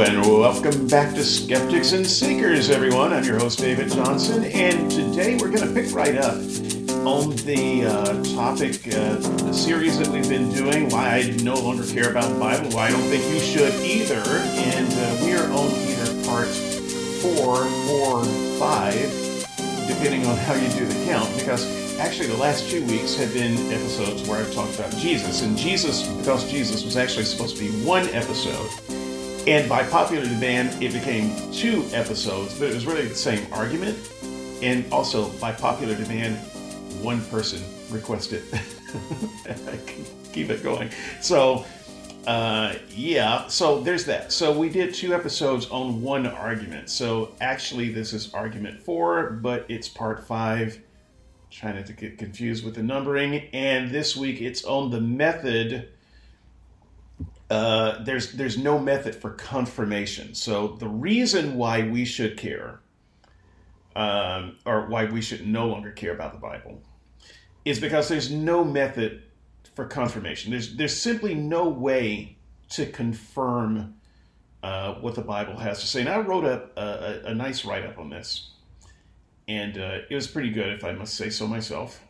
and welcome back to Skeptics and Seekers, everyone. I'm your host, David Johnson, and today we're going to pick right up on the uh, topic, uh, the series that we've been doing, why I no longer care about the Bible, why I don't think you should either. And uh, we are on either part four or five, depending on how you do the count, because actually the last two weeks have been episodes where I've talked about Jesus. And Jesus, because Jesus was actually supposed to be one episode, and by popular demand, it became two episodes, but it was really the same argument. And also, by popular demand, one person requested. Keep it going. So, uh, yeah, so there's that. So we did two episodes on one argument. So actually, this is argument four, but it's part five. Trying not to get confused with the numbering. And this week, it's on the method uh, there's there's no method for confirmation. So the reason why we should care, um, or why we should no longer care about the Bible, is because there's no method for confirmation. There's there's simply no way to confirm uh, what the Bible has to say. And I wrote up a, a, a nice write up on this, and uh, it was pretty good, if I must say so myself.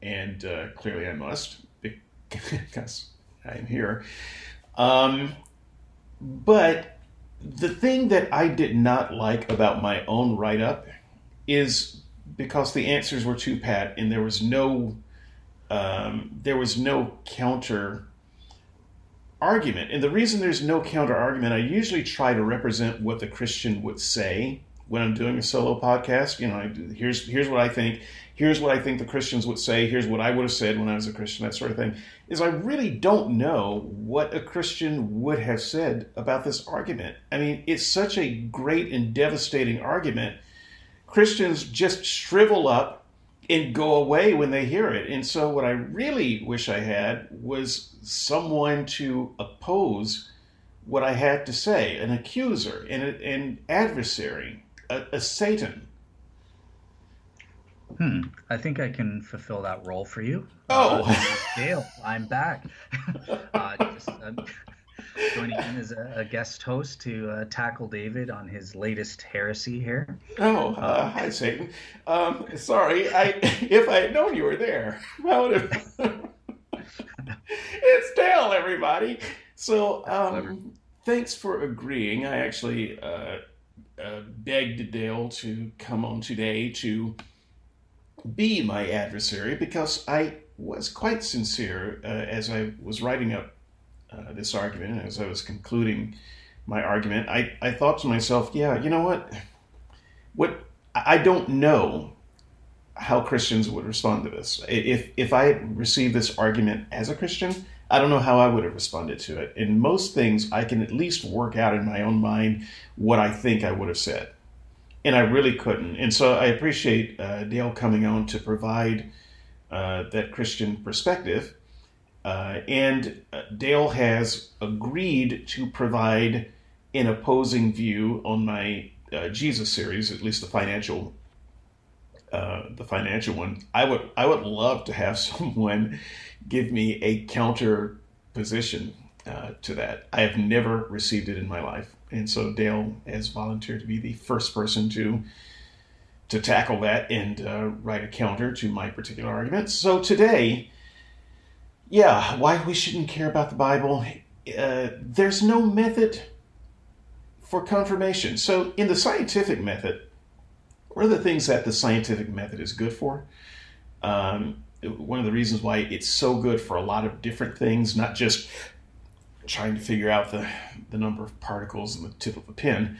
And uh, clearly, I must because I'm here. Um, but the thing that I did not like about my own write up is because the answers were too pat and there was no um, there was no counter argument. And the reason there's no counter argument, I usually try to represent what the Christian would say when I'm doing a solo podcast. You know, I, here's here's what I think. Here's what I think the Christians would say. Here's what I would have said when I was a Christian. That sort of thing. Is I really don't know what a Christian would have said about this argument. I mean, it's such a great and devastating argument. Christians just shrivel up and go away when they hear it. And so, what I really wish I had was someone to oppose what I had to say, an accuser, an, an adversary, a, a Satan. Hmm. I think I can fulfill that role for you. Oh, uh, Dale, I'm back. uh, just, uh, joining in as a, a, guest host to uh, tackle David on his latest heresy here. Oh, uh, hi Satan. Um, sorry, I if I had known you were there, I would have. it's Dale, everybody. So, um, thanks for agreeing. I actually uh, uh, begged Dale to come on today to be my adversary because I was quite sincere uh, as I was writing up uh, this argument, as I was concluding my argument. I, I thought to myself, yeah, you know what? What I don't know how Christians would respond to this. If if I received this argument as a Christian, I don't know how I would have responded to it. In most things, I can at least work out in my own mind what I think I would have said. And I really couldn't. And so I appreciate uh, Dale coming on to provide uh, that Christian perspective. Uh, and uh, Dale has agreed to provide an opposing view on my uh, Jesus series, at least the financial uh, the financial one. I would I would love to have someone give me a counter position uh, to that. I have never received it in my life, and so Dale has volunteered to be the first person to to tackle that and uh, write a counter to my particular argument. So today, yeah, why we shouldn't care about the Bible. Uh, there's no method for confirmation. So in the scientific method, what are the things that the scientific method is good for? Um, one of the reasons why it's so good for a lot of different things, not just trying to figure out the, the number of particles in the tip of a pin.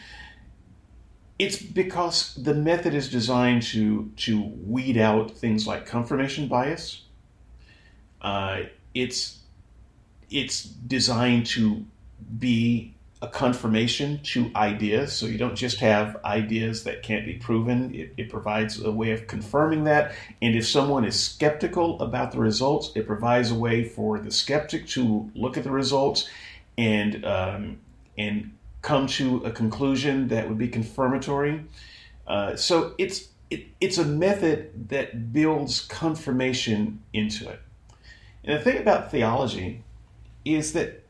It's because the method is designed to to weed out things like confirmation bias. Uh, it's it's designed to be a confirmation to ideas. So you don't just have ideas that can't be proven. It, it, provides a way of confirming that. And if someone is skeptical about the results, it provides a way for the skeptic to look at the results and um, and come to a conclusion that would be confirmatory. Uh, so it's it, it's a method that builds confirmation into it. And the thing about theology is that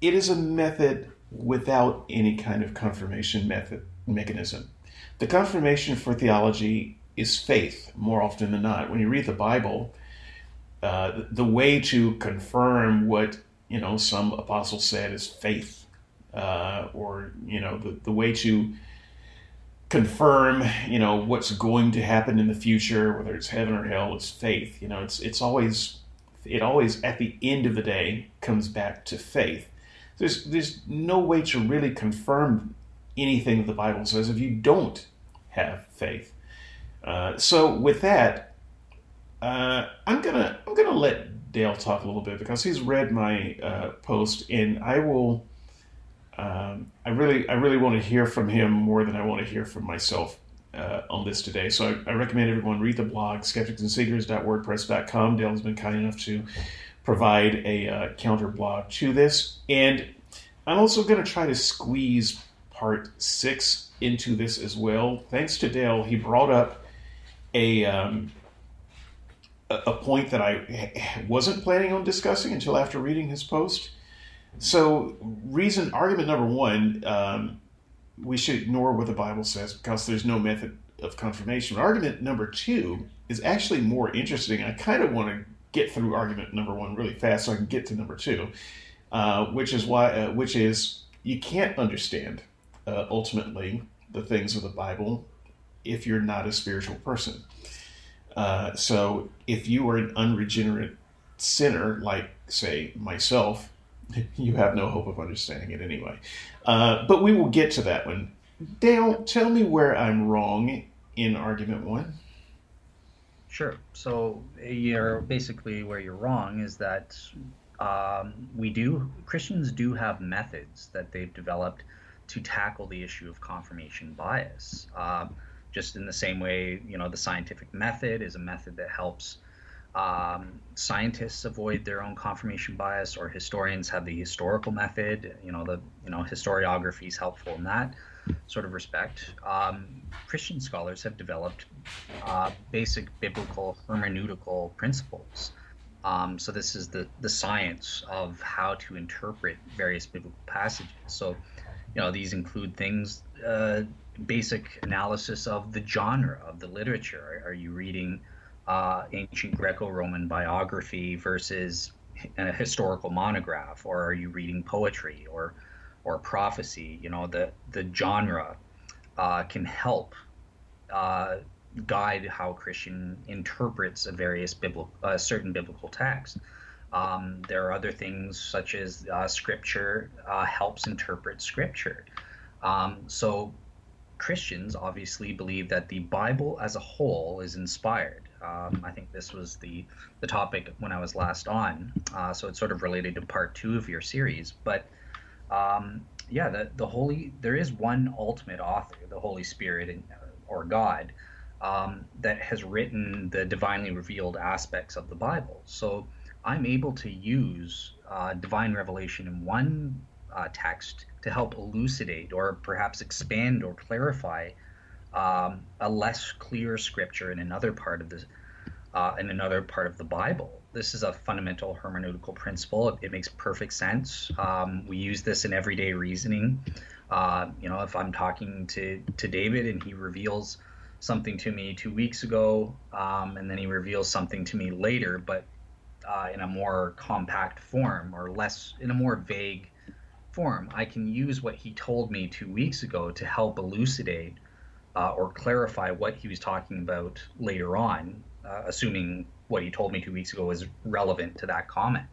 it is a method without any kind of confirmation method mechanism. The confirmation for theology is faith more often than not. When you read the Bible, uh, the way to confirm what you know some apostle said is faith, uh, or you know the, the way to confirm you know what's going to happen in the future, whether it's heaven or hell, is faith. You know, it's it's always it always at the end of the day comes back to faith. There's there's no way to really confirm anything the Bible says if you don't have faith. Uh, so with that, uh, I'm gonna I'm gonna let Dale talk a little bit because he's read my uh, post, and I will. Um, I really I really want to hear from him more than I want to hear from myself uh, on this today. So I, I, recommend everyone read the blog skepticsandseekers.wordpress.com. Dale has been kind enough to provide a uh, counter blog to this, and I'm also going to try to squeeze part six into this as well. Thanks to Dale, he brought up a um, a point that I wasn't planning on discussing until after reading his post. So, reason argument number one, um, we should ignore what the Bible says because there's no method of confirmation. Argument number two is actually more interesting. I kind of want to get through argument number one really fast so I can get to number two, uh, which is why, uh, which is you can't understand uh, ultimately the things of the Bible if you're not a spiritual person. Uh, so if you are an unregenerate sinner, like, say, myself, you have no hope of understanding it anyway. Uh, but we will get to that one. Dale, tell me where I'm wrong in argument one. Sure. So you're basically where you're wrong is that um, we do Christians do have methods that they've developed to tackle the issue of confirmation bias. Um, just in the same way, you know, the scientific method is a method that helps um, scientists avoid their own confirmation bias, or historians have the historical method. You know, the you know historiography is helpful in that sort of respect. Um, Christian scholars have developed uh, basic biblical hermeneutical principles. Um, so this is the the science of how to interpret various biblical passages. So you know these include things uh, basic analysis of the genre of the literature are, you reading uh, ancient greco-roman biography versus a historical monograph or are you reading poetry or or prophecy you know the the genre uh, can help uh, guide how a christian interprets a various biblical uh, certain biblical text um, there are other things such as uh, scripture uh, helps interpret scripture. Um, so Christians obviously believe that the Bible as a whole is inspired. Um, I think this was the the topic when I was last on, uh, so it's sort of related to part two of your series. But um, yeah, the the holy there is one ultimate author, the Holy Spirit or God, um, that has written the divinely revealed aspects of the Bible. So I'm able to use uh, divine revelation in one uh, text to help elucidate or perhaps expand or clarify um, a less clear scripture in another part of the uh, in another part of the Bible. This is a fundamental hermeneutical principle. It, it makes perfect sense. Um, we use this in everyday reasoning. Uh, you know, if I'm talking to to David and he reveals something to me two weeks ago, um, and then he reveals something to me later, but uh, in a more compact form or less in a more vague form. I can use what he told me two weeks ago to help elucidate uh, or clarify what he was talking about later on, uh, assuming what he told me two weeks ago is relevant to that comment.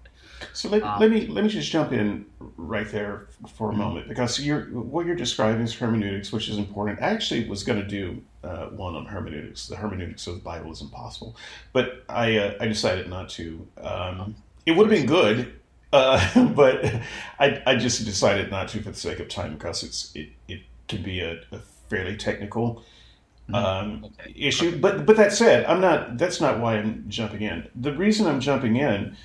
So let, um, let me let me just jump in right there for a mm-hmm. moment because you're what you're describing is hermeneutics, which is important. I actually was going to do uh, one on hermeneutics. The hermeneutics of the Bible is impossible, but I uh, I decided not to. Um, it would have been good, uh, but I I just decided not to for the sake of time because it's it it can be a, a fairly technical. Mm-hmm. Um, okay. issue, but but that said, I'm not. That's not why I'm jumping in. The reason I'm jumping in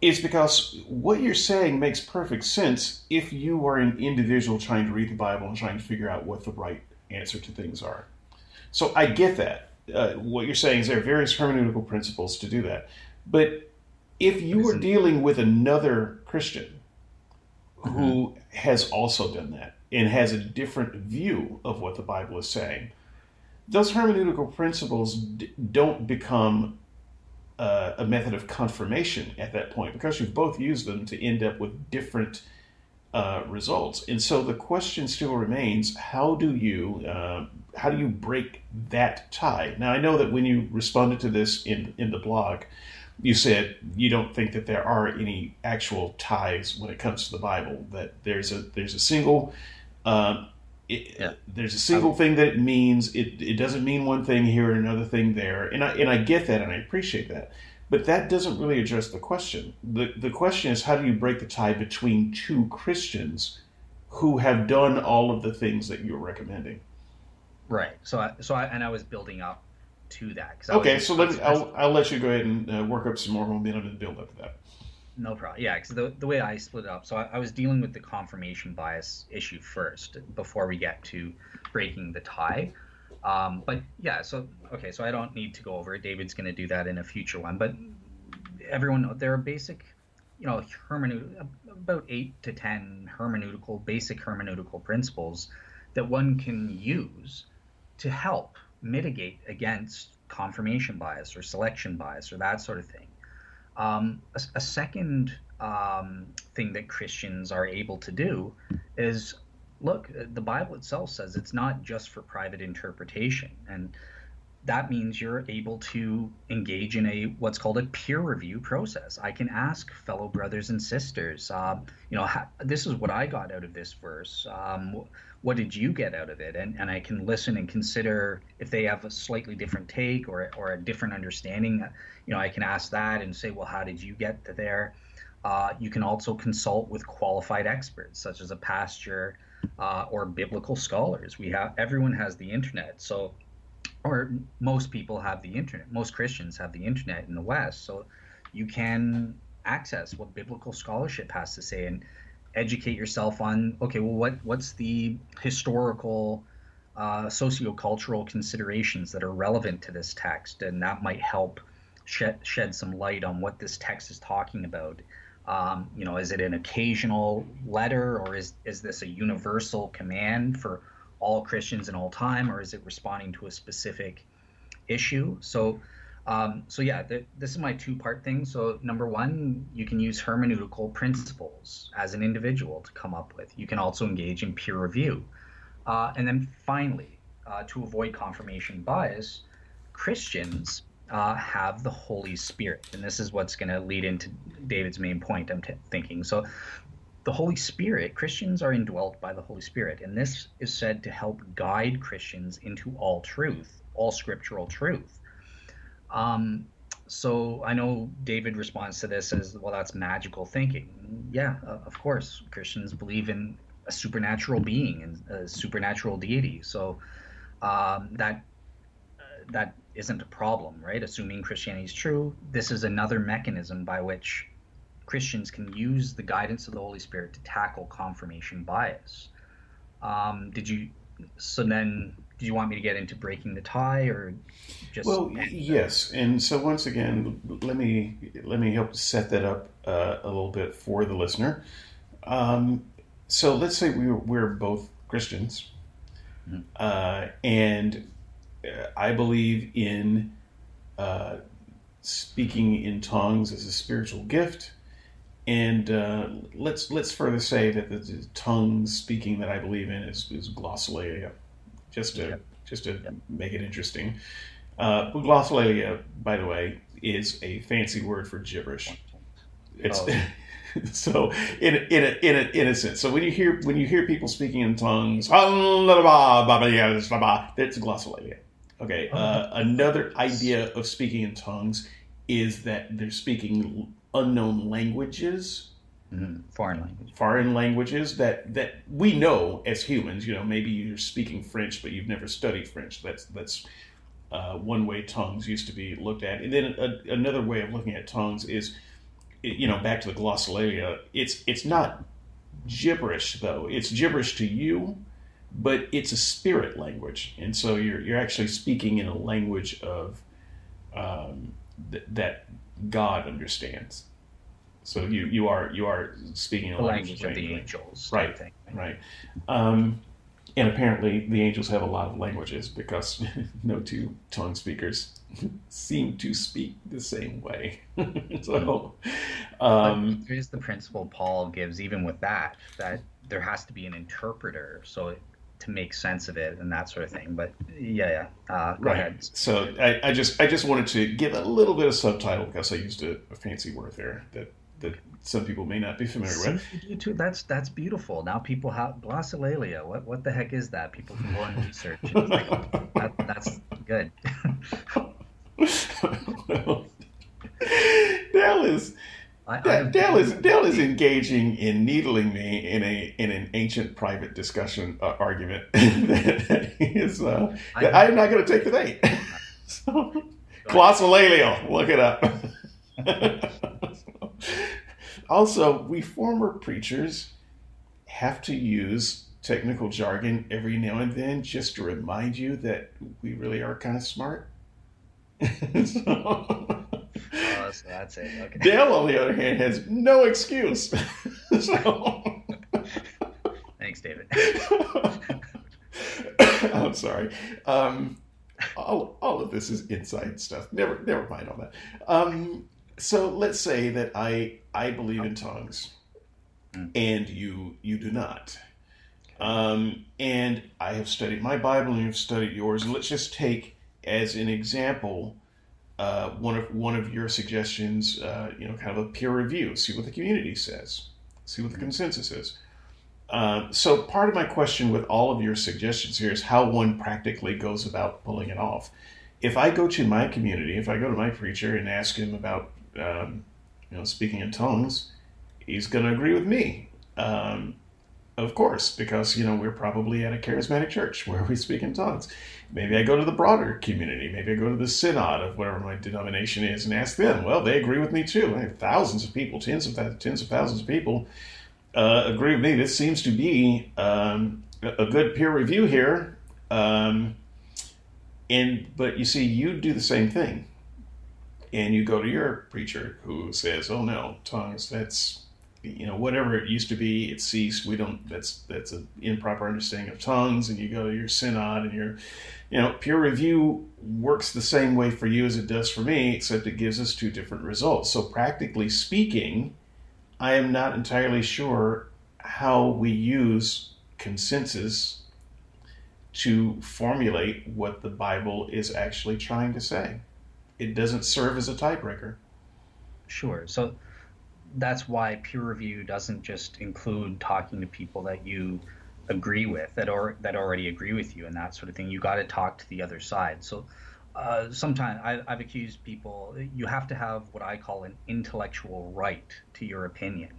is because what you're saying makes perfect sense if you are an individual trying to read the Bible and trying to figure out what the right answer to things are. So I get that. Uh, what you're saying is there are various hermeneutical principles to do that. But if you were dealing with another Christian who mm-hmm. has also done that and has a different view of what the Bible is saying. Those hermeneutical principles d- don't become uh, a method of confirmation at that point because you've both used them to end up with different uh, results. And so the question still remains: How do you uh, how do you break that tie? Now I know that when you responded to this in in the blog, you said you don't think that there are any actual ties when it comes to the Bible. That there's a there's a single uh, it, yeah. there's a single thing that it means. It it doesn't mean one thing here and another thing there, and I and I get that and I appreciate that. But that doesn't really address the question. The the question is how do you break the tie between two Christians who have done all of the things that you're recommending? Right. So I, so I, and I was building up to that. Okay, so let me, I'll, I'll let you go ahead and uh, work up some more momentum and build up to that. No problem. Yeah, because the, the way I split it up, so I, I, was dealing with the confirmation bias issue first before we get to breaking the tie. Um, but yeah, so okay, so I don't need to go over it. David's going to do that in a future one. But everyone, there are basic, you know, hermeneut about eight to ten hermeneutical, basic hermeneutical principles that one can use to help mitigate against confirmation bias or selection bias or that sort of thing. Um, a, a, second um, thing that Christians are able to do is look, the Bible itself says it's not just for private interpretation. And that means you're able to engage in a what's called a peer review process. I can ask fellow brothers and sisters, uh, you know, this is what I got out of this verse. Um, what did you get out of it? And, and I can listen and consider if they have a slightly different take or, or a different understanding. You know, I can ask that and say, well, how did you get to there? Uh, you can also consult with qualified experts, such as a pastor uh, or biblical scholars. We have everyone has the internet, so or most people have the internet. Most Christians have the internet in the West, so you can access what biblical scholarship has to say and educate yourself on okay well what what's the historical uh, sociocultural considerations that are relevant to this text? And that might help shed, shed some light on what this text is talking about. Um, you know is it an occasional letter or is is this a universal command for all christians in all time or is it responding to a specific issue? So um, so yeah, this is my two-part thing. So number one, you can use hermeneutical principles as an individual to come up with. You can also engage in peer review, uh, and then finally, uh, to avoid confirmation bias, Christians uh, have the Holy Spirit, and this is what's going to lead into David's main point. I'm t- thinking so. The Holy Spirit, Christians are indwelt by the Holy Spirit, and this is said to help guide Christians into all truth, all scriptural truth. Um, so I know David responds to this as, well, that's magical thinking. Yeah, of course. Christians believe in a supernatural being and a supernatural deity. So um, that uh, that isn't a problem, right? Assuming Christianity is true, this is another mechanism by which Christians can use the guidance of the Holy Spirit to tackle confirmation bias. Um, did you? So then, do you want me to get into breaking the tie or just well yes and so once again let me let me help set that up uh, a little bit for the listener. Um, so let's say we, we're both christians mm-hmm. uh, and uh, i believe in uh, speaking in tongues as a spiritual gift. And uh, let's let's further say that the, the tongues speaking that I believe in is, is glossolalia just to yep. just to yep. make it interesting. Uh, glossolalia, by the way, is a fancy word for gibberish. It's oh. so in a, in a, in a, in a sense. So when you hear when you hear people speaking in tongues, that's glossolalia. Okay. Uh, another idea of speaking in tongues is that they're speaking unknown languages Mm-hmm. Foreign language. Foreign languages that that we know as humans. You know, maybe you're speaking French, but you've never studied French. That's that's uh, one way tongues used to be looked at. And then a, another way of looking at tongues is, you know, back to the glossolalia. It's it's not gibberish though. It's gibberish to you, but it's a spirit language, and so you're you're actually speaking in a language of um, th- that God understands. So you you are you are speaking the language, language of the angels, right? Thing, right. Um, and apparently, the angels have a lot of languages because no two tongue speakers seem to speak the same way. so, um, here's the principle Paul gives, even with that, that there has to be an interpreter. So to make sense of it and that sort of thing. But yeah, yeah. Uh, right. ahead. So I, I, just I just wanted to give a little bit of subtitle because I used a, a fancy word there that that some people may not be familiar with. Too. That's that's beautiful. Now people have glossolalia. What what the heck is that? People can go and research. Like, that, that's good. well, Dale is I, I, Dale is Dale is engaging in needling me in a in an ancient private discussion uh, argument that, that is uh, I, am not going to take the bait. so, glossolalia, look it up. Also, we former preachers have to use technical jargon every now and then just to remind you that we really are kind of smart. so, oh, so that's it. Okay. Dale, on the other hand, has no excuse. so... Thanks, David. I'm sorry. Um, all, all of this is inside stuff. Never, never mind all that. Um, so let's say that I I believe in tongues, mm. and you you do not. Um, and I have studied my Bible, and you've studied yours. Let's just take as an example uh, one of one of your suggestions. Uh, you know, kind of a peer review. See what the community says. See what the mm. consensus is. Uh, so part of my question with all of your suggestions here is how one practically goes about pulling it off. If I go to my community, if I go to my preacher and ask him about um, you know, speaking in tongues, he's going to agree with me. Um, of course, because you know we're probably at a charismatic church where we speak in tongues. Maybe I go to the broader community. Maybe I go to the synod of whatever my denomination is and ask them. Well, they agree with me too. I have thousands of people, tens of th- tens of thousands of people uh, agree with me. This seems to be um, a good peer review here. Um, and but you see, you do the same thing and you go to your preacher who says, "Oh no, tongues. That's you know whatever it used to be, it ceased. We don't. That's that's an improper understanding of tongues." And you go to your synod, and your you know peer review works the same way for you as it does for me, except it gives us two different results. So practically speaking, I am not entirely sure how we use consensus to formulate what the Bible is actually trying to say it doesn't serve as a tiebreaker. Sure. So that's why peer review doesn't just include talking to people that you agree with that or that already agree with you and that sort of thing. You got to talk to the other side. So uh, sometimes I, have accused people you have to have what I call an intellectual right to your opinion.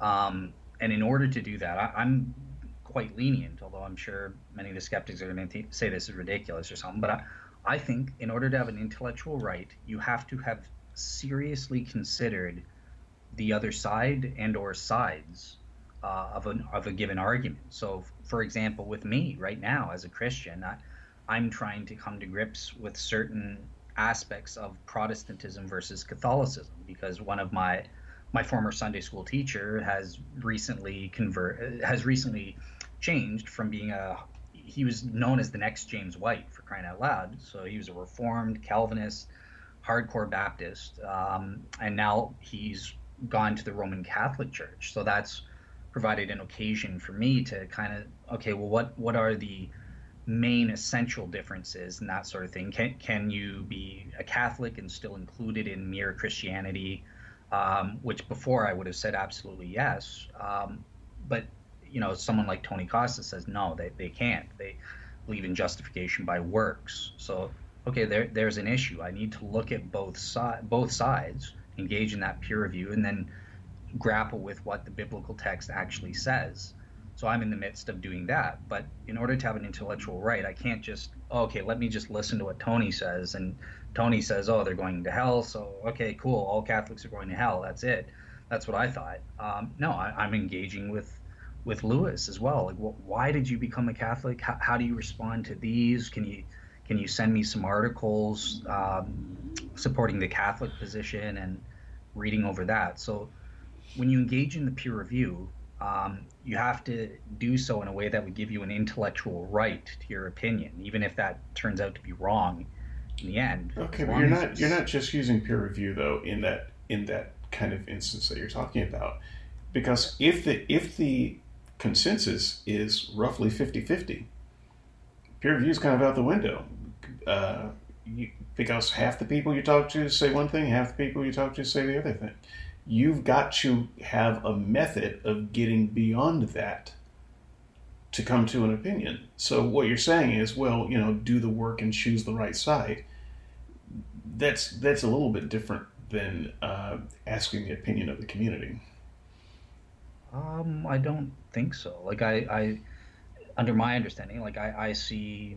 Um, and in order to do that, I, am quite lenient, although I'm sure many of the skeptics are going to say this is ridiculous or something. But I, I think in order to have an intellectual right, you have to have seriously considered the other side and or sides uh, of, an, of a given argument. So, for example, with me right now as a Christian, I, I'm trying to come to grips with certain aspects of Protestantism versus Catholicism because one of my my former Sunday school teacher has recently convert has recently changed from being a he was known as the next James White for crying out loud. So he was a Reformed Calvinist, hardcore Baptist, um, and now he's gone to the Roman Catholic Church. So that's provided an occasion for me to kind of okay, well, what what are the main essential differences and that sort of thing? Can can you be a Catholic and still included in mere Christianity? Um, which before I would have said absolutely yes, um, but you know, someone like Tony Costa says no, they, they can't. They believe in justification by works. So okay, there there's an issue. I need to look at both side both sides, engage in that peer review, and then grapple with what the biblical text actually says. So I'm in the midst of doing that. But in order to have an intellectual right, I can't just okay, let me just listen to what Tony says and Tony says, "Oh, they're going to hell." So, okay, cool. All Catholics are going to hell. That's it. That's what I thought. Um, no, I, I'm engaging with with Lewis as well. Like, why did you become a Catholic? How, how, do you respond to these? Can you can you send me some articles um, supporting the Catholic position and reading over that? So when you engage in the peer review, um, you have to do so in a way that would give you an intellectual right to your opinion, even if that turns out to be wrong in the end. Okay, but you're not you're not just using peer review though in that in that kind of instance that you're talking about, because if the if the consensus is roughly 50-50, peer review is kind of out the window. Uh, you, because half the people you talk to say one thing, half the people you talk to say the other thing. You've got to have a method of getting beyond that to come to an opinion. So what you're saying is, well, you know, do the work and choose the right side. That's that's a little bit different than uh, asking the opinion of the community. Um, I don't think so. Like I, I under my understanding, like I, I see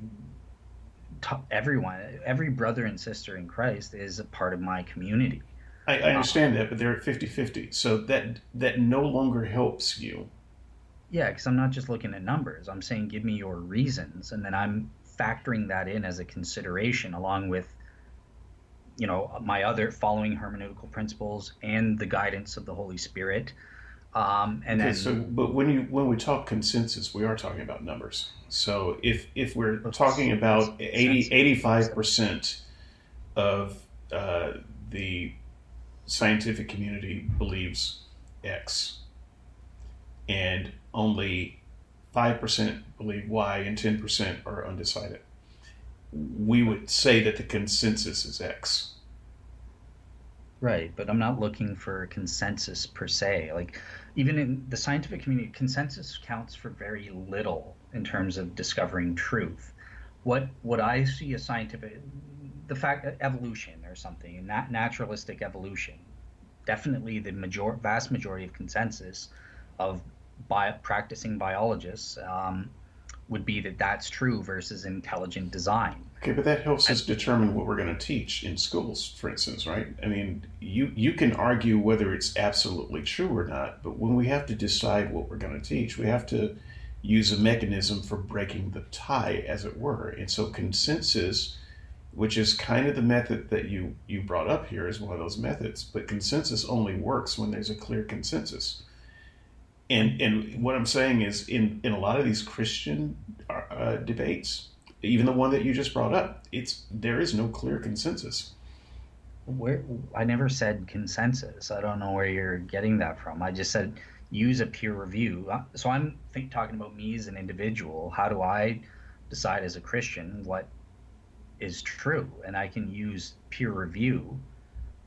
everyone, every brother and sister in Christ is a part of my community. I, I understand that, but they're at 50-50, so that that no longer helps you. Yeah, because I'm not just looking at numbers. I'm saying give me your reasons, and then I'm factoring that in as a consideration along with you know my other following hermeneutical principles and the guidance of the Holy Spirit. Um, and okay, then, so but when you when we talk consensus, we are talking about numbers. So if if we're talking about 85 percent of uh, the scientific community believes X, and only five percent believe Y, and ten percent are undecided, we would say that the consensus is X. Right, but I'm not looking for consensus per se. Like even in the scientific community, consensus counts for very little in terms of discovering truth. What what I see as scientific, the fact evolution or something, nat- naturalistic evolution, definitely the major vast majority of consensus of bio, practicing biologists um, would be that that's true versus intelligent design. Okay, but that helps us determine what we're going to teach in schools, for instance, right? I mean, you you can argue whether it's absolutely true or not, but when we have to decide what we're going to teach, we have to use a mechanism for breaking the tie, as it were. And so, consensus, which is kind of the method that you you brought up here, is one of those methods. But consensus only works when there's a clear consensus. And and what I'm saying is, in in a lot of these Christian uh, debates even the one that you just brought up, it's there is no clear consensus. Where I never said consensus. I don't know where you're getting that from. I just said use a peer review. Uh, so I'm think, talking about me as an individual. How do I decide as a Christian what is true? And I can use peer review,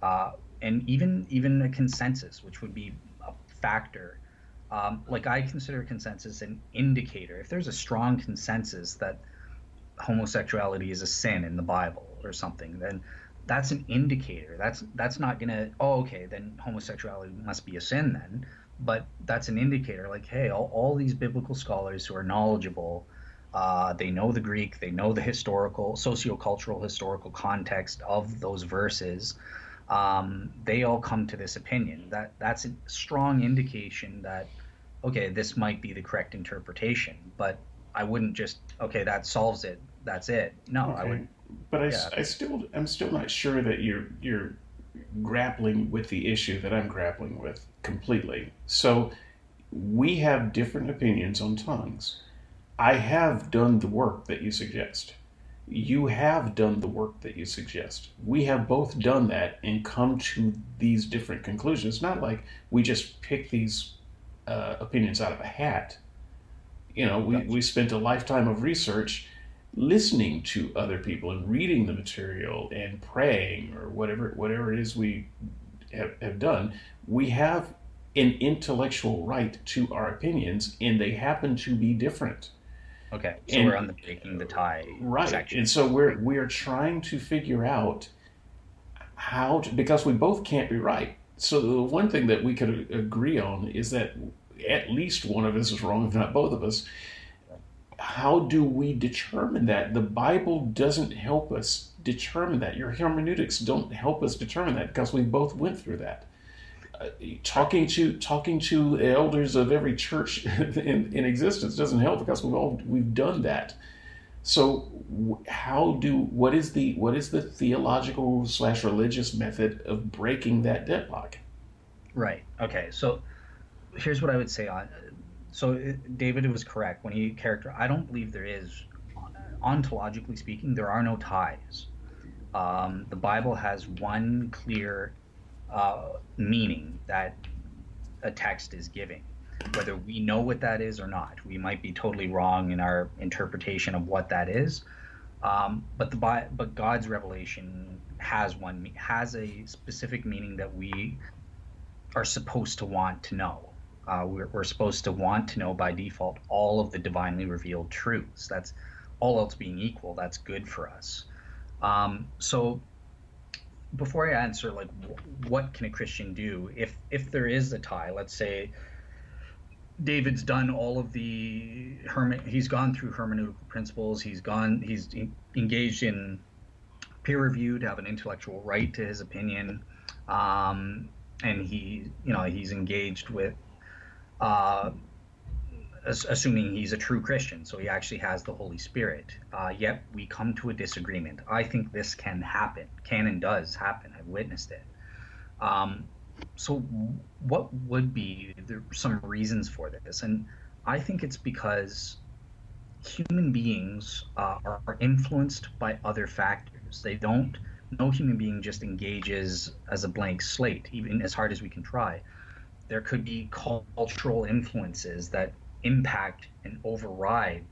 uh, and even even a consensus, which would be a factor. Um, like I consider consensus an indicator. If there's a strong consensus that homosexuality is a sin in the Bible or something, then that's an indicator. That's that's not gonna oh okay then homosexuality must be a sin then, but that's an indicator like hey all, all these biblical scholars who are knowledgeable, uh, they know the Greek, they know the historical sociocultural historical context of those verses. Um, they all come to this opinion. That that's a strong indication that okay this might be the correct interpretation, but I wouldn't just okay that solves it that's it. No, okay. I would. But I, yeah. I still I'm still not sure that you're you're grappling with the issue that I'm grappling with completely. So we have different opinions on tongues. I have done the work that you suggest. You have done the work that you suggest. We have both done that and come to these different conclusions. Not like we just pick these uh, opinions out of a hat. You know, we, we spent a lifetime of research listening to other people and reading the material and praying or whatever whatever it is we have, have done, we have an intellectual right to our opinions, and they happen to be different. Okay, so and, we're on the breaking the tie right, section. and so we're we are trying to figure out how to, because we both can't be right. So the one thing that we could agree on is that at least one of us is wrong, if not both of us how do we determine that? The Bible doesn't help us determine that. Your hermeneutics don't help us determine that because we both went through that. Uh, talking to talking to elders of every church in, in existence doesn't help because we've all we've done that. So how do what is the what is the theological slash religious method of breaking that deadlock? Right. Okay. So here's what I would say on. So uh, David was correct when he character. I don't believe there is, ontologically speaking, there are no ties. Um, the Bible has one clear uh, meaning that a text is giving, whether we know what that is or not. We might be totally wrong in our interpretation of what that is, um, but the but God's revelation has one has a specific meaning that we are supposed to want to know. Uh, we're, we're supposed to want to know by default all of the divinely revealed truths. That's all else being equal. That's good for us. Um, so before I answer, like, what can a Christian do if if there is a tie? Let's say David's done all of the herme- he's gone through hermeneutical principles. He's gone. He's engaged in peer review to have an intellectual right to his opinion, um, and he, you know, he's engaged with. Uh, assuming he's a true Christian, so he actually has the Holy Spirit. Uh, yet we come to a disagreement. I think this can happen, can and does happen. I've witnessed it. Um, so, what would be there some reasons for this? And I think it's because human beings uh, are influenced by other factors. They don't. No human being just engages as a blank slate, even as hard as we can try. There could be cultural influences that impact and override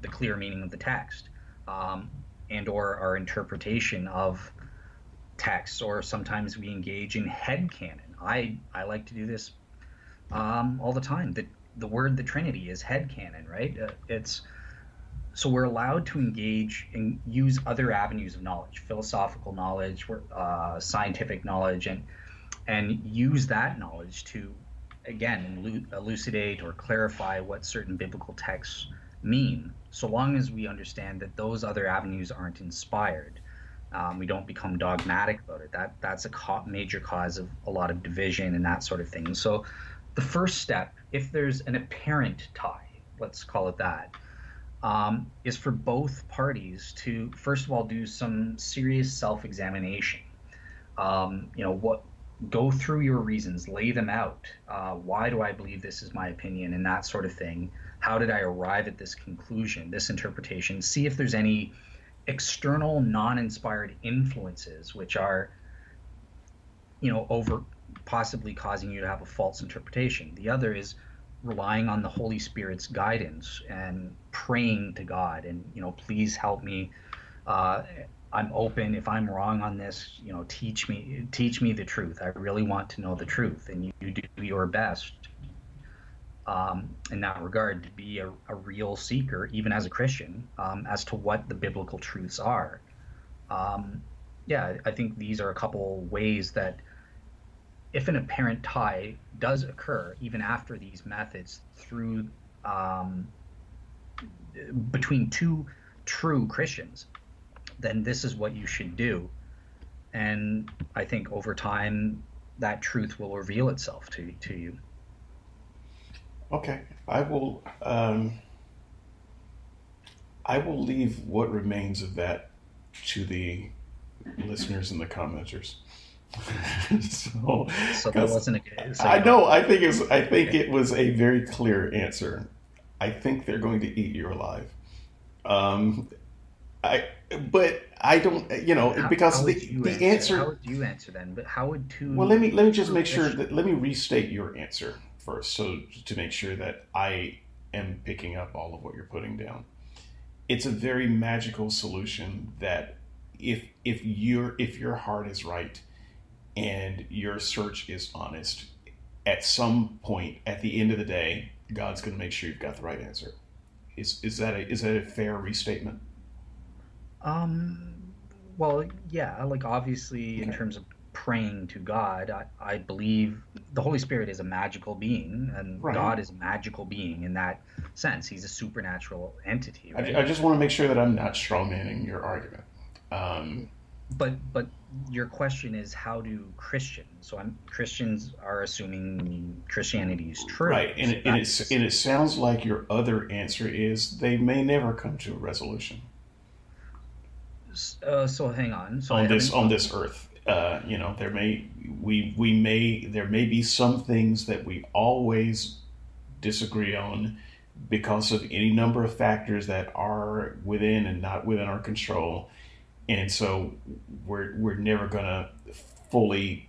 the clear meaning of the text um, and or our interpretation of text. Or sometimes we engage in head canon. I i like to do this um, all the time. The, the word the trinity is head canon right? Uh, it's so we're allowed to engage and use other avenues of knowledge philosophical knowledge uh, scientific knowledge and and use that knowledge to again elucidate or clarify what certain biblical texts mean, so long as we understand that those other avenues aren't inspired. Um, we don't become dogmatic about it. That that's a co- major cause of a lot of division and that sort of thing. So, the first step, if there's an apparent tie, let's call it that, um, is for both parties to first of all do some serious self-examination. Um, you know what go through your reasons, lay them out. Uh, why do I believe this is my opinion, and that sort of thing. How did I arrive at this conclusion, this interpretation? See if there's any external, non-inspired influences which are, you know, over possibly causing you to have a false interpretation. The other is relying on the Holy Spirit's guidance and praying to God, and you know, please help me. Uh, I'm open. If I'm wrong on this, you know, teach me teach me the truth. I really want to know the truth, and you, you do your best um, in that regard to be a, a, real seeker, even as a Christian, um, as to what the biblical truths are. Um, yeah, I think these are a couple ways that, if an apparent tie does occur, even after these methods, through um, between two true Christians, then this is what you should do. And I think over time, that truth will reveal itself to to you. Okay, I will. Um, I will leave what remains of that to the listeners and the commenters. so, so that wasn't a good. So I know. I think it's. I think it was a very clear answer. I think they're going to eat you alive. Um, I but I don't, you know, how, because how the, the answer, answer. How would you answer then? But how would two? Well, let me let me just make sure that let me restate your answer first, so to make sure that I am picking up all of what you're putting down. It's a very magical solution that if if your if your heart is right and your search is honest, at some point at the end of the day, God's going to make sure you've got the right answer. Is is that a, is that a fair restatement? Um, well, yeah, like obviously in terms of praying to God, I, I believe the Holy Spirit is a magical being, and right. God is a magical being in that sense. He's a supernatural entity. Right? I, I, just want to make sure that I'm not strawmanning your argument. Um, but but your question is how do Christians? So I'm Christians are assuming Christianity is true, right? And, so it, and, it, and it sounds like your other answer is they may never come to a resolution uh, so hang on. So on this on this earth, uh, you know, there may we we may there may be some things that we always disagree on because of any number of factors that are within and not within our control, and so we're we're never gonna fully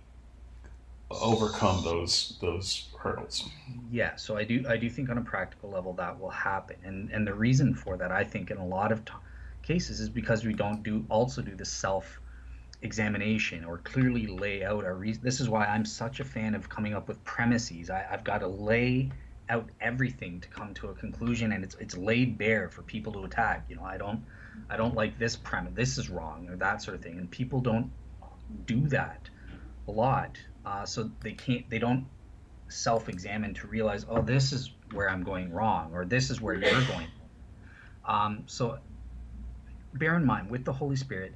overcome those those hurdles. Yeah, so I do I do think on a practical level that will happen, and and the reason for that I think in a lot of t- cases is because we don't do also do the self examination or clearly lay out our reason. This is why I'm such a fan of coming up with premises. I, I've got to lay out everything to come to a conclusion, and it's it's laid bare for people to attack. You know, I don't I don't like this premise. This is wrong or that sort of thing, and people don't do that a lot. Uh, so they can't they don't self-examine to realize, oh, this is where I'm going wrong, or this is where you're going. Um, so bear in mind with the Holy Spirit,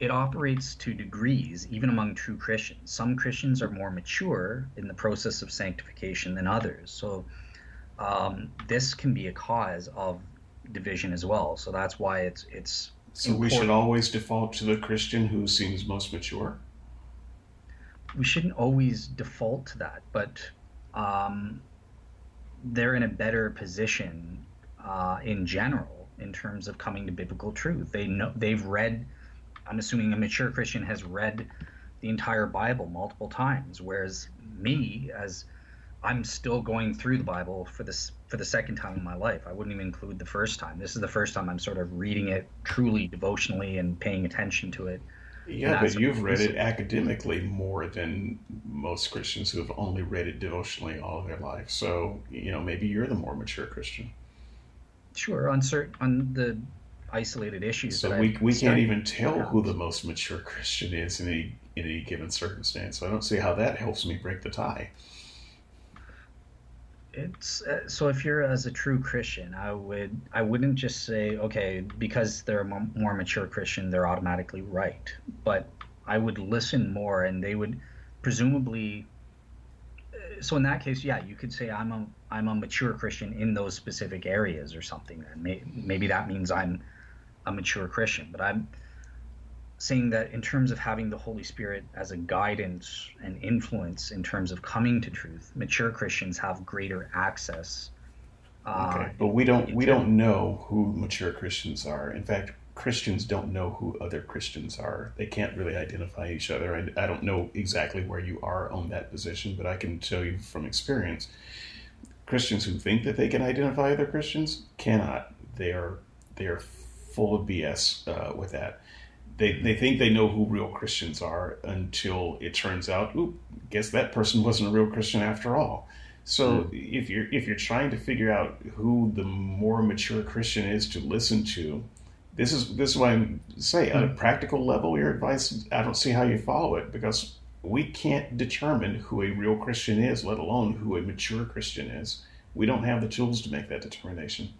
it operates to degrees, even among true Christians. Some Christians are more mature in the process of sanctification than others. So um, this can be a cause of division as well. So that's why it's it's. So important. we should always default to the Christian who seems most mature we shouldn't always default to that, but um, they're in a better position uh, in general in terms of coming to biblical truth. They know they've read. I'm assuming a mature Christian has read the entire Bible multiple times, whereas me, as I'm still going through the Bible for this for the second time in my life. I wouldn't even include the first time. This is the first time I'm sort of reading it truly devotionally and paying attention to it yeah, but you've read it academically more than most Christians who have only read it devotionally all of their life. So, you know, maybe you're the more mature Christian. Sure, on certain on the isolated issues. So we, we can't even tell who the most mature Christian is in any in any given circumstance. So I don't see how that helps me break the tie it's uh, so if you're as a true christian i would i wouldn't just say okay because they're a more mature christian they're automatically right but i would listen more and they would presumably so in that case yeah you could say i'm a i'm a mature christian in those specific areas or something and maybe that means i'm a mature christian but i'm saying that in terms of having the Holy Spirit as a guidance and influence in terms of coming to truth, mature Christians have greater access. Uh, okay, but we don't we don't know who mature Christians are. In fact, Christians don't know who other Christians are. They can't really identify each other. And I don't know exactly where you are on that position, but I can tell you from experience, Christians who think that they can identify other Christians cannot. They are they are full of BS uh, with that they, they think they know who real Christians are until it turns out, oop, guess that person wasn't a real Christian after all. So mm. if you're if you're trying to figure out who the more mature Christian is to listen to, this is this is why I say mm. at a hmm. practical level, your advice I don't see how you follow it because we can't determine who a real Christian is, let alone who a mature Christian is. We don't have the tools to make that determination.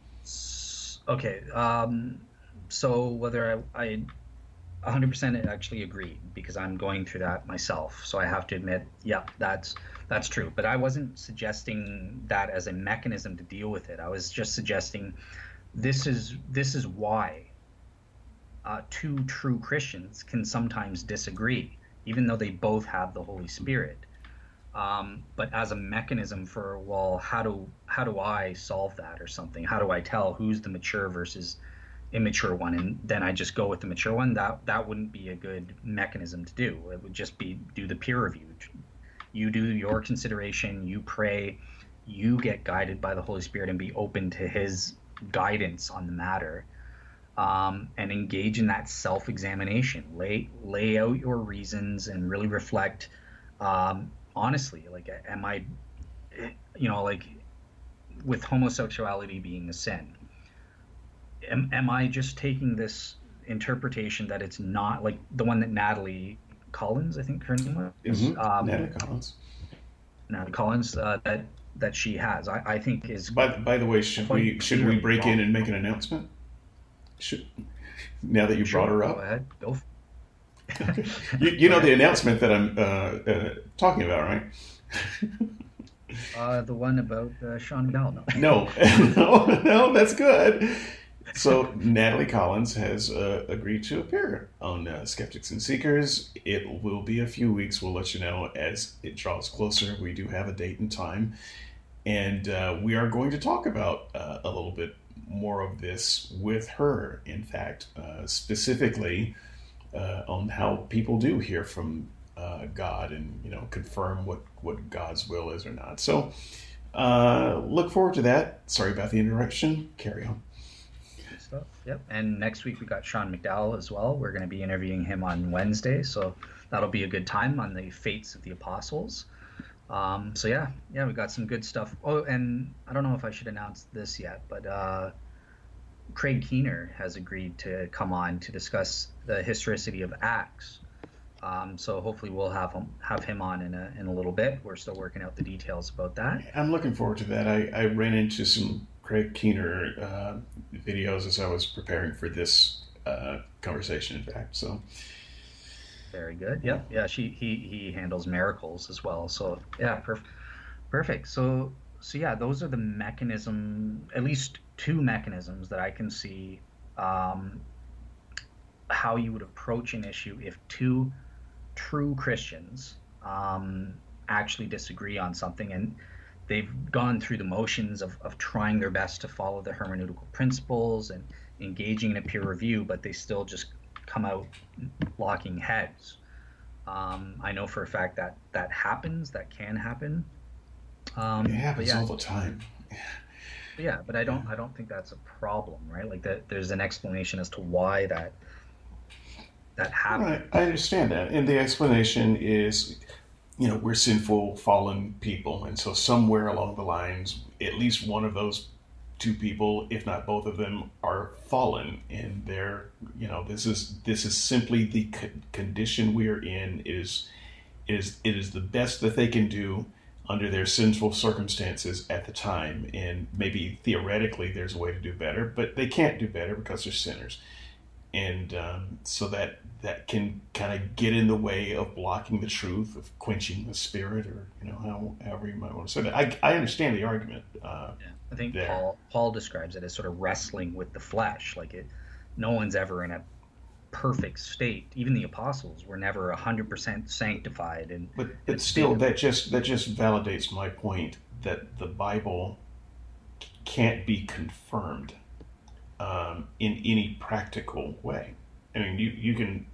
Okay, um, so whether I, I 100% actually agree because I'm going through that myself. So I have to admit, yeah, that's that's true. But I wasn't suggesting that as a mechanism to deal with it. I was just suggesting this is this is why uh, two true Christians can sometimes disagree, even though they both have the Holy Spirit. Um, but as a mechanism for well, how do how do I solve that or something? How do I tell who's the mature versus immature one and then I just go with the mature one, that that wouldn't be a good mechanism to do. It would just be do the peer review. You do your consideration, you pray, you get guided by the Holy Spirit and be open to His guidance on the matter, um, and engage in that self-examination. Lay lay out your reasons and really reflect. Um, honestly, like, am I, you know, like with homosexuality being a sin, am, am I just taking this interpretation that it's not like the one that Natalie Collins, I think her name was, mm-hmm. um, Natalie Collins, Natalie Collins, uh, that that she has, I, I think is. By, by the way, should we should we break wrong. in and make an announcement? Should now that you sure, brought her up, go ahead, go. you, you know the announcement that I'm uh, uh, talking about, right? uh, the one about uh, Sean Bell. No, no, no, no, that's good so Natalie Collins has uh, agreed to appear on uh, Skeptics and Seekers. It will be a few weeks. We'll let you know as it draws closer. We do have a date and time, and uh, we are going to talk about uh, a little bit more of this with her. In fact, uh, specifically uh, on how people do hear from God and you know confirm what what God's will is or not. So. look forward to that. Sorry about the interruption. Carry on stuff. Yep. And next week we got Sean McDowell as well. We're going to be interviewing him on Wednesday, so that'll be a good time on the fates of the apostles. Um, so yeah, yeah, we got some good stuff. Oh, and I don't know if I should announce this yet, but uh, Craig Keener has agreed to come on to discuss the historicity of Acts. Um, so hopefully we'll have him have him on in a in a little bit. We're still working out the details about that. I'm looking forward to that. I, I ran into some Craig Keener uh, videos as I was preparing for this uh, conversation. In fact, so very good. Yeah, yeah. She he he handles miracles as well. So yeah, perfect. Perfect. So so yeah, those are the mechanism. At least two mechanisms that I can see um, how you would approach an issue if two true Christians um, actually disagree on something and they've gone through the motions of, of trying their best to follow the hermeneutical principles and engaging in a peer review, but they still just come out locking heads. Um, I know for a fact that that happens, that can happen. Um, it happens yeah, all the time. yeah, but I don't. I don't think that's a problem, right? Like that. There's an explanation as to why that that happens. Right. I understand that, and the explanation is you know, we're sinful, fallen people. And so somewhere along the lines, at least one of those two people, if not both of them, are fallen. And they're, you know, this is, this is simply the condition we are in it is, is, it is the best that they can do under their sinful circumstances at the time. And maybe theoretically there's a way to do better, but they can't do better because they're sinners. And um, so that that can kind of get in the way of blocking the truth, of quenching the spirit, or you know, how, however you might want to say that. I, I understand the argument. Uh, yeah. I think there. Paul Paul describes it as sort of wrestling with the flesh. Like it, no one's ever in a perfect state. Even the apostles were never hundred percent sanctified. And but but still, that just that just validates my point that the Bible can't be confirmed um, in any practical way. I mean, you you can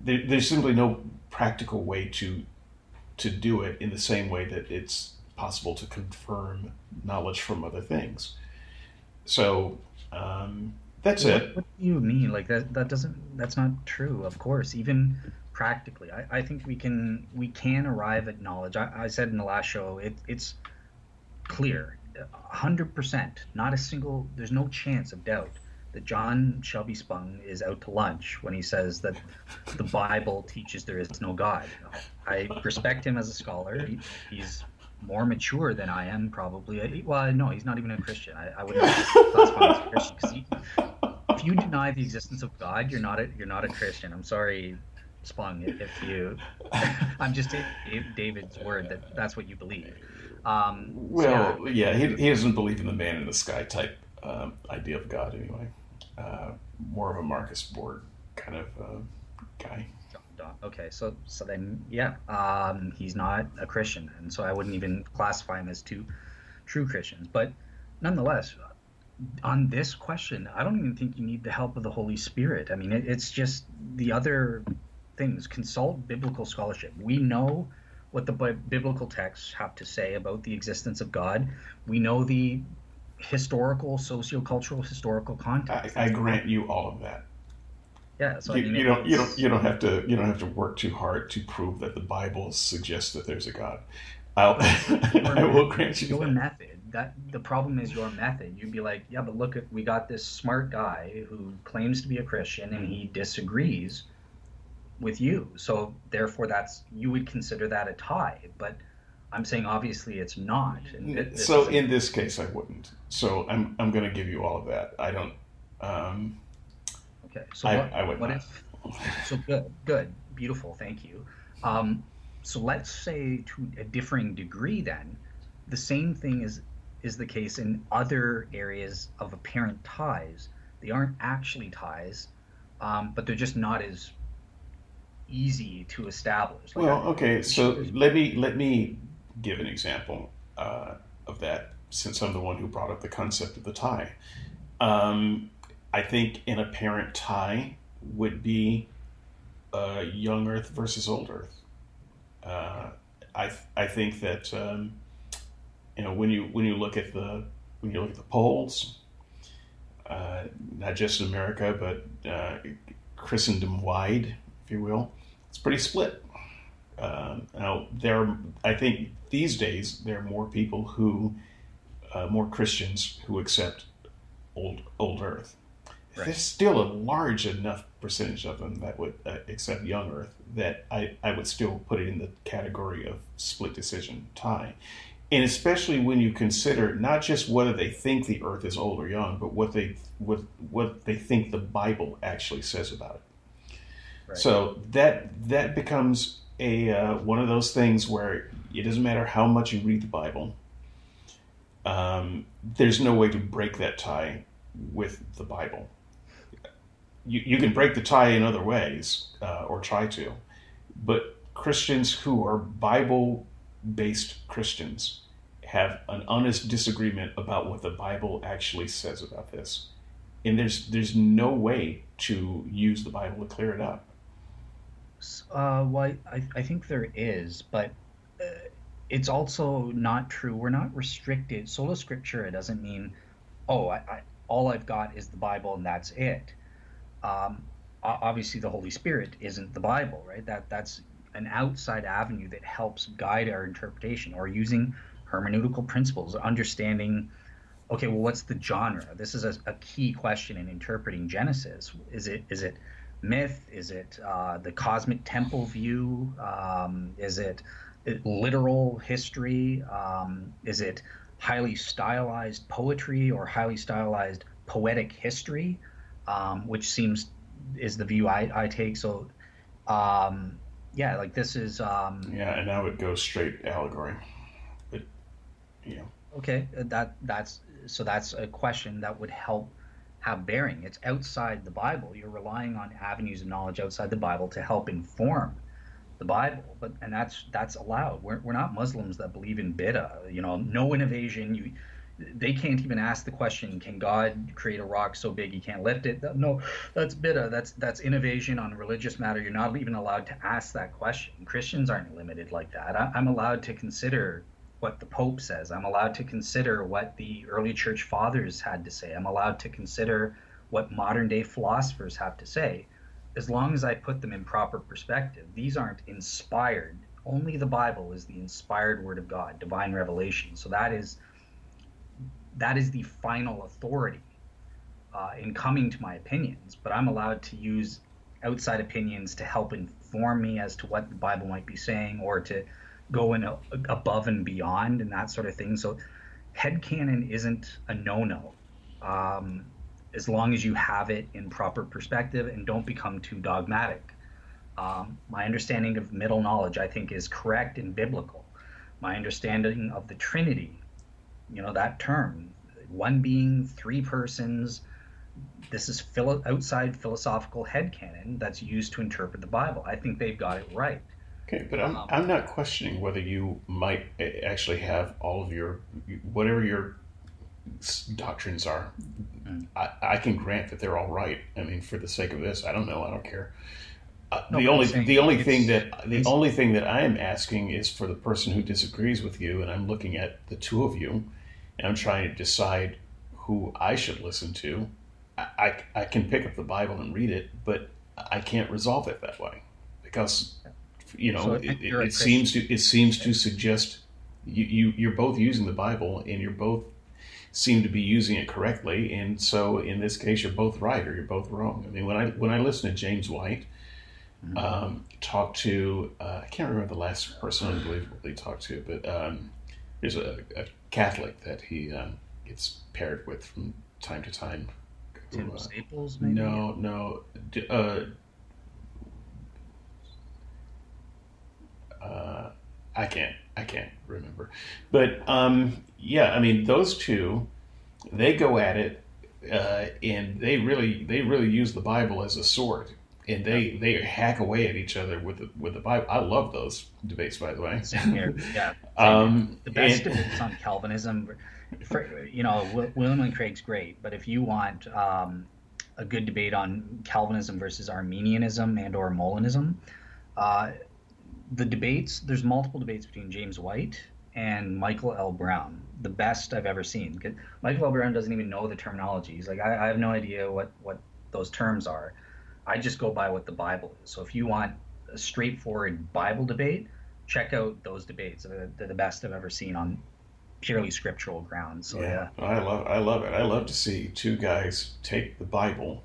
there, there's simply no practical way to to do it in the same way that it's possible to confirm knowledge from other things. So um, that's what, it. What do you mean? Like that? That doesn't. That's not true. Of course, even practically, I, I think we can we can arrive at knowledge. I, I said in the last show, it, it's clear, hundred percent. Not a single. There's no chance of doubt that John Shelby Spong is out to lunch when he says that the Bible teaches there is no God. I respect him as a scholar. He, he's more mature than I am, probably. Well, no, he's not even a Christian. I, I wouldn't classify him as a Christian because if you deny the existence of God, you're not a, you're not a Christian. I'm sorry, Spong, if you. I'm just David's word that that's what you believe. Um, well, so yeah, he, he doesn't believe in the man in the sky type um, idea of God anyway uh, more of a Marcus Borg kind of uh, guy. Okay, so so then yeah, um, he's not a Christian, and so I wouldn't even classify him as two true Christians. But nonetheless, on this question, I don't even think you need the help of the Holy Spirit. I mean, it, it's just the other things. Consult biblical scholarship. We know what the biblical texts have to say about the existence of God. We know the historical, sociocultural, historical context. I, I grant you all of that. Yeah, so you, I mean, you don't you don't you don't have to you don't have to work too hard to prove that the Bible suggests that there's a God. I'll, I will grant you your that. method. That the problem is your method. You'd be like, yeah, but look at we got this smart guy who claims to be a Christian and he disagrees with you. So therefore, that's you would consider that a tie, but I'm saying obviously it's not. It, so in this case, I wouldn't. So I'm I'm going to give you all of that. I don't. Um, okay. So I, what, I would what not. if? So good, good, beautiful. Thank you. Um, so let's say to a differing degree, then the same thing is is the case in other areas of apparent ties They aren't actually ties, um, but they're just not as easy to establish. Like well, okay, so let me let me give an example uh, of that since I'm the one who brought up the concept of the tie. Um, I think an apparent tie would be uh, young Earth versus old Earth. Uh, I I think that um, you know when you when you look at the when you look at the polls, uh, not just in America but uh, Christendom wide, if you will, it's pretty split. Um, now there, I think these days there are more people who, uh, more Christians who accept old old Earth. Right. There's still a large enough percentage of them that would uh, accept young Earth that I, I would still put it in the category of split decision tie. And especially when you consider not just whether they think the Earth is old or young, but what they what what they think the Bible actually says about it. So that that becomes a uh, one of those things where it doesn't matter how much you read the Bible. Um, there's no way to break that tie with the Bible you, you can break the tie in other ways uh, or try to, but Christians who are Bible based Christians have an honest disagreement about what the Bible actually says about this. And there's there's no way to use the Bible to clear it up. Uh, well, I, I think there is, but uh, it's also not true. We're not restricted. Sola Scriptura doesn't mean, oh, I, I, all I've got is the Bible and that's it um, obviously the Holy Spirit isn't the Bible, right? That that's an outside avenue that helps guide our interpretation or using hermeneutical principles, understanding. Okay, well, what's the genre? This is a, a key question in interpreting Genesis. Is it is it myth? Is it uh, the cosmic temple view? Um, is it, it literal history? Um, is it highly stylized poetry or highly stylized poetic history? um, which seems is the view I, I take. So, um, yeah, like this is. Um, yeah, and I would go straight allegory, but yeah. Okay, uh, that that's so that's a question that would help have bearing. It's outside the Bible. You're relying on avenues of knowledge outside the Bible to help inform the Bible, but and that's that's allowed. We're, we're not Muslims that believe in bid'ah. You know, no innovation. You they can't even ask the question can god create a rock so big he can't lift it no that's bid'ah that's that's innovation on religious matter you're not even allowed to ask that question christians aren't limited like that I, i'm allowed to consider what the pope says. I'm allowed to consider what the early church fathers had to say. I'm allowed to consider what modern day philosophers have to say. As long as i put them in proper perspective these aren't inspired. Only the bible is the inspired word of god divine revelation. So that is that is the final authority uh, in coming to my opinions, but I'm allowed to use outside opinions to help inform me as to what the Bible might be saying or to go in above and beyond and that sort of thing. So headcanon isn't a no-no um, as long as you have it in proper perspective and don't become too dogmatic. Um, my understanding of middle knowledge, I think, is correct and biblical. My understanding of the Trinity you know that term one being three persons this is philo- outside philosophical headcanon that's used to interpret the bible i think they've got it right okay but i'm, um, I'm not questioning whether you might actually have all of your whatever your doctrines are. Mm. I, I can grant that they're all right. I mean for the sake of this i don't know. I don't care. Uh, no, the only the only thing that the only thing that I am asking is for the person who disagrees with you, and I'm looking at the two of you, and I'm trying to decide who I should listen to. I, I, I can pick up the Bible and read it, but I can't resolve it that way because you know so it, it, it seems to it seems to suggest you, you you're both using the Bible and you're both seem to be using it correctly, and so in this case you're both right or you're both wrong. I mean when I when I listen to James White Mm-hmm. Um, talked to uh, I can't remember the last person unbelievable he talked to, but um, there's a, a, Catholic that he um, gets paired with from time to time. Tim uh, Staples, maybe? No, no. Uh, uh, I can't. I can't remember. But um, yeah, I mean, those two, they go at it uh, and they really they really use the Bible as a sword, and they they hack away at each other with the, with the Bible. I love those debates, by the way. Same here. Yeah. Same um, here. The best and, debates on Calvinism, for, you know, William Lane Craig's great, but if you want um, a good debate on Calvinism versus Arminianism and or Molinism, uh, the debates there's multiple debates between James White and Michael L. Brown, the best I've ever seen. Michael L. Brown doesn't even know the terminology. He's like, I, I have no idea what what those terms are. I just go by what the Bible is. So if you want a straightforward Bible debate, check out those debates. They're, they're the best I've ever seen on purely scriptural grounds. So yeah, yeah, I love I love it. I love to see two guys take the Bible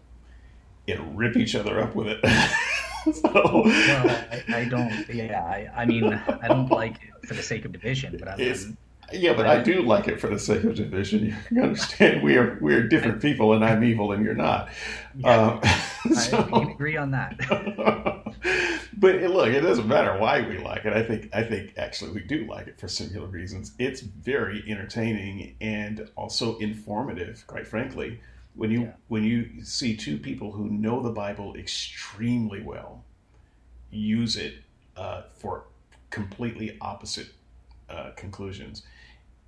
and rip each other up with it. so. Well, I, I, don't. Yeah, I, I mean, I don't like it for the sake of division, but I'm, yeah, but I do like it for the sake of division. You understand? We are we are different people, and I'm evil, and you're not. Yeah, um, so, I can agree on that. but look, it doesn't matter why we like it. I think I think actually we do like it for similar reasons. It's very entertaining and also informative, quite frankly. When you yeah. when you see two people who know the Bible extremely well use it uh, for completely opposite uh, conclusions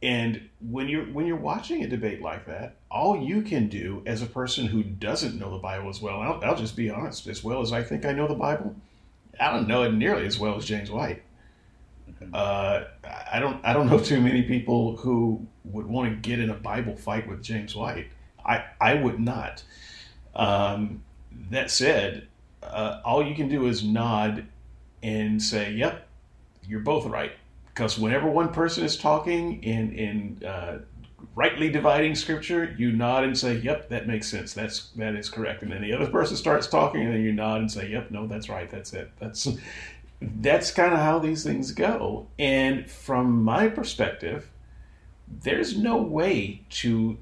and when you're when you're watching a debate like that, all you can do as a person who doesn't know the Bible as well, I'll, I'll, just be honest, as well as I think I know the Bible, I don't know it nearly as well as James White. Uh, I don't I don't know too many people who would want to get in a Bible fight with James White. I I would not. Um, that said, uh, all you can do is nod and say, "Yep, you're both right." because whenever one person is talking in in uh, rightly dividing scripture, you nod and say, "Yep, that makes sense. That's that is correct." And then the other person starts talking, and then you nod and say, "Yep, no, that's right. That's it. That's that's kind of how these things go." And from my perspective, there's no way to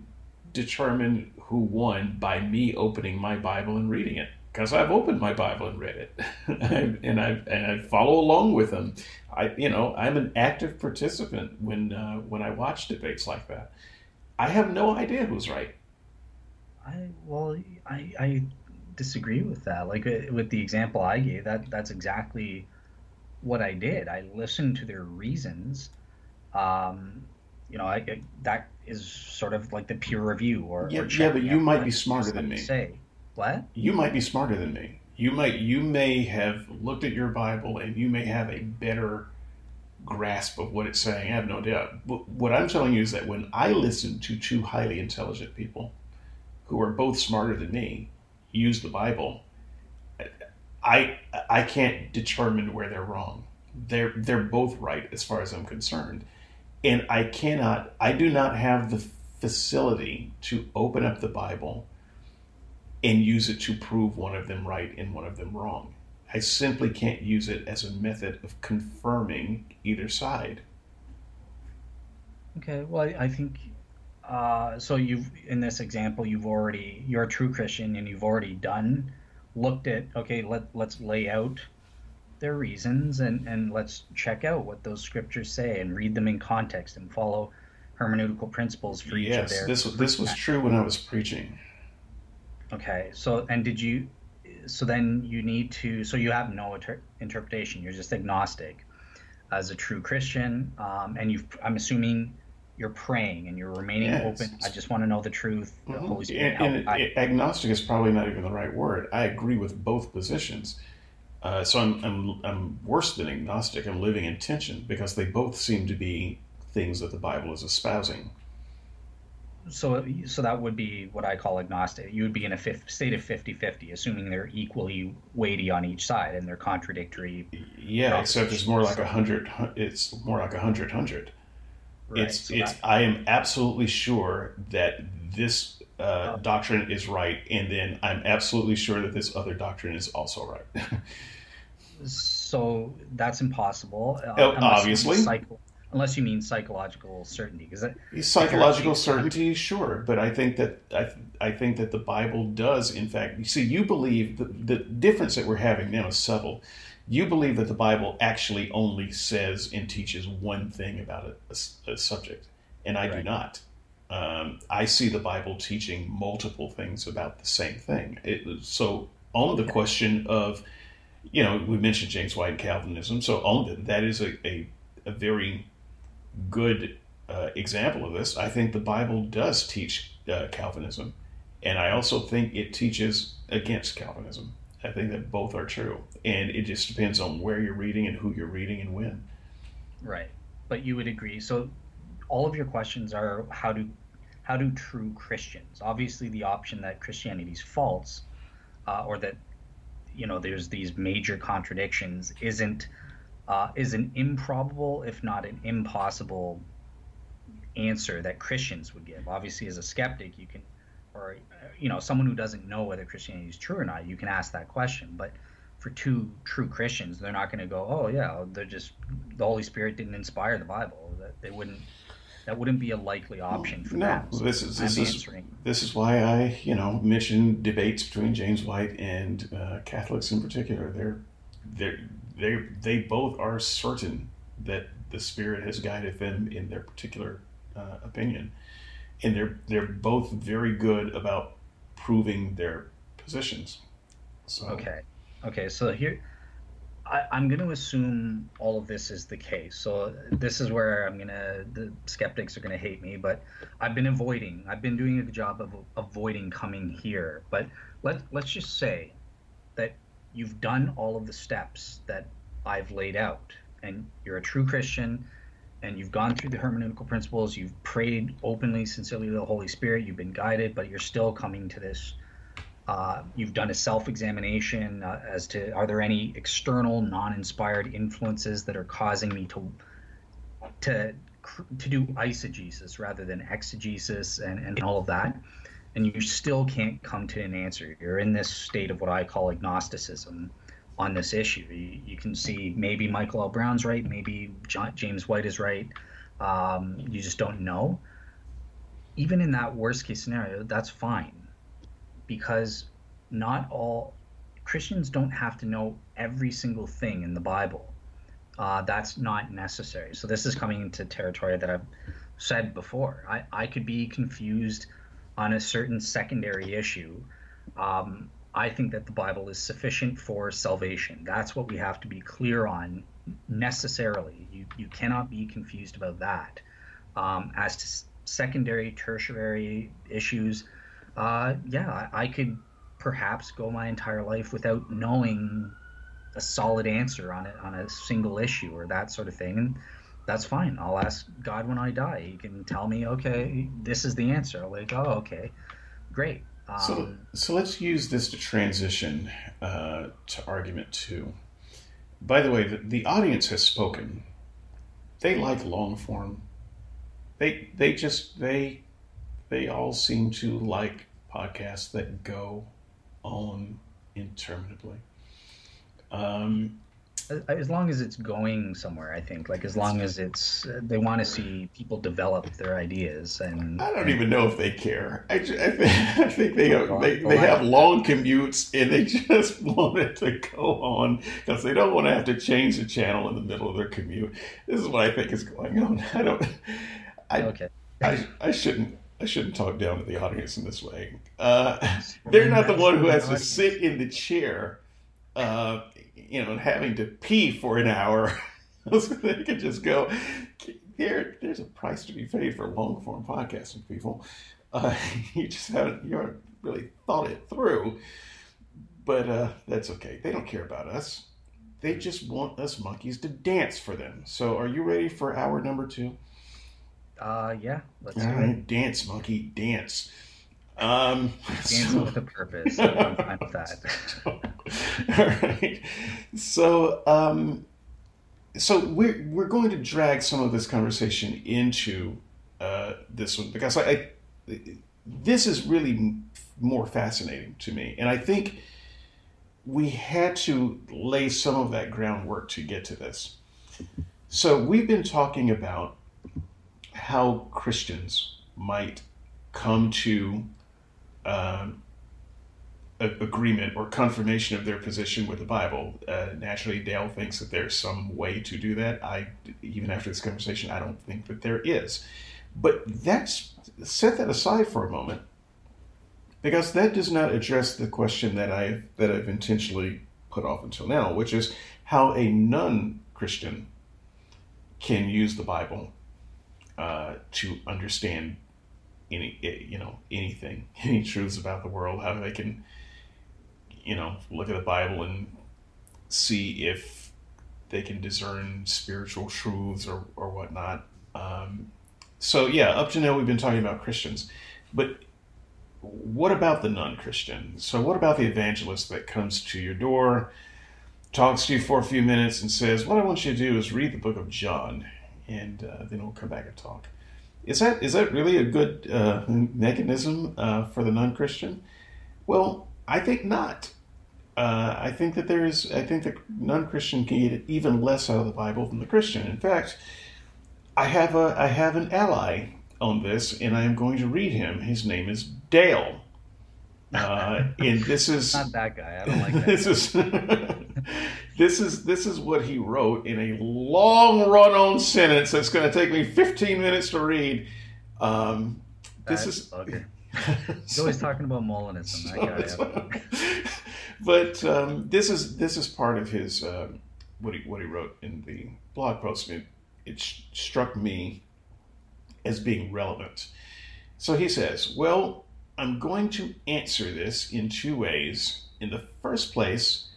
determine who won by me opening my Bible and reading it because I've opened my Bible and read it, and I and I follow along with them. I you know I'm an active participant when uh, when I watch debates like that. I have no idea who's right. I well I I disagree with that. Like uh, with the example I gave, that that's exactly what I did. I listened to their reasons. Um, you know, I, that is sort of like the peer review or yeah, or yeah but you might be smarter than me. Say what? You might be smarter than me. You might you may have looked at your Bible and you may have a better grasp of what it's saying. I have no doubt. But what I'm telling you is that when I listen to two highly intelligent people who are both smarter than me use the Bible, I I can't determine where they're wrong. They're they're both right as far as I'm concerned. And I cannot I do not have the facility to open up the Bible and use it to prove one of them right and one of them wrong. I simply can't use it as a method of confirming either side. Okay, well, I think uh, so. You've in this example, you've already you're a true Christian, and you've already done looked at. Okay, let let's lay out their reasons, and and let's check out what those scriptures say, and read them in context, and follow hermeneutical principles for each yes, of their. Yes, this this was true when I was preaching. Okay, so and did you? So then you need to. So you have no inter- interpretation. You're just agnostic, as a true Christian, um, and you. I'm assuming you're praying and you're remaining yes. open. I just want to know the truth. The mm-hmm. Holy Spirit. And, and I, agnostic is probably not even the right word. I agree with both positions. Uh, so I'm, I'm, I'm worse than agnostic. I'm living in tension because they both seem to be things that the Bible is espousing so so that would be what I call agnostic. You would be in a state of 50-50, assuming they're equally weighty on each side and they're contradictory. Yeah, except it's more like a hundred. It's more like a hundred hundred. Right, it's so it's. That, I am absolutely sure that this uh, oh. doctrine is right, and then I'm absolutely sure that this other doctrine is also right. so that's impossible. Uh, obviously, cycle, unless you mean psychological certainty because psychological certainty sure but i think that I, I think that the bible does in fact you see you believe the, the difference that we're having now is subtle you believe that the bible actually only says and teaches one thing about a, a, a subject and i right. do not um, I see the Bible teaching multiple things about the same thing. It, so on the question of, you know, we mentioned James White Calvinism. So that is a, a, a very good uh, example of this. I think the Bible does teach uh, Calvinism, and I also think it teaches against Calvinism. I think that both are true, and it just depends on where you're reading and who you're reading and when. Right, but you would agree. So all of your questions are how do how do true Christians? Obviously, the option that Christianity is false, uh, or that you know there's these major contradictions, isn't uh, is an improbable, if not an impossible, answer that Christians would give. Obviously, as a skeptic, you can, or you know, someone who doesn't know whether Christianity is true or not, you can ask that question. But for two true Christians, they're not going to go, "Oh yeah, they're just the Holy Spirit didn't inspire the Bible." That they wouldn't. That wouldn't be a likely option for no, them. So this is this is this is why I you know mentioned debates between James White and uh, Catholics in particular. They're they they they both are certain that the Spirit has guided them in their particular uh, opinion, and they're they're both very good about proving their positions. So. Okay, okay. So here, I, am going to assume all of this is the case. So this is where I'm gonna the skeptics are gonna hate me, but I've been avoiding. I've been doing a good job of avoiding coming here. But let let's just say that you've done all of the steps that I've laid out, and you're a true Christian and you've gone through the hermeneutical principles, you've prayed openly, sincerely to the Holy Spirit, you've been guided, but you're still coming to this. Uh, you've done a self examination uh, as to are there any external, non inspired influences that are causing me to to to do eisegesis rather than exegesis and, and all of that and you still can't come to an answer you're in this state of what i call agnosticism on this issue. You, you, can see maybe Michael L. Brown's right, maybe John, James White is right. Um, you just don't know. Even in that worst case scenario, that's fine because not all Christians don't have to know every single thing in the Bible. Uh, that's not necessary. So this is coming into territory that I've said before. I, I could be confused on a certain secondary issue. Um, I think that the Bible is sufficient for salvation. That's what we have to be clear on necessarily. You, you cannot be confused about that. Um, as to secondary, tertiary issues, uh, yeah, I, could perhaps go my entire life without knowing a solid answer on it on a single issue or that sort of thing. And that's fine. I'll ask God when I die. He can tell me, okay, this is the answer. Like, oh, okay, great. Um, so, so let's use this to transition uh, to argument two. By the way, the, the audience has spoken. They like long form. They they just they they all seem to like podcasts that go on interminably. Um, as long as it's going somewhere i think like as long as it's uh, they want to see people develop their ideas and i don't even know if they care. I, just, I, think, I think they have, they, they have long commutes and they just want it to go on because they don't want to have to change the channel in the middle of their commute. This is what i think is going on. I don't i okay. I, I shouldn't I shouldn't talk down to the audience in this way. Uh, they're not the one who has to sit in the chair uh, you know, having to pee for an hour. so they could just go, there, there's a price to be paid for long form podcasting, people. Uh, you just haven't, you haven't really thought it through. But uh, that's okay. They don't care about us. They just want us monkeys to dance for them. So, are you ready for hour number two? Uh, yeah. Let's All right, dance, monkey, dance. Um, Dancing so, with a purpose. I'm fine with that. All right. So, um, so we're we're going to drag some of this conversation into uh, this one because I, I, this is really more fascinating to me, and I think we had to lay some of that groundwork to get to this. So we've been talking about how Christians might come to um, agreement or confirmation of their position with the Bible. Uh, naturally, Dale thinks that there's some way to do that. I, even after this conversation, I don't think that there is. But that's set that aside for a moment, because that does not address the question that I that I've intentionally put off until now, which is how a non-Christian can use the Bible uh, to understand any you know anything, any truths about the world, how they can you know look at the Bible and see if they can discern spiritual truths or or whatnot. Um, so yeah, up to now we've been talking about Christians, but what about the non-Christian? So what about the evangelist that comes to your door, talks to you for a few minutes, and says, "What I want you to do is read the book of John," and uh, then we'll come back and talk. Is that is that really a good uh, mechanism uh, for the non-Christian? Well, I think not. Uh, I think that there is. I think the non-Christian can get even less out of the Bible than the Christian. In fact, I have a I have an ally on this, and I am going to read him. His name is Dale. Uh, and this is not that guy. I don't like that. this is this is this is what he wrote in a long run-on sentence that's going to take me 15 minutes to read. Um, this is bugger. He's always talking about Molinism. That guy. but um, this is this is part of his uh, what he what he wrote in the blog post. It, it sh- struck me as being relevant. So he says, "Well, I'm going to answer this in two ways. In the first place,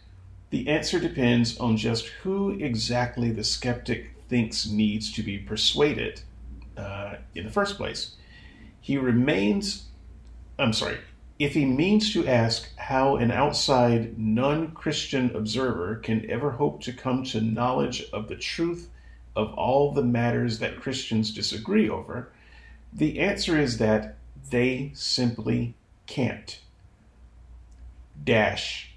the answer depends on just who exactly the skeptic thinks needs to be persuaded. Uh, in the first place, he remains I'm sorry, if he means to ask how an outside non Christian observer can ever hope to come to knowledge of the truth of all the matters that Christians disagree over, the answer is that they simply can't. Dash.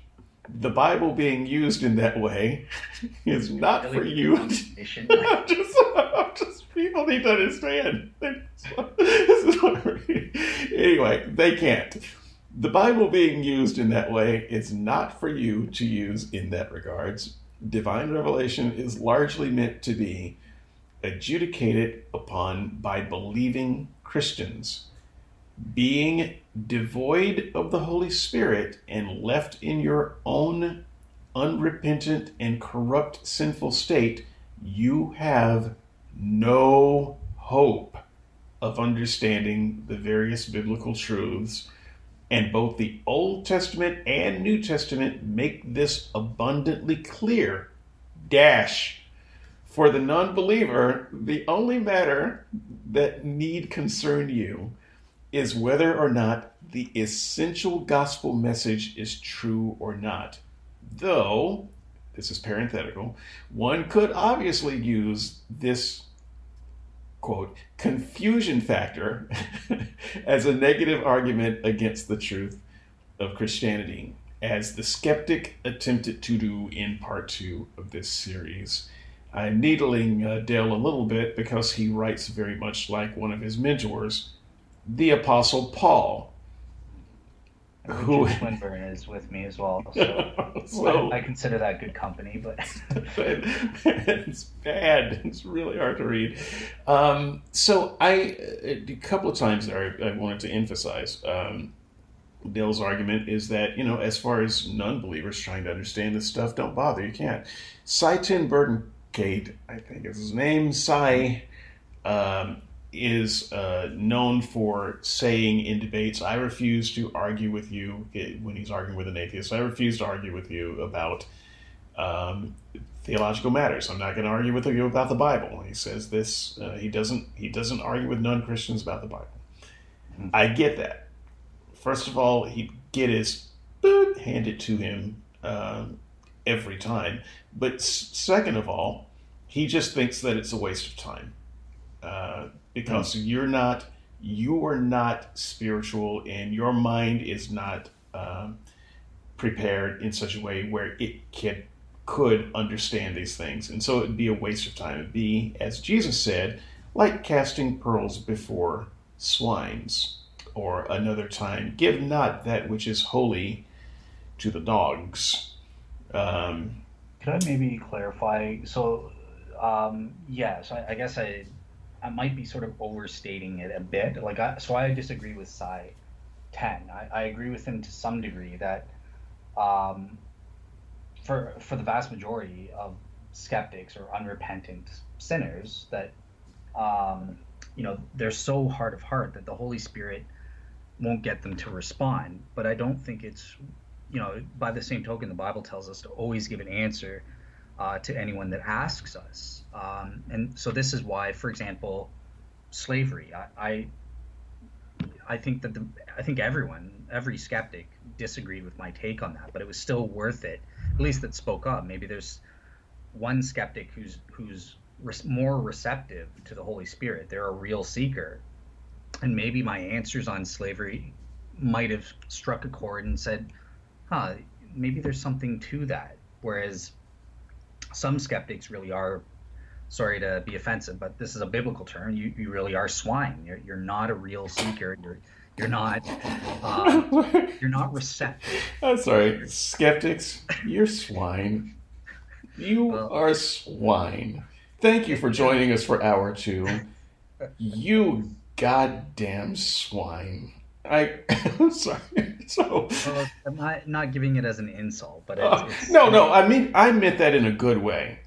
The Bible being used in that way is not for you. I'm just, I'm just, people need to understand. This is what Anyway, they can't. The Bible being used in that way is not for you to use in that regards. Divine revelation is largely meant to be adjudicated upon by believing Christians. Being devoid of the Holy Spirit and left in your own unrepentant and corrupt sinful state, you have no hope of understanding the various biblical truths. And both the Old Testament and New Testament make this abundantly clear. Dash. For the non believer, the only matter that need concern you is whether or not the essential gospel message is true or not. Though, this is parenthetical, one could obviously use this quote confusion factor as a negative argument against the truth of Christianity, as the skeptic attempted to do in part two of this series. I'm needling uh, Dale a little bit because he writes very much like one of his mentors, the Apostle Paul. Who Swinburne is with me as well, so, so I, I, consider that good company. But it's bad; it's really hard to read. Um, so I, a couple of times there, I, I wanted to emphasize um, Dale's argument is that you know, as far as non-believers trying to understand this stuff, don't bother. You can't. Burton Cade, I think is his name. Sye um, is uh, known for saying in debates, I refuse to argue with you when he's arguing with an atheist. I refuse to argue with you about um, theological matters. I'm not going to argue with you about the Bible. He says this. Uh, he doesn't. He doesn't argue with non Christians about the Bible. Mm-hmm. I get that. First of all, he'd get his boot handed to him um, every time. But second of all, he just thinks that it's a waste of time. Uh, because mm. you're not you are not spiritual and your mind is not um, prepared in such a way where it can could understand these things. And so it'd be a waste of time. It'd be as jesus said like casting pearls before swines or another time give not that which is holy to the dogs. Um, could i maybe clarify? So um, yes I, I guess i I might be sort of overstating it a bit. Like, I, so I disagree with Sye Ten. I, I agree with him to some degree that um, for for the vast majority of skeptics or unrepentant sinners, that um, you know they're so hard of heart that the Holy Spirit won't get them to respond. But I don't think it's you know by the same token, the Bible tells us to always give an answer uh, to anyone that asks us. Um, and so this is why, for example, slavery. I, I, I think that the I think everyone, every skeptic, disagreed with my take on that, but it was still worth it. At least that spoke up. Maybe there's one skeptic who's who's more receptive to the Holy Spirit. They're a real seeker, and maybe my answers on slavery might have struck a chord and said, "Huh, maybe there's something to that." Whereas some skeptics really are sorry to be offensive, but this is a biblical term. You, you really are swine. You're, you're not a real seeker. You're you're not uh, you're not receptive. I'm sorry, skeptics. You're swine. You well, are swine. Thank you for joining us for hour two. You goddamn swine. I, I'm sorry. So well, I'm not, not giving it as an insult, but it's, uh, it's, no, no. I mean, I meant that in a good way.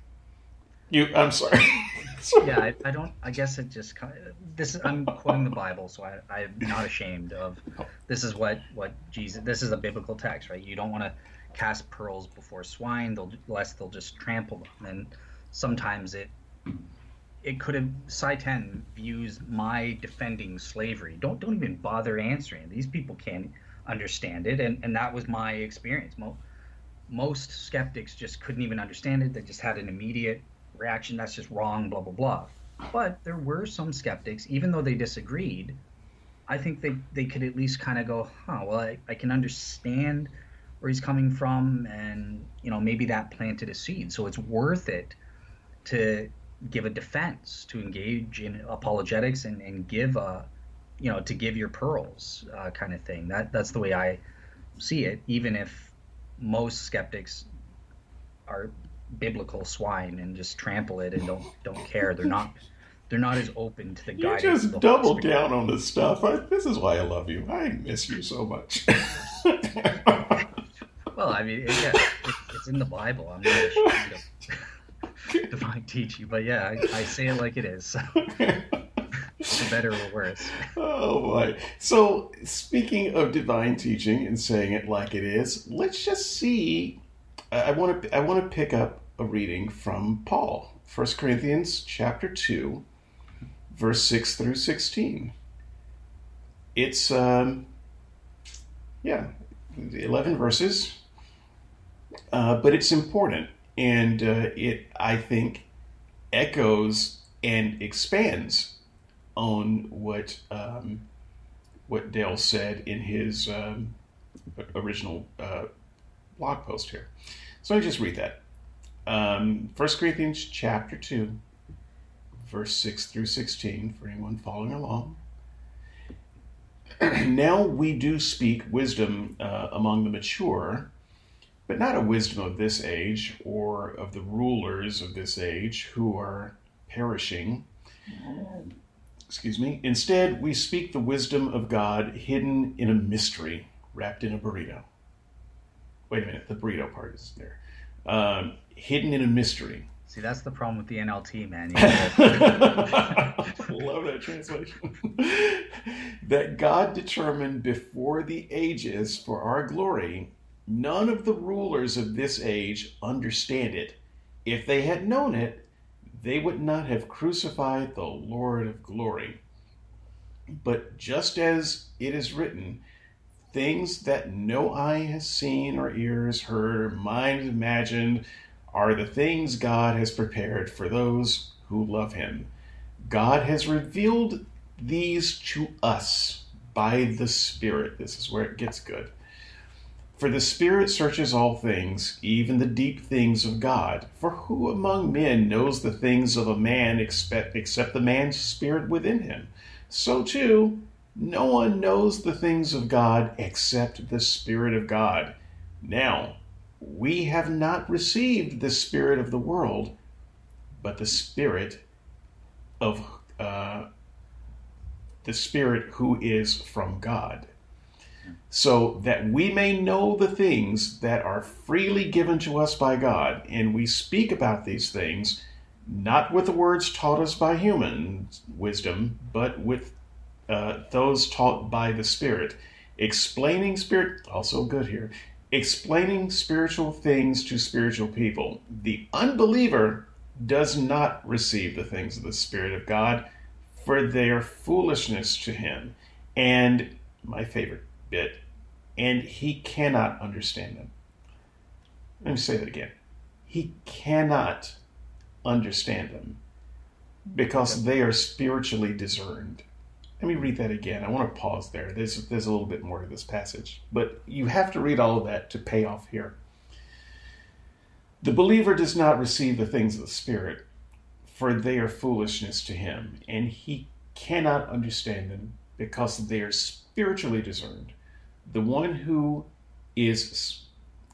You, I'm sorry. yeah, I, I, don't. I guess it just kind of, this. Is, I'm quoting the Bible, so I, I'm not ashamed of. This is what what Jesus. This is a biblical text, right? You don't want to cast pearls before swine, they'll lest they'll just trample them. And sometimes it it could have 10 views my defending slavery. Don't don't even bother answering. These people can't understand it, and and that was my experience. Most most skeptics just couldn't even understand it. They just had an immediate reaction. That's just wrong. Blah blah blah. But there were some skeptics, even though they disagreed. I think they, they could at least kind of go, huh, well, I, I can understand where he's coming from, and you know maybe that planted a seed. So it's worth it to give a defense, to engage in apologetics, and, and give a you know to give your pearls uh, kind of thing. That that's the way I see it. Even if most skeptics are biblical swine and just trample it and don't don't care, they're not they're not as open to the you guidance. You just double down on this stuff. I, this is why I love you. I miss you so much. well, I mean, yeah, it's in the Bible. I'm not ashamed of divine teaching, but yeah, I, I, say it like it is. So. for better or worse. Oh boy! So, speaking of divine teaching and saying it like it is, let's just see. I want to. I want to pick up a reading from Paul, 1 Corinthians chapter two, verse 6 through 16. It's, um, yeah, 11 verses, uh, but it's important. And uh, it, I think, echoes and expands on what um, what Dale said in his um, original uh, blog post here. So I just read that. Um, 1 Corinthians chapter 2, verse 6 through 16, for anyone following along. now we do speak wisdom uh, among the mature, but not a wisdom of this age or of the rulers of this age who are perishing. Excuse me. Instead, we speak the wisdom of God hidden in a mystery, wrapped in a burrito. Wait a minute, the burrito part is there. Um, hidden in a mystery See, that's the problem with the NLT, man. Love that translation. that God determined before the ages for our glory, none of the rulers of this age understand it. If they had known it, they would not have crucified the Lord of glory. But just as it is written, things that no eye has seen or ears heard or mind imagined are the things God has prepared for those who love Him. God has revealed these to us by the Spirit. This is where it gets good. For the Spirit searches all things, even the deep things of God. For who among men knows the things of a man except, the man's spirit within him? So too, no one knows the things of God except the Spirit of God. Now, we have not received the Spirit of the world, but the Spirit of uh, the Spirit who is from God, so that we may know the things that are freely given to us by God, and we speak about these things not with the words taught us by human wisdom, but with uh, those taught by the Spirit, explaining spirit also good here, explaining spiritual things to spiritual people. The unbeliever does not receive the things of the Spirit of God, for they are foolishness to him. And my favorite bit, and he cannot understand them. Let me say that again. He cannot understand them because they are spiritually discerned. Let me read that again. I want to pause there. There's, there's a little bit more to this passage, but you have to read all of that to pay off here. The believer does not receive the things of the Spirit, for they are foolishness to him, and he cannot understand them because they are spiritually discerned. The one who is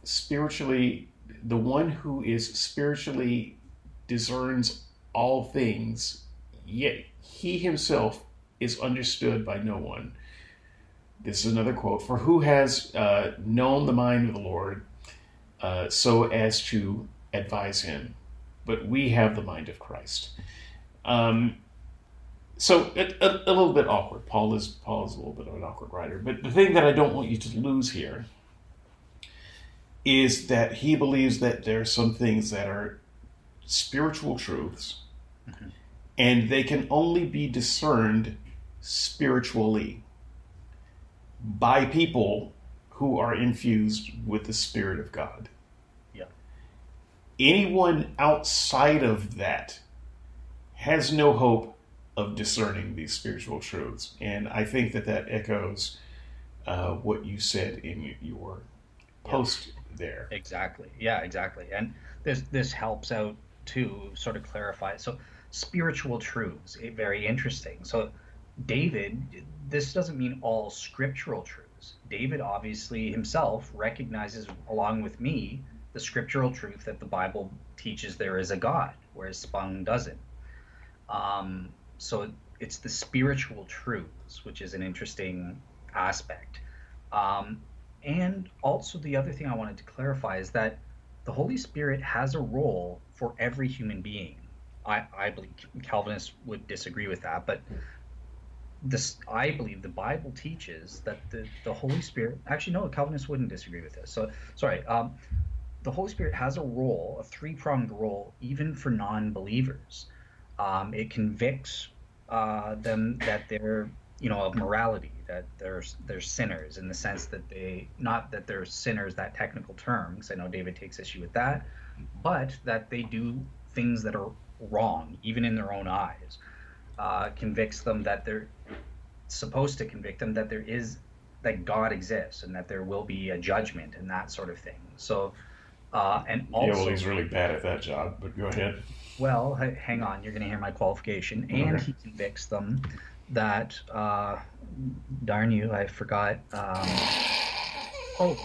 spiritually, the one who is spiritually discerns all things, yet he himself is understood by no one. This is another quote For who has uh, known the mind of the Lord uh, so as to advise him? But we have the mind of Christ. Um, so a, a, a, little bit awkward. Paul is Paul is a little bit of an awkward writer. But the thing that I don't want you to lose here is that he believes that there are some things that are spiritual truths, mm-hmm. and they can only be discerned spiritually by people who are infused with the Spirit of God. Yeah. Anyone outside of that has no hope of discerning these spiritual truths. And I think that that echoes uh, what you said in your post there. Exactly. Yeah, exactly. And this this helps out to sort of clarify. So spiritual truths, eh, very interesting. So David, this doesn't mean all scriptural truths. David obviously himself recognizes, along with me, the scriptural truth that the Bible teaches there is a God, whereas Spong doesn't. Um, so it's the spiritual truths, which is an interesting aspect. Um, and also, the other thing I wanted to clarify is that the Holy Spirit has a role for every human being. I, I believe Calvinists would disagree with that, but this I believe the Bible teaches that the, the Holy Spirit actually no Calvinists wouldn't disagree with this. So sorry, um, the Holy Spirit has a role, a three pronged role, even for non believers. Um, it convicts uh, them that they're you know of morality that they're they're sinners in the sense that they not that they're sinners that technical term because I know David takes issue with that, but that they do things that are wrong even in their own eyes. Uh, convicts them that they're supposed to convict them that there is that God exists and that there will be a judgment and that sort of thing. So, uh, and also, yeah, well, he's really bad at that job. But go ahead. Well, hang on, you're going to hear my qualification, and okay. he convicts them that uh, darn you, I forgot. Um, oh,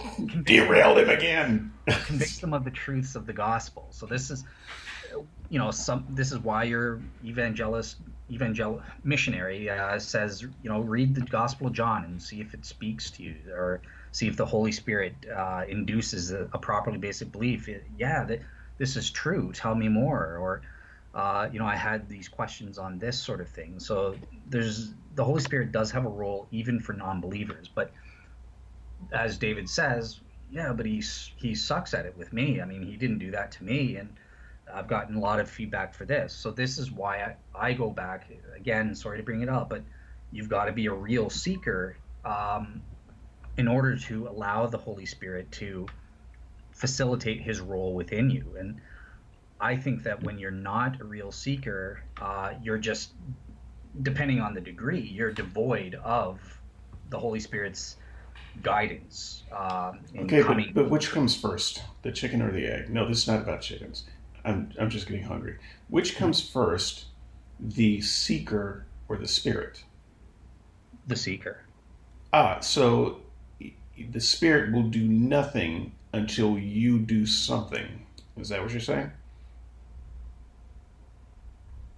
derailed him again. convict them of the truths of the gospel. So this is, you know, some. This is why your evangelist, evangel missionary uh, says, you know, read the Gospel of John and see if it speaks to you, or see if the Holy Spirit uh, induces a, a, properly basic belief. It, yeah, that this is true. Tell me more, or uh, you know, I had these questions on this sort of thing. So there's the Holy Spirit does have a role even for non-believers, but as David says, yeah, but he he sucks at it with me. I mean, he didn't do that to me, and I've gotten a lot of feedback for this. So this is why I, I go back again. Sorry to bring it up, but you've got to be a real seeker um, in order to allow the Holy Spirit to facilitate His role within you. And I think that when you're not a real seeker, uh, you're just, depending on the degree, you're devoid of the Holy Spirit's guidance. Uh, okay, but, but which comes first, the chicken or the egg? No, this is not about chickens. I'm, I'm just getting hungry. Which comes first, the seeker or the spirit? The seeker. Ah, so the spirit will do nothing until you do something. Is that what you're saying?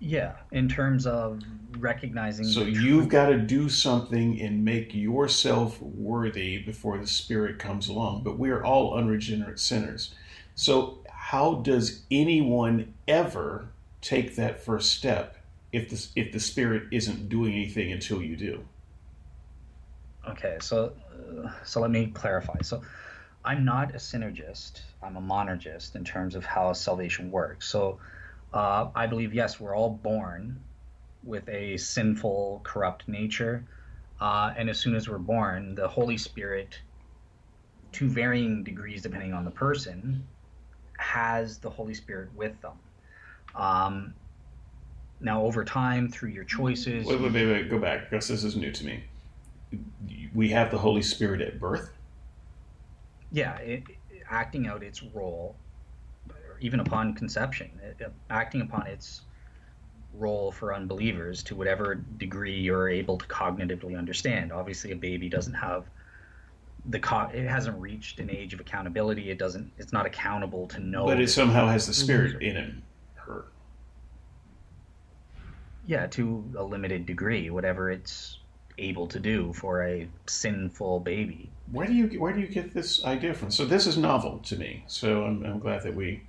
Yeah, in terms of recognizing. So you've got to do something and make yourself worthy before the Spirit comes along. But we are all unregenerate sinners. So how does anyone ever take that first step if the if the Spirit isn't doing anything until you do? Okay, so uh, so let me clarify. So I'm not a synergist. I'm a monergist in terms of how salvation works. So uh, I believe, yes, we're all born with a sinful, corrupt nature. Uh, and as soon as we're born, the Holy Spirit, to varying degrees depending on the person, has the Holy Spirit with them. Um, now, over time, through your choices. Wait, wait, wait, wait, go back because this is new to me. We have the Holy Spirit at birth? Yeah, it, acting out its role even upon conception, uh, acting upon its role for unbelievers to whatever degree you're able to cognitively understand. Obviously, a baby doesn't have the co- it hasn't reached an age of accountability. It doesn't. It's not accountable to know. But it somehow has the spirit in him. Her. Yeah, to a limited degree, whatever it's able to do for a sinful baby. Where do you where do you get this idea from? So this is novel to me. So I'm, I'm glad that we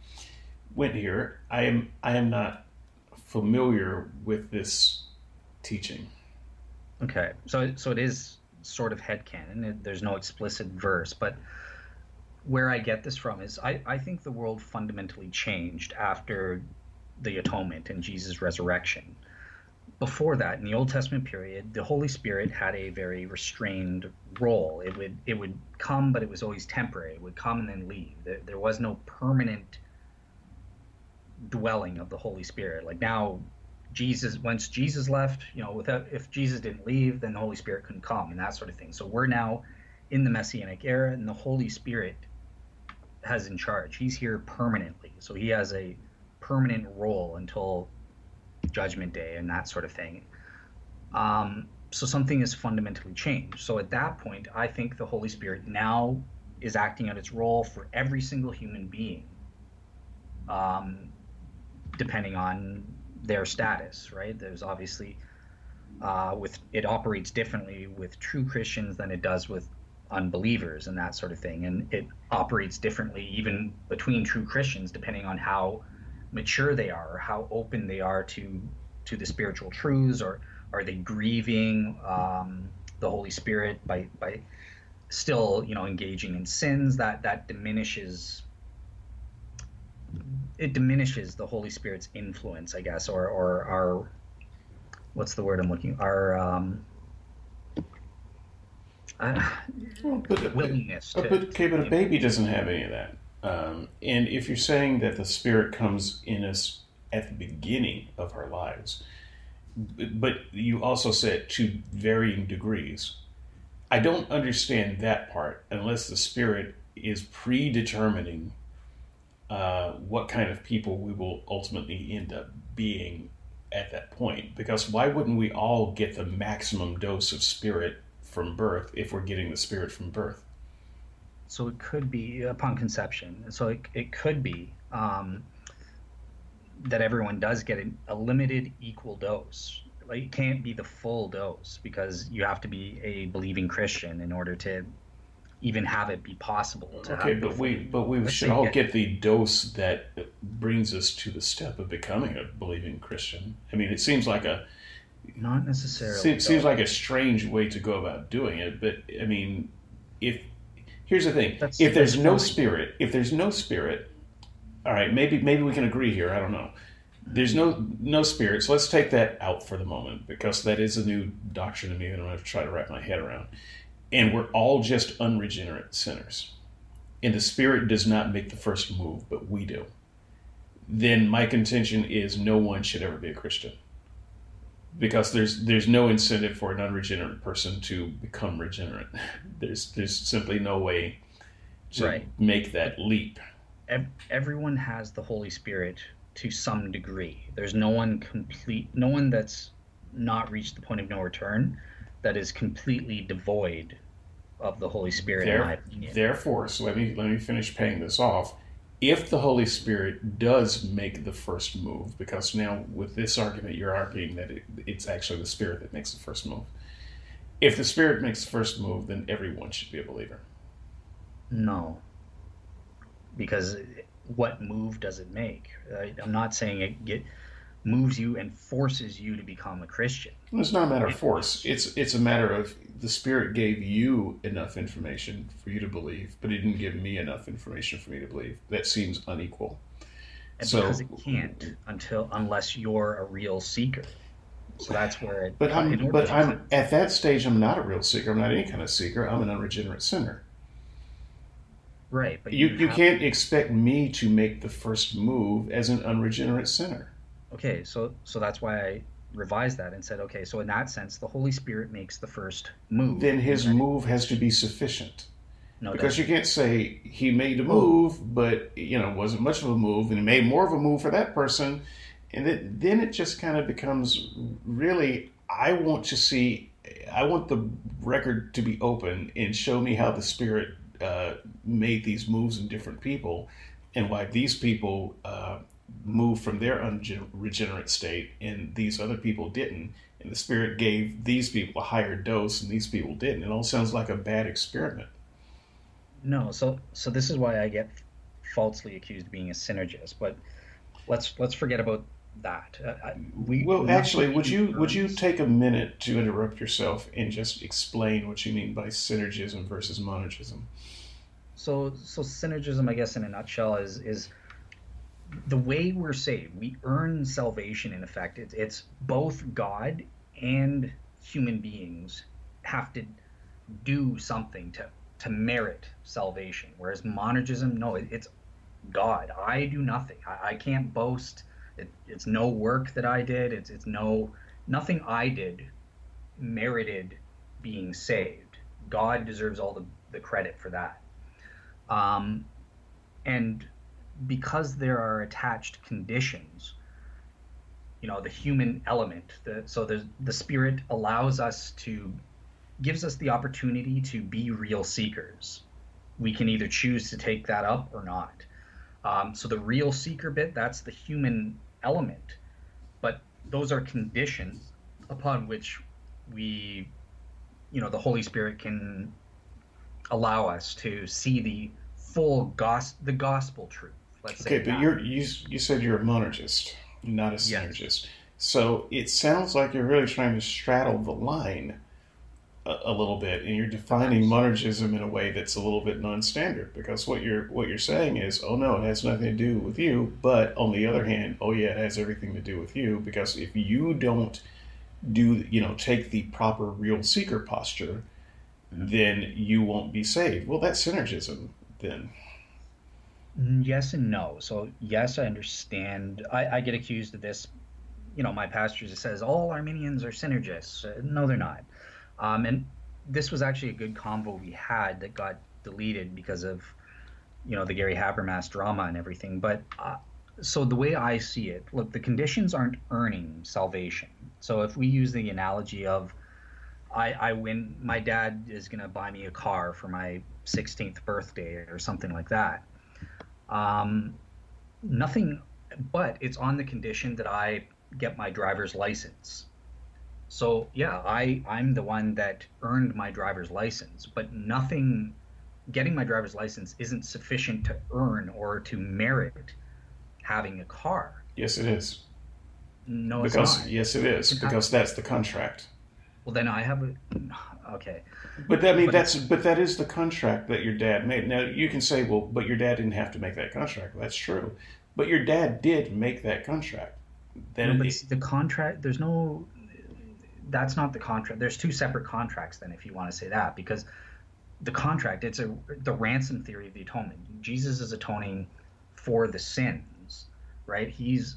went here. I am I am not familiar with this teaching. Okay, so so it is sort of headcanon. There's no explicit verse, but where I get this from is I, I think the world fundamentally changed after the atonement and Jesus' resurrection. Before that, in the Old Testament period, the Holy Spirit had a very restrained role. It would it would come, but it was always temporary. It would come and then leave. There, there was no permanent dwelling of the Holy Spirit. Like now, Jesus, once Jesus left, you know, without if Jesus didn't leave, then the Holy Spirit couldn't come and that sort of thing. So we're now in the Messianic era, and the Holy Spirit has in charge. He's here permanently, so he has a permanent role until Judgment Day and that sort of thing. Um, so something has fundamentally changed. So at that point, I think the Holy Spirit now is acting out its role for every single human being. Um, depending on their status, right? There's obviously uh, with it operates differently with true Christians than it does with unbelievers and that sort of thing, and it operates differently even between true Christians depending on how mature they are or how open they are to to the spiritual truths or are they grieving um, the Holy Spirit by by still you know engaging in sins that that diminishes it diminishes the Holy Spirit's influence, I guess, or or our what's the word I'm looking our um, uh, well, but, willingness. But, to, but, okay, but a baby doesn't have any of that. Um, and if you're saying that the Spirit comes in us at the beginning of our lives, but you also said to varying degrees. I don't understand that part unless the Spirit is predetermining uh, what kind of people we will ultimately end up being at that point. Because why wouldn't we all get the maximum dose of spirit from birth if we're getting the spirit from birth? So it could be upon conception. So it, it could be um, that everyone does get a, limited equal dose. Like it can't be the full dose because you have to be a believing Christian in order to even have it be possible to okay but we but we should all get, the dose that brings us to the step of becoming a believing christian. I mean it seems like a not necessarily seems, seems like a strange way to go about doing it but i mean if here's the thing. That's, if there's no spirit if there's no spirit all right maybe maybe we can agree here i don't know. There's no no spirit so let's take that out for the moment because that is a new doctrine to me that i'm going to try to wrap my head around and we're all just unregenerate sinners, and the Spirit does not make the first move, but we do, then my contention is no one should ever be a Christian. Because there's there's no incentive for an unregenerate person to become regenerate. There's there's simply no way to right. make that leap. Everyone has the Holy Spirit to some degree. There's no one complete, no one that's not reached the point of no return that is completely devoid of the Holy Spirit. There, therefore, so let me let me finish paying this off. if the Holy Spirit does make the first move, because now with this argument you're arguing that it, it's actually the Spirit that makes the first move. If the Spirit makes the first move, then everyone should be a believer. No, because what move does it make? I'm not saying it get moves you and forces you to become a Christian. It's not a matter of force. It's it's a matter of the Spirit gave you enough information for you to believe, but He didn't give me enough information for me to believe. That seems unequal. And so, because it can't until unless you're a real seeker. So that's where it. But I'm but I'm at that stage. I'm not a real seeker. I'm not any kind of seeker. I'm an unregenerate sinner. Right, but you, you, you can't expect me to make the first move as an unregenerate sinner. Okay, so so that's why I revised that and said, okay, so in that sense, the Holy Spirit makes the first move. Then his move has to be sufficient. No, because you can't say he made a move, but you know wasn't much of a move, and he made more of a move for that person, and it, then it just kind of becomes really. I want to see. I want the record to be open and show me how the Spirit uh, made these moves in different people, and why these people uh, moved from their unregenerate state, and these other people didn't. And the Spirit gave these people a higher dose, and these people didn't. It all sounds like a bad experiment. No, so so this is why I get falsely accused of being a synergist. But let's let's forget about that. Uh, we, well, actually, would you would you take a minute to interrupt yourself and just explain what you mean by synergism versus monergism? So, so synergism, I guess, in a nutshell, is is the way we're saved. We earn salvation. In effect, it's it's both God and human beings have to do something to to merit salvation. Whereas monergism, no, it, it's God. I do nothing. I, I can't boast it, it's no work that I did. It's it's no nothing I did merited being saved. God deserves all the, the credit for that. Um, and because there are attached conditions, you know, the human element, the, so the, the spirit allows us to, gives us the opportunity to be real seekers. We can either choose to take that up or not. Um, so the real seeker bit, that's the human element, but those are conditions upon which we, you know, the Holy Spirit can allow us to see the full gospel, the gospel truth. Let's say. Okay, but you're you you said you're a monergist, not a synergist. Yes. So it sounds like you're really trying to straddle the line a, a little bit, and you're defining monergism in a way that's a little bit non-standard. Because what you're what you're saying is, oh no, it has nothing to do with you. But on the other hand, oh yeah, it has everything to do with you. Because if you don't do, you know, take the proper real seeker posture, mm-hmm. then you won't be saved. Well, that's synergism then. Mm, yes and no. So yes, I understand. I, I get accused of this. You know, my pastor just says all Arminians are synergists. Uh, no, they're not. Um, and this was actually a good convo we had that got deleted because of, you know, the Gary Habermas drama and everything. But uh, so the way I see it, look, the conditions aren't earning salvation. So if we use the analogy of, I, I win, my dad is going to buy me a car for my 16th birthday or something like that. Um, nothing, but it's on the condition that I get my driver's license. So yeah, I I'm the one that earned my driver's license, but nothing getting my driver's license isn't sufficient to earn or to merit having a car. Yes, it is. No, because yes, it is because that's the contract. Well, then I have a okay. But I mean, but that's but that is the contract that your dad made. Now you can say, well, but your dad didn't have to make that contract. That's true, but your dad did make that contract. Then no, but it, the contract, there's no that's not the contract. There's two separate contracts then, if you want to say that, because the contract it's a the ransom theory of the atonement. Jesus is atoning for the sins, right? He's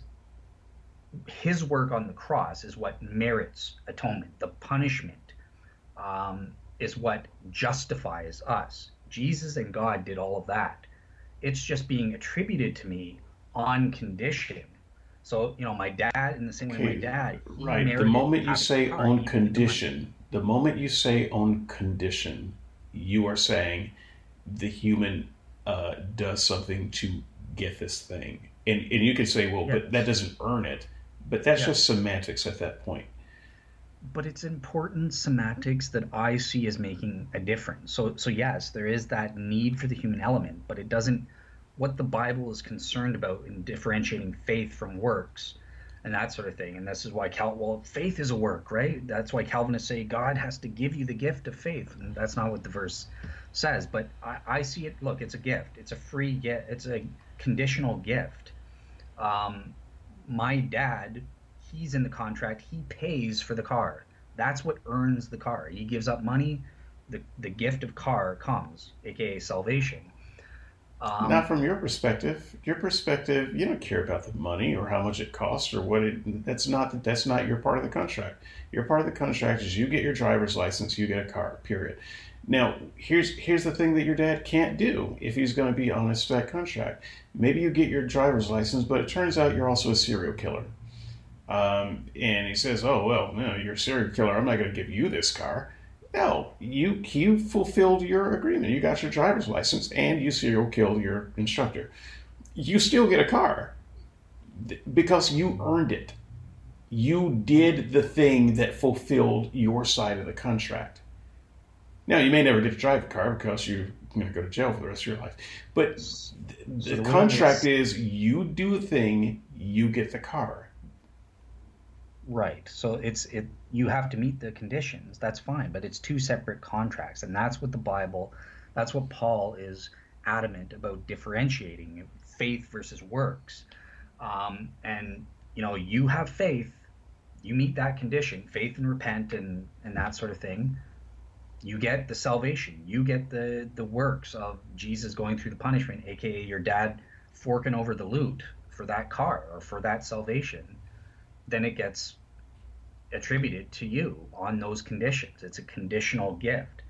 his work on the cross is what merits atonement. The punishment um, is what justifies us. Jesus and God did all of that. It's just being attributed to me on condition so you know, my dad, in the same way, my dad. Right. The moment you say on condition, the moment you say on condition, you are saying the human uh, does something to get this thing. And, and you can say, well, yes. but that doesn't earn it. But that's just semantics at that point. But it's important semantics that I see as making a difference. So, so yes, there is that need for the human element, but it doesn't. What the Bible is concerned about in differentiating faith from works and that sort of thing. And this is why Cal well, faith is a work, right? That's why Calvinists say God has to give you the gift of faith, and that's not what the verse says. But I, I see it. Look, it's a gift. It's a free gift. It's a conditional gift. Um, my dad, he's in the contract. He pays for the car. That's what earns the car. He gives up money. The, the gift of car comes, aka salvation. Um, Not from your perspective. Your perspective, you don't care about the money or how much it costs or what it. That's not that's not your part of the contract. Your part of the contract is you get your driver's license, you get a car. Period. Now, here's here's the thing that your dad can't do if he's going to be honest to that contract. Maybe you get your driver's license, but it turns out you're also a serial killer. Um, and he says, "Oh well, no, you're a serial killer. I'm not going to give you this car." No, you you fulfilled your agreement. You got your driver's license and you serial killed your instructor. You still get a car because you earned it. You did the thing that fulfilled your side of the contract. Now you may never get to drive a car because you're going to go to jail for the rest of your life. But the, the contract is, is you do a thing, you get the car. Right. So it's it you have to meet the conditions. That's fine, but it's two separate contracts and that's what the Bible that's what Paul is adamant about differentiating faith versus works. Um, and you know, you have faith, you meet that condition, faith and repent and and that sort of thing. You get the salvation. You get the the works of Jesus going through the punishment, aka your dad forking over the loot for that car or for that salvation. Then it gets attributed to you on those conditions. It's a conditional gift.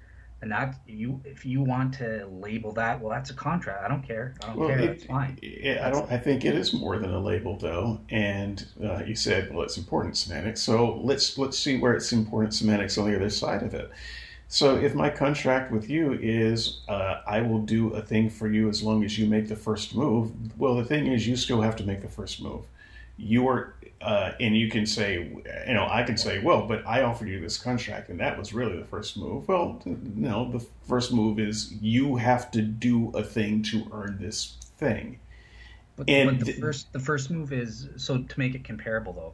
And that you, if you want to label that, well, that's a contract. I don't care. I don't well, care. It, that's fine. It, I don't. I think it is more than a label, though. And uh, you said, well, it's important semantics. So let's let's see where it's important semantics on the other side of it. So if my contract with you is uh, I will do a thing for you as long as you make the first move, well, the thing is you still have to make the first move. You are uh, and you can say, you know, I can say, well, but I offered you this contract, and that was really the first move. Well, no, the first move is you have to do a thing to earn this thing. But, and but the first, the first move is so to make it comparable, though,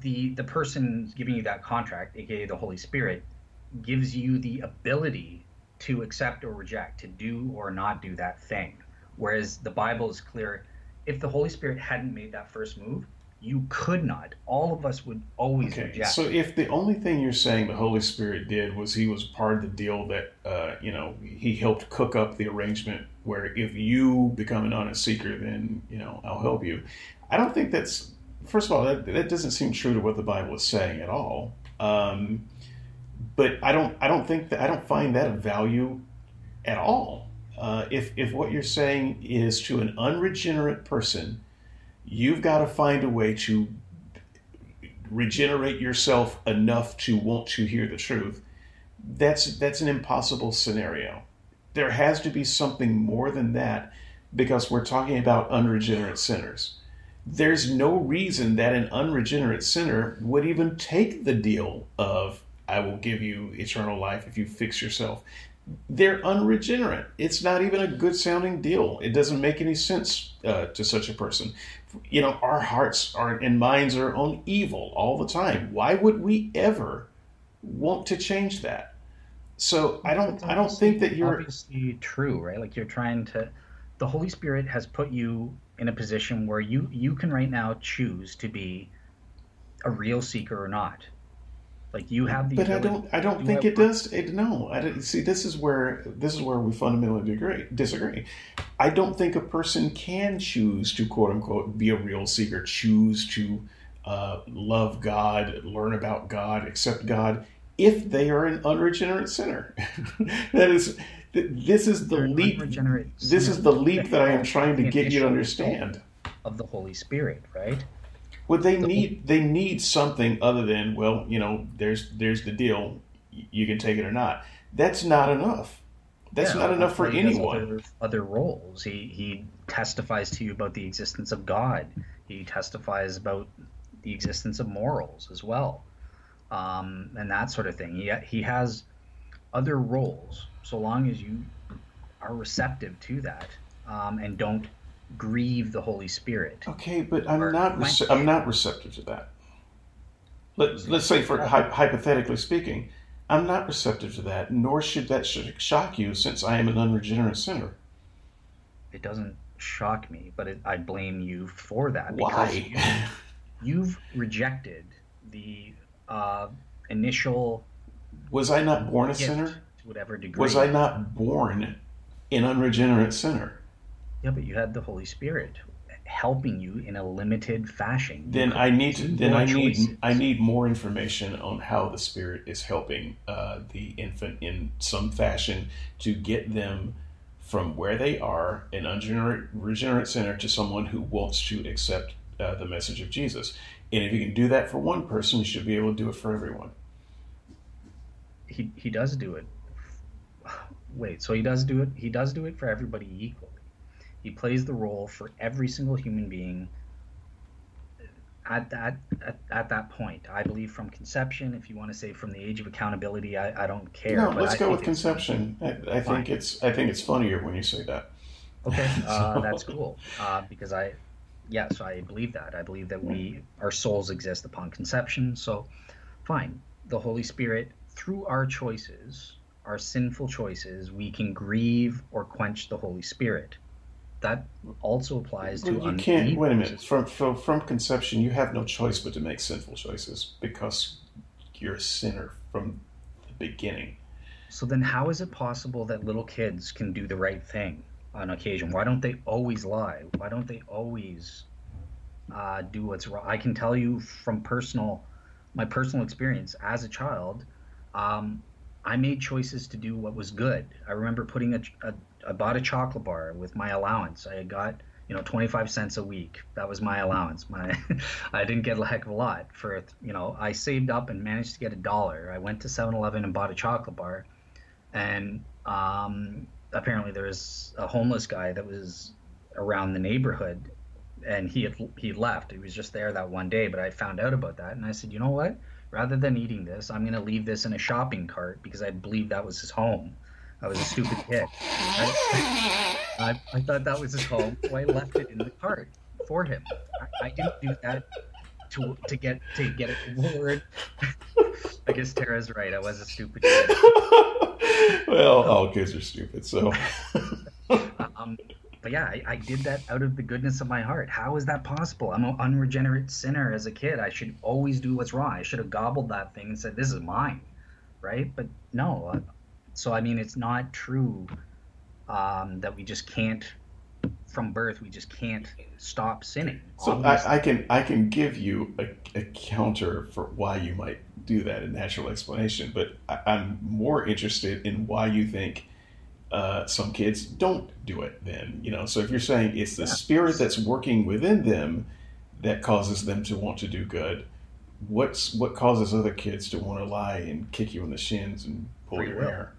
the the person giving you that contract, aka the Holy Spirit, gives you the ability to accept or reject, to do or not do that thing. Whereas the Bible is clear, if the Holy Spirit hadn't made that first move you could not. All of us would always okay. reject. So if the only thing you're saying the Holy Spirit did was he was part of the deal that uh, you know he helped cook up the arrangement where if you become an honest seeker, then you know I'll help you. I don't think that's first of all that, that doesn't seem true to what the Bible is saying at all. Um, but I don't I don't think that I don't find that of value at all. Uh, if if what you're saying is to an unregenerate person you've got to find a way to regenerate yourself enough to want to hear the truth. That's that's an impossible scenario. There has to be something more than that because we're talking about unregenerate sinners. There's no reason that an unregenerate sinner would even take the deal of I will give you eternal life if you fix yourself they're unregenerate. It's not even a good sounding deal. It doesn't make any sense uh, to such a person. You know, our hearts are and minds are on evil all the time. Why would we ever want to change that? So I don't. I don't think that you're obviously true, right? Like you're trying to. The Holy Spirit has put you in a position where you you can right now choose to be a real seeker or not like you have the. But ability, I don't. I don't think it does. It, no. I don't, see. This is where this is where we fundamentally disagree. Disagree. I don't think a person can choose to quote unquote be a real seeker. Choose to uh, love God, learn about God, accept God, if they are an unregenerate sinner. that is. This is the leap. This is the leap that I am trying to get you to understand. Of the Holy Spirit, right? Well, they need they need something other than well, you know, there's there's the deal, you can take it or not. That's not enough. That's yeah, not enough for anyone. Other, other, roles. He he testifies to you about the existence of God. He testifies about the existence of morals as well, um, and that sort of thing. He he has other roles. So long as you are receptive to that um, and don't grieve the Holy Spirit. Okay, but I'm not rece- I'm not receptive to that. Let, let's say, for hy- hypothetically speaking, I'm not receptive to that, nor should that shock you, since I am an unregenerate sinner. It doesn't shock me, but it, I blame you for that. Why? you've rejected the uh, initial. Was I not born a sinner? To whatever degree. Was I not born an unregenerate sinner? Yeah, but you had the Holy Spirit helping you in a limited fashion. Then I need to, then I need I need more information on how the Spirit is helping uh, the infant in some fashion to get them from where they are, an unregenerate regenerate sinner, to someone who wants to accept uh, the message of Jesus. And if you can do that for one person, you should be able to do it for everyone. He he does do it. Wait, so he does do it. He does do it for everybody equally. He plays the role for every single human being at that at, at that point. I believe from conception. If you want to say from the age of accountability, I, I don't care. No, let's I go with conception. I, I think it's I think it's funnier when you say that. Okay, uh, that's cool uh, because I yes I believe that. I believe that we our souls exist upon conception. So fine, the Holy Spirit through our choices, our sinful choices, we can grieve or quench the Holy Spirit that also applies to well, you can't wait a minute. From, from from conception you have no choice but to make sinful choices because you're a sinner from the beginning. So then how is it possible that little kids can do the right thing on occasion? Why don't they always lie? Why don't they always uh, do what's wrong? I can tell you from personal my personal experience as a child um, i made choices to do what was good. I remember putting a, a I bought a chocolate bar with my allowance. I got you know 25 cents a week. That was my allowance. My I didn't get a heck of a lot for you know I saved up and managed to get a dollar. I went to 7-Eleven and bought a chocolate bar, and um, apparently there was a homeless guy that was around the neighborhood and he had he left. He was just there that one day, but I found out about that and I said, "You know what? Rather than eating this, I'm going to leave this in a shopping cart because I believe that was his home." I was a stupid kid. I, I, I, thought that was his home, so I left it in the cart for him. I, I didn't do that to to get to get a reward. I guess Tara's right. I was a stupid kid. well, all kids are stupid, so. um, but yeah, I, I, did that out of the goodness of my heart. How is that possible? I'm an unregenerate sinner as a kid. I should always do what's wrong. I should have gobbled that thing and said, "This is mine," right? But no, so I mean, it's not true um, that we just can't, from birth, we just can't stop sinning. So I, I, can I can give you a, a, counter for why you might do that, a natural explanation. But I, am more interested in why you think uh, some kids don't do it. Then you know, so if you're saying it's the yeah. spirit that's working within them that causes them to want to do good. What's what causes other kids to want to lie and kick you in the shins and pull Free your will. hair?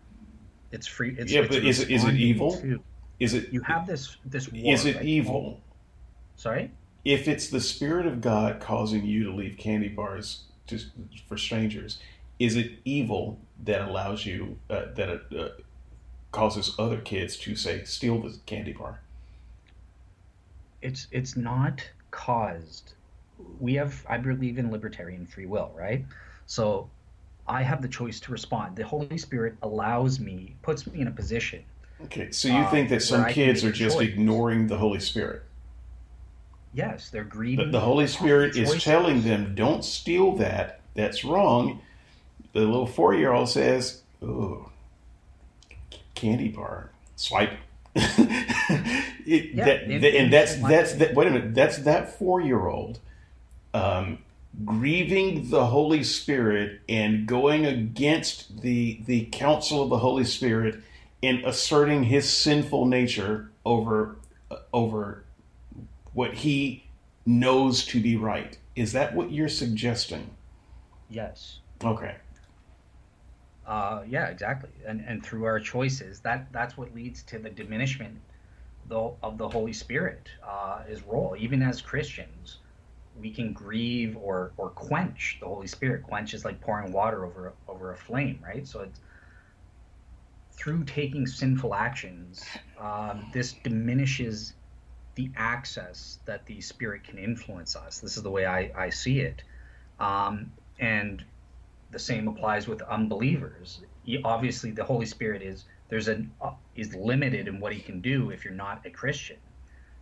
It's free. It's, yeah, it's but is it is it evil? To, is it you have this this? War, is it evil? Sorry. If it's the spirit of God causing you to leave candy bars to, for strangers, is it evil that allows you uh, that it uh, causes other kids to say steal the candy bar? It's it's not caused. We have I believe in libertarian free will, right? So I have the choice to respond. The Holy Spirit allows me, puts me in a position. Okay, so you think that some kids are just choice. ignoring the Holy Spirit? Yes, they're greedy. The, the Holy Spirit is telling them, "Don't steal that. That's wrong." The little four-year-old says, "Oh, candy bar, swipe." it, yeah, that, and that's that's that. Wait a minute, that's that four-year-old um, grieving the Holy Spirit and going against the the counsel of the Holy Spirit and asserting his sinful nature over over what he knows to be right. Is that what you're suggesting? Yes. Okay. Uh, yeah, exactly. And and through our choices, that that's what leads to the diminishment though of the Holy Spirit, uh, His role. Even as Christians, we can grieve or or quench the Holy Spirit. Quench is like pouring water over over a flame, right? So it's through taking sinful actions, um, this diminishes the access that the Spirit can influence us. This is the way I, I see it. Um, and the same applies with unbelievers. He, obviously, the Holy Spirit is there's an uh, is limited in what he can do if you're not a Christian.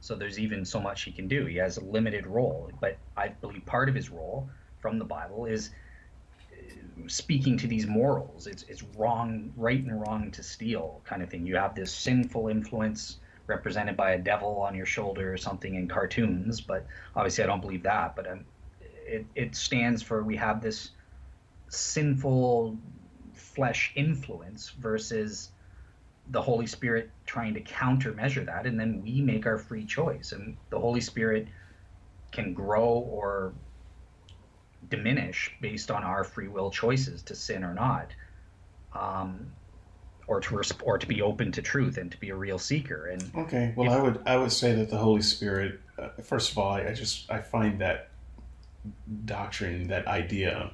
So there's even so much he can do. He has a limited role, but I believe part of his role from the Bible is uh, speaking to these morals. It's it's wrong, right and wrong to steal, kind of thing. You have this sinful influence represented by a devil on your shoulder or something in cartoons, but obviously I don't believe that. But um, it it stands for we have this sinful flesh influence versus the Holy Spirit trying to countermeasure that, and then we make our free choice, and the Holy Spirit can grow or diminish based on our free will choices to sin or not, um, or to resp- or to be open to truth and to be a real seeker. And okay, well, if, I would I would say that the Holy Spirit, uh, first of all, I, I just I find that doctrine, that idea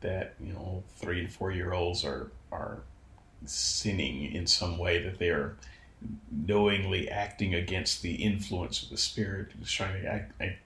that you know three and four year olds are are sinning in some way that they are knowingly acting against the influence of the spirit. Just trying to I,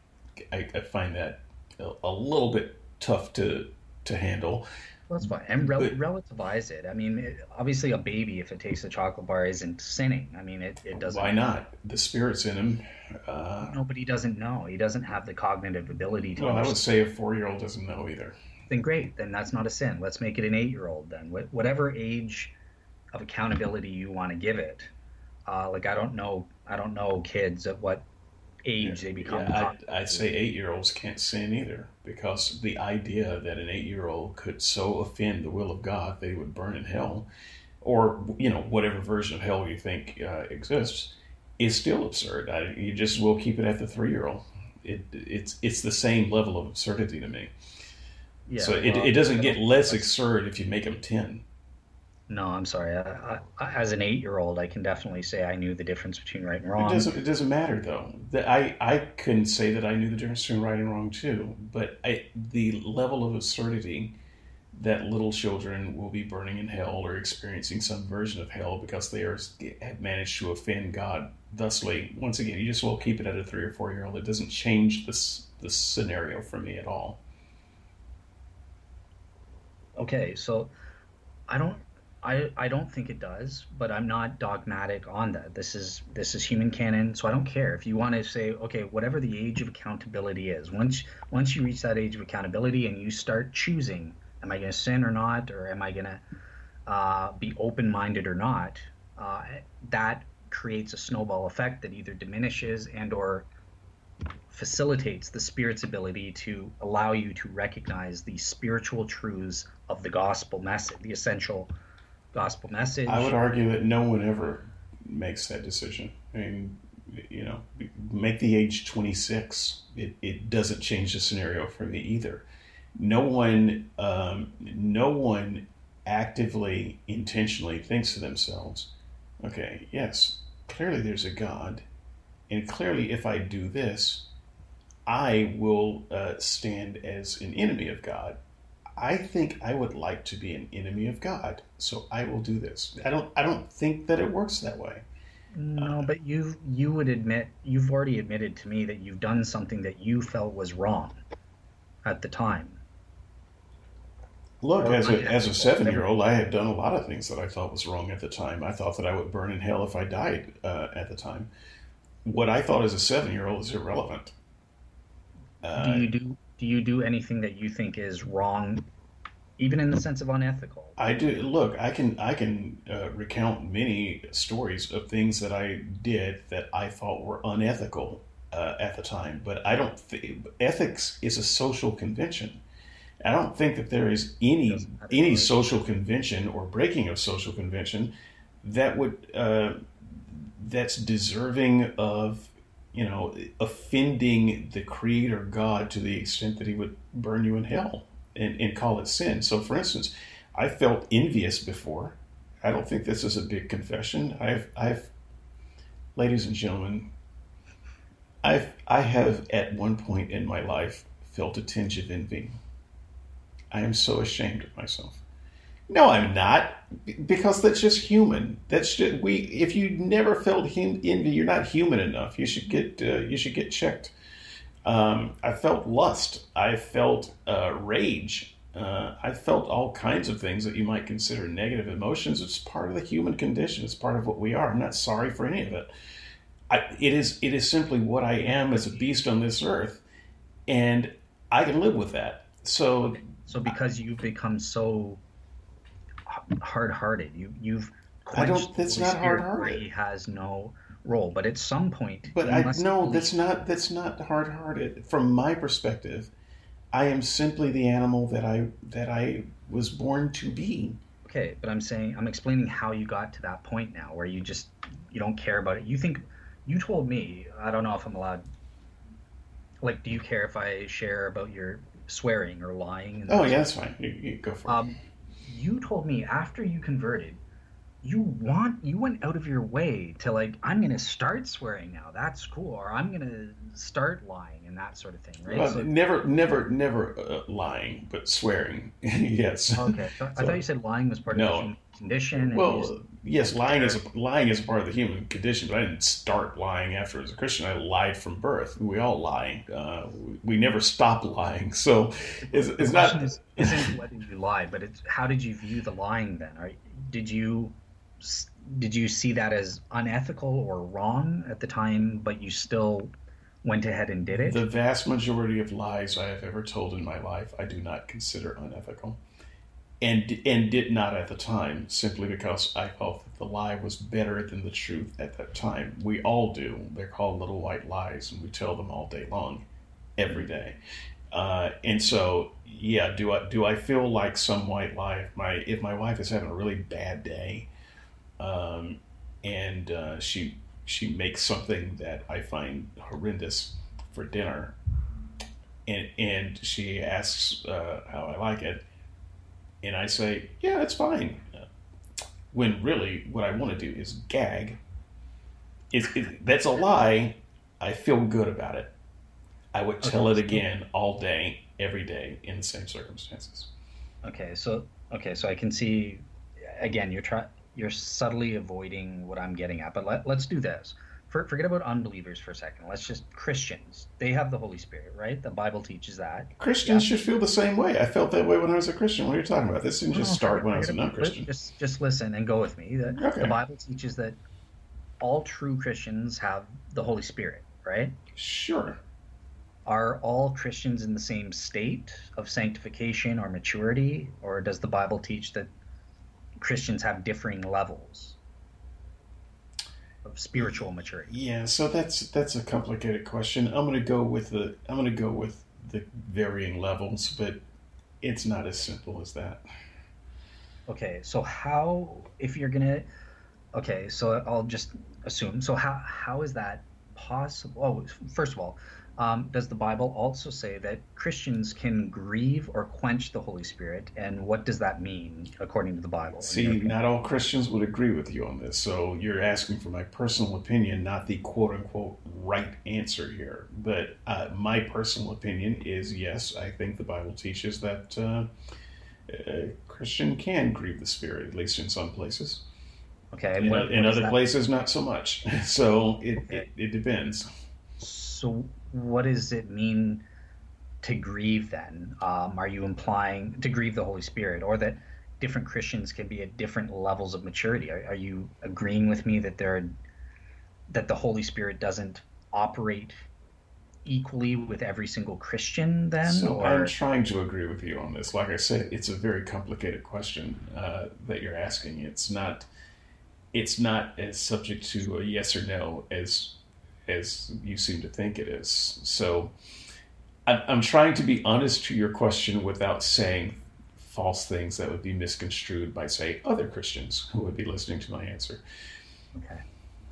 I, I find that a, a, little bit tough to to handle. Well, that's fine. And rel- but, relativize it. I mean it, obviously a baby if it takes a chocolate bar isn't sinning. I mean it, it doesn't why not? The spirit's in him uh, no but he doesn't know. He doesn't have the cognitive ability to well understand. i would say a four-year-old doesn't know either. Then great. Then that's not a sin. Let's make it an eight-year-old then. Whatever age of accountability you want to give it. Uh, like I don't know, I don't know kids at what age they become. Yeah, I'd, I'd, say eight year olds can't sin either because the idea that an eight year old could so offend the will of God they would burn in hell, or you know whatever version of hell you think uh, exists, is still absurd. I, you just will keep it at the three year old. It, it's it's the same level of absurdity to me. Yeah, so it, well, it doesn't get less absurd if you make them ten. No, I'm sorry. I, I, as an eight-year-old, I can definitely say I knew the difference between right and wrong. It doesn't. It doesn't matter though. That I I couldn't say that I knew the difference between right and wrong too. But I, the level of absurdity that little children will be burning in hell or experiencing some version of hell because they are have managed to offend God. Thusly, once again, you just will keep it at a three or four year old. It doesn't change this the scenario for me at all. Okay, so I don't I, I don't think it does, but I'm not dogmatic on that. This is this is human canon, so I don't care if you want to say okay, whatever the age of accountability is. Once once you reach that age of accountability and you start choosing, am I going to sin or not, or am I going to uh, be open minded or not? Uh, that creates a snowball effect that either diminishes and or facilitates the spirit's ability to allow you to recognize the spiritual truths of the gospel message, the essential gospel message. I would argue that no one ever makes that decision. I mean, you know, make the age 26. It, it doesn't change the scenario for me either. No one, um, no one actively, intentionally thinks to themselves, okay, yes, clearly there's a God, and clearly if I do this, I will uh, stand as an enemy of God I think I would like to be an enemy of God, so I will do this. I don't I don't think that it works that way. No, uh, but you you would admit you've already admitted to me that you've done something that you felt was wrong at the time. Look, as a as a seven year old, I had done a lot of things that I thought was wrong at the time. I thought that I would burn in hell if I died uh, at the time. What I thought as a seven year old is irrelevant. Uh, do you do do you do anything that you think is wrong even in the sense of unethical? I do. Look i can i can uh, recount many stories of things that i did that i thought were unethical uh, at the time but i don't think ethics is a social convention. I don't think that there is any any social convention or breaking of social convention that would uh, that's deserving of you know, offending the creator God to the extent that he would burn you in hell and, and call it sin. So, for instance, I felt envious before. I don't think this is a big confession. I've, I've, ladies and gentlemen, I've, I have at one point in my life felt a tinge of envy. I am so ashamed of myself. No, I'm not, because that's just human. That's just, we. If you never felt envy, you're not human enough. You should get uh, you should get checked. Um, I felt lust. I felt uh, rage. Uh, I felt all kinds of things that you might consider negative emotions. It's part of the human condition. It's part of what we are. I'm not sorry for any of it. I, it is it is simply what I am as a beast on this earth, and I can live with that. So so because you've become so hard-hearted, you you've I don't. That's not hard-hearted. He has no role, but at some point. But I no, that's not that's not hard-hearted. From my perspective, I am simply the animal that I that I was born to be. Okay, but I'm saying I'm explaining how you got to that point now, where you just you don't care about it. You think you told me I don't know if I'm allowed. Like, do you care if I share about your swearing or lying? Oh yeah, that's fine. You, you go for um, it. You told me after you converted, you want you went out of your way to like I'm gonna start swearing now. That's cool, or I'm gonna start lying and that sort of thing, right? Well, so, never, never, never uh, lying, but swearing. yes. Okay, so, I thought you said lying was part no. of the condition. well, yes, lying is a, lying is a part of the human condition, but I didn't start lying after as a Christian. I lied from birth. We all lie. Uh, we, we, never stop lying. So it's, it's not. Is, isn't whether you lie, but it's how did you view the lying then? Are, did you did you see that as unethical or wrong at the time, but you still went ahead and did it? The vast majority of lies I have ever told in my life, I do not consider unethical, and and did not at the time, simply because I felt that the lie was better than the truth at that time. We all do. They're called little white lies, and we tell them all day long, every day. Uh, and so, yeah, do I do I feel like some white lie if my if my wife is having a really bad day? um, and uh, she she makes something that I find horrendous for dinner, and and she asks uh, how I like it, and I say, yeah, it's fine. When really, what I want to do is gag. It's, it, that's a lie. I feel good about it. I would tell okay. it again all day, every day, in the same circumstances. Okay, so okay, so I can see again you're trying you're subtly avoiding what I'm getting at. But let, let's do this. For, forget about unbelievers for a second. Let's just Christians. They have the Holy Spirit, right? The Bible teaches that. Christians yeah. should feel the same way. I felt that way when I was a Christian. What are you talking about? This didn't just oh, start when I was a non-Christian. Just just listen and go with me. The, okay. the Bible teaches that all true Christians have the Holy Spirit, right? Sure. Are all Christians in the same state of sanctification or maturity, or does the Bible teach that Christians have differing levels of spiritual maturity? Yeah, so that's that's a complicated question. I'm going to go with the I'm going to go with the varying levels, but it's not as simple as that. Okay, so how if you're going to Okay, so I'll just assume. So how how is that possible? Oh, first of all, um, does the Bible also say that Christians can grieve or quench the Holy Spirit? And what does that mean according to the Bible? See, not all Christians would agree with you on this. So you're asking for my personal opinion, not the quote unquote right answer here. But uh, my personal opinion is yes, I think the Bible teaches that uh, a Christian can grieve the Spirit, at least in some places. Okay. In, what, in what other places, not so much. So it, okay. it, it depends. So what does it mean to grieve then? Um, are you implying to grieve the Holy Spirit or that different Christians can be at different levels of maturity? Are, are you agreeing with me that there are, that the Holy Spirit doesn't operate equally with every single Christian then? So or? I'm trying to agree with you on this. Like I said, it's a very complicated question uh, that you're asking. It's not it's not as subject to a yes or no as as you seem to think it is. So I'm trying to be honest to your question without saying false things that would be misconstrued by, say, other Christians who would be listening to my answer. Okay.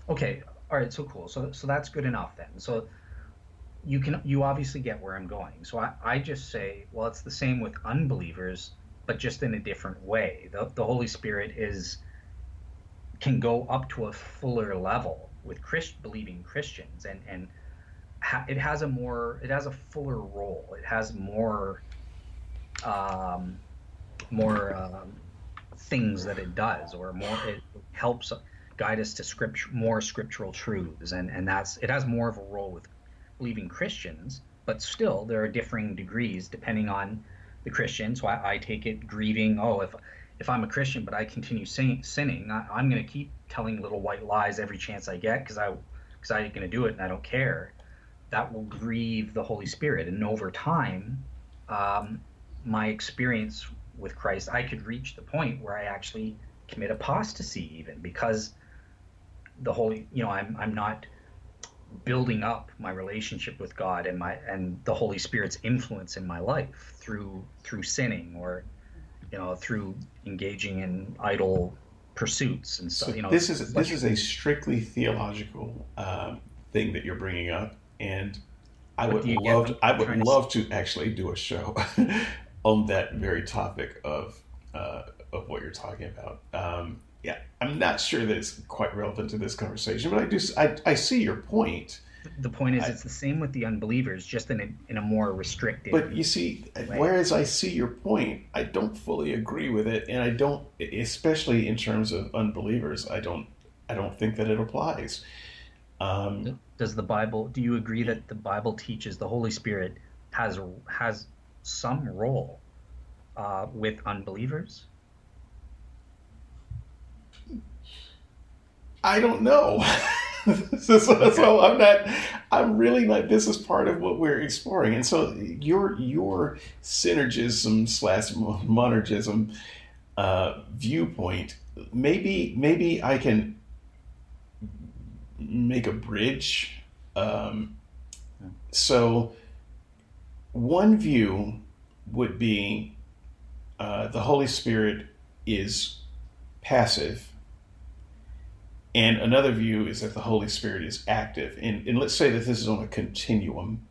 Okay. All right. So cool. So so that's good enough then. So you can you obviously get where I'm going. So I, I just say, well, it's the same with unbelievers. but just in a different way. The, the Holy Spirit is can go up to a fuller level with Christ, believing Christians, and and ha, it has a more it has a fuller role. It has more um, more um, things that it does, or more it helps guide us to script more scriptural truths, and and that's it has more of a role with believing Christians, but still there are differing degrees depending on the Christian. So I, I take it grieving. Oh, if if I'm a Christian but I continue sin, sinning, I, am going to keep telling little white lies every chance I get because I because I'm going to do it and I don't care. That will grieve the Holy Spirit, and over time, um, my experience with Christ, I could reach the point where I actually commit apostasy, even because the Holy, you know, I'm I'm not building up my relationship with God and my and the Holy Spirit's influence in my life through through sinning or you know through engaging in idle pursuits and stuff. So you know, this is this is a strictly theological um, thing that you're bringing up, and I would love to, I would love to, to actually do a show on that very topic of uh, of what you're talking about. Um, yeah, I'm not sure that it's quite relevant to this conversation, but I do I, I see your point the point is I, it's the same with the unbelievers just in a, in a more restricted but you see way. whereas i see your point i don't fully agree with it and i don't especially in terms of unbelievers i don't i don't think that it applies. Um, does the bible do you agree that the bible teaches the holy spirit has has some role uh, with unbelievers? I don't know so, so, I'm not. I'm really not. This is part of what we're exploring, and so your your synergism slash monergism uh, viewpoint. Maybe maybe I can make a bridge. Um, so one view would be uh, the Holy Spirit is passive and another view is that the Holy Spirit is active. And, and let's say that this is on a continuum.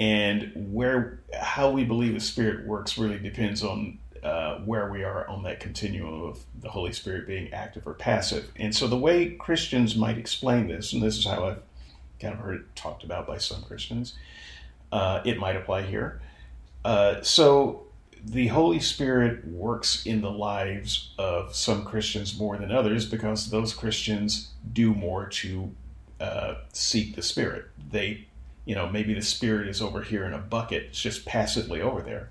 And where how we believe the Spirit works really depends on uh, where we are on that continuum of the Holy Spirit being active or passive. And so the way Christians might explain this, and this is how I've kind of heard it talked about by some Christians, uh, it might apply here. Uh, so the Holy Spirit works in the lives of some Christians more than others because those Christians do more to uh, seek the Spirit. They, you know, maybe the Spirit is over here in a bucket, it's just passively over there.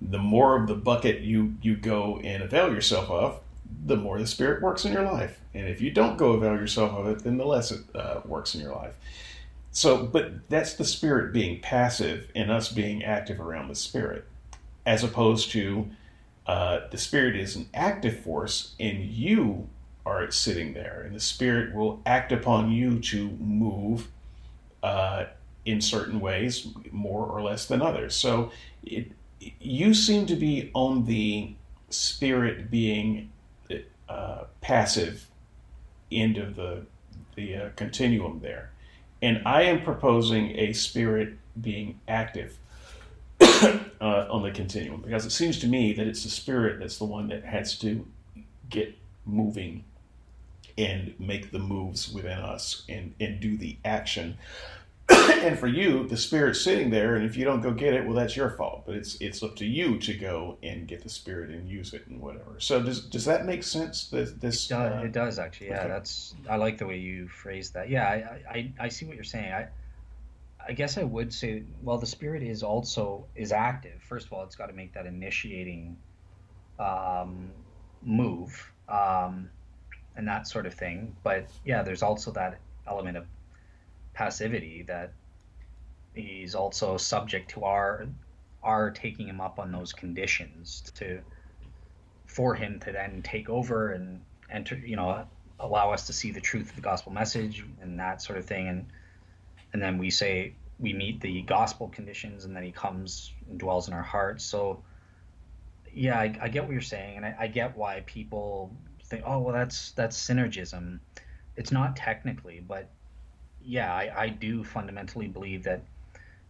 The more of the bucket you you go and avail yourself of, the more the Spirit works in your life. And if you don't go avail yourself of it, then the less it uh, works in your life. So, but that's the Spirit being passive and us being active around the Spirit as opposed to uh, the spirit is an active force and you are sitting there. And the spirit will act upon you to move uh, in certain ways more or less than others. So it, you seem to be on the spirit being uh, passive end of the the uh, continuum there. And i am proposing a spirit being active uh, on the continuum because it seems to me that it's the spirit that's the one that has to get moving and make the moves within us and, and do the action. and for you, the spirit's sitting there, and if you don't go get it, well, that's your fault. But it's it's up to you to go and get the spirit and use it and whatever. So does does that make sense? This, this it, does, uh, it does actually. Yeah, okay. that's I like the way you phrase that. Yeah, I, I I see what you're saying. I I guess I would say, well, the spirit is also is active. First of all, it's got to make that initiating um, move um, and that sort of thing. But yeah, there's also that element of passivity that he's also subject to our our taking him up on those conditions to for him to then take over and enter, you know, allow us to see the truth of the gospel message and that sort of thing and and then we say we meet the gospel conditions and then he comes and dwells in our hearts so yeah i, I get what you're saying and I, I, get why people think oh well that's that's synergism it's not technically but yeah I, I do fundamentally believe that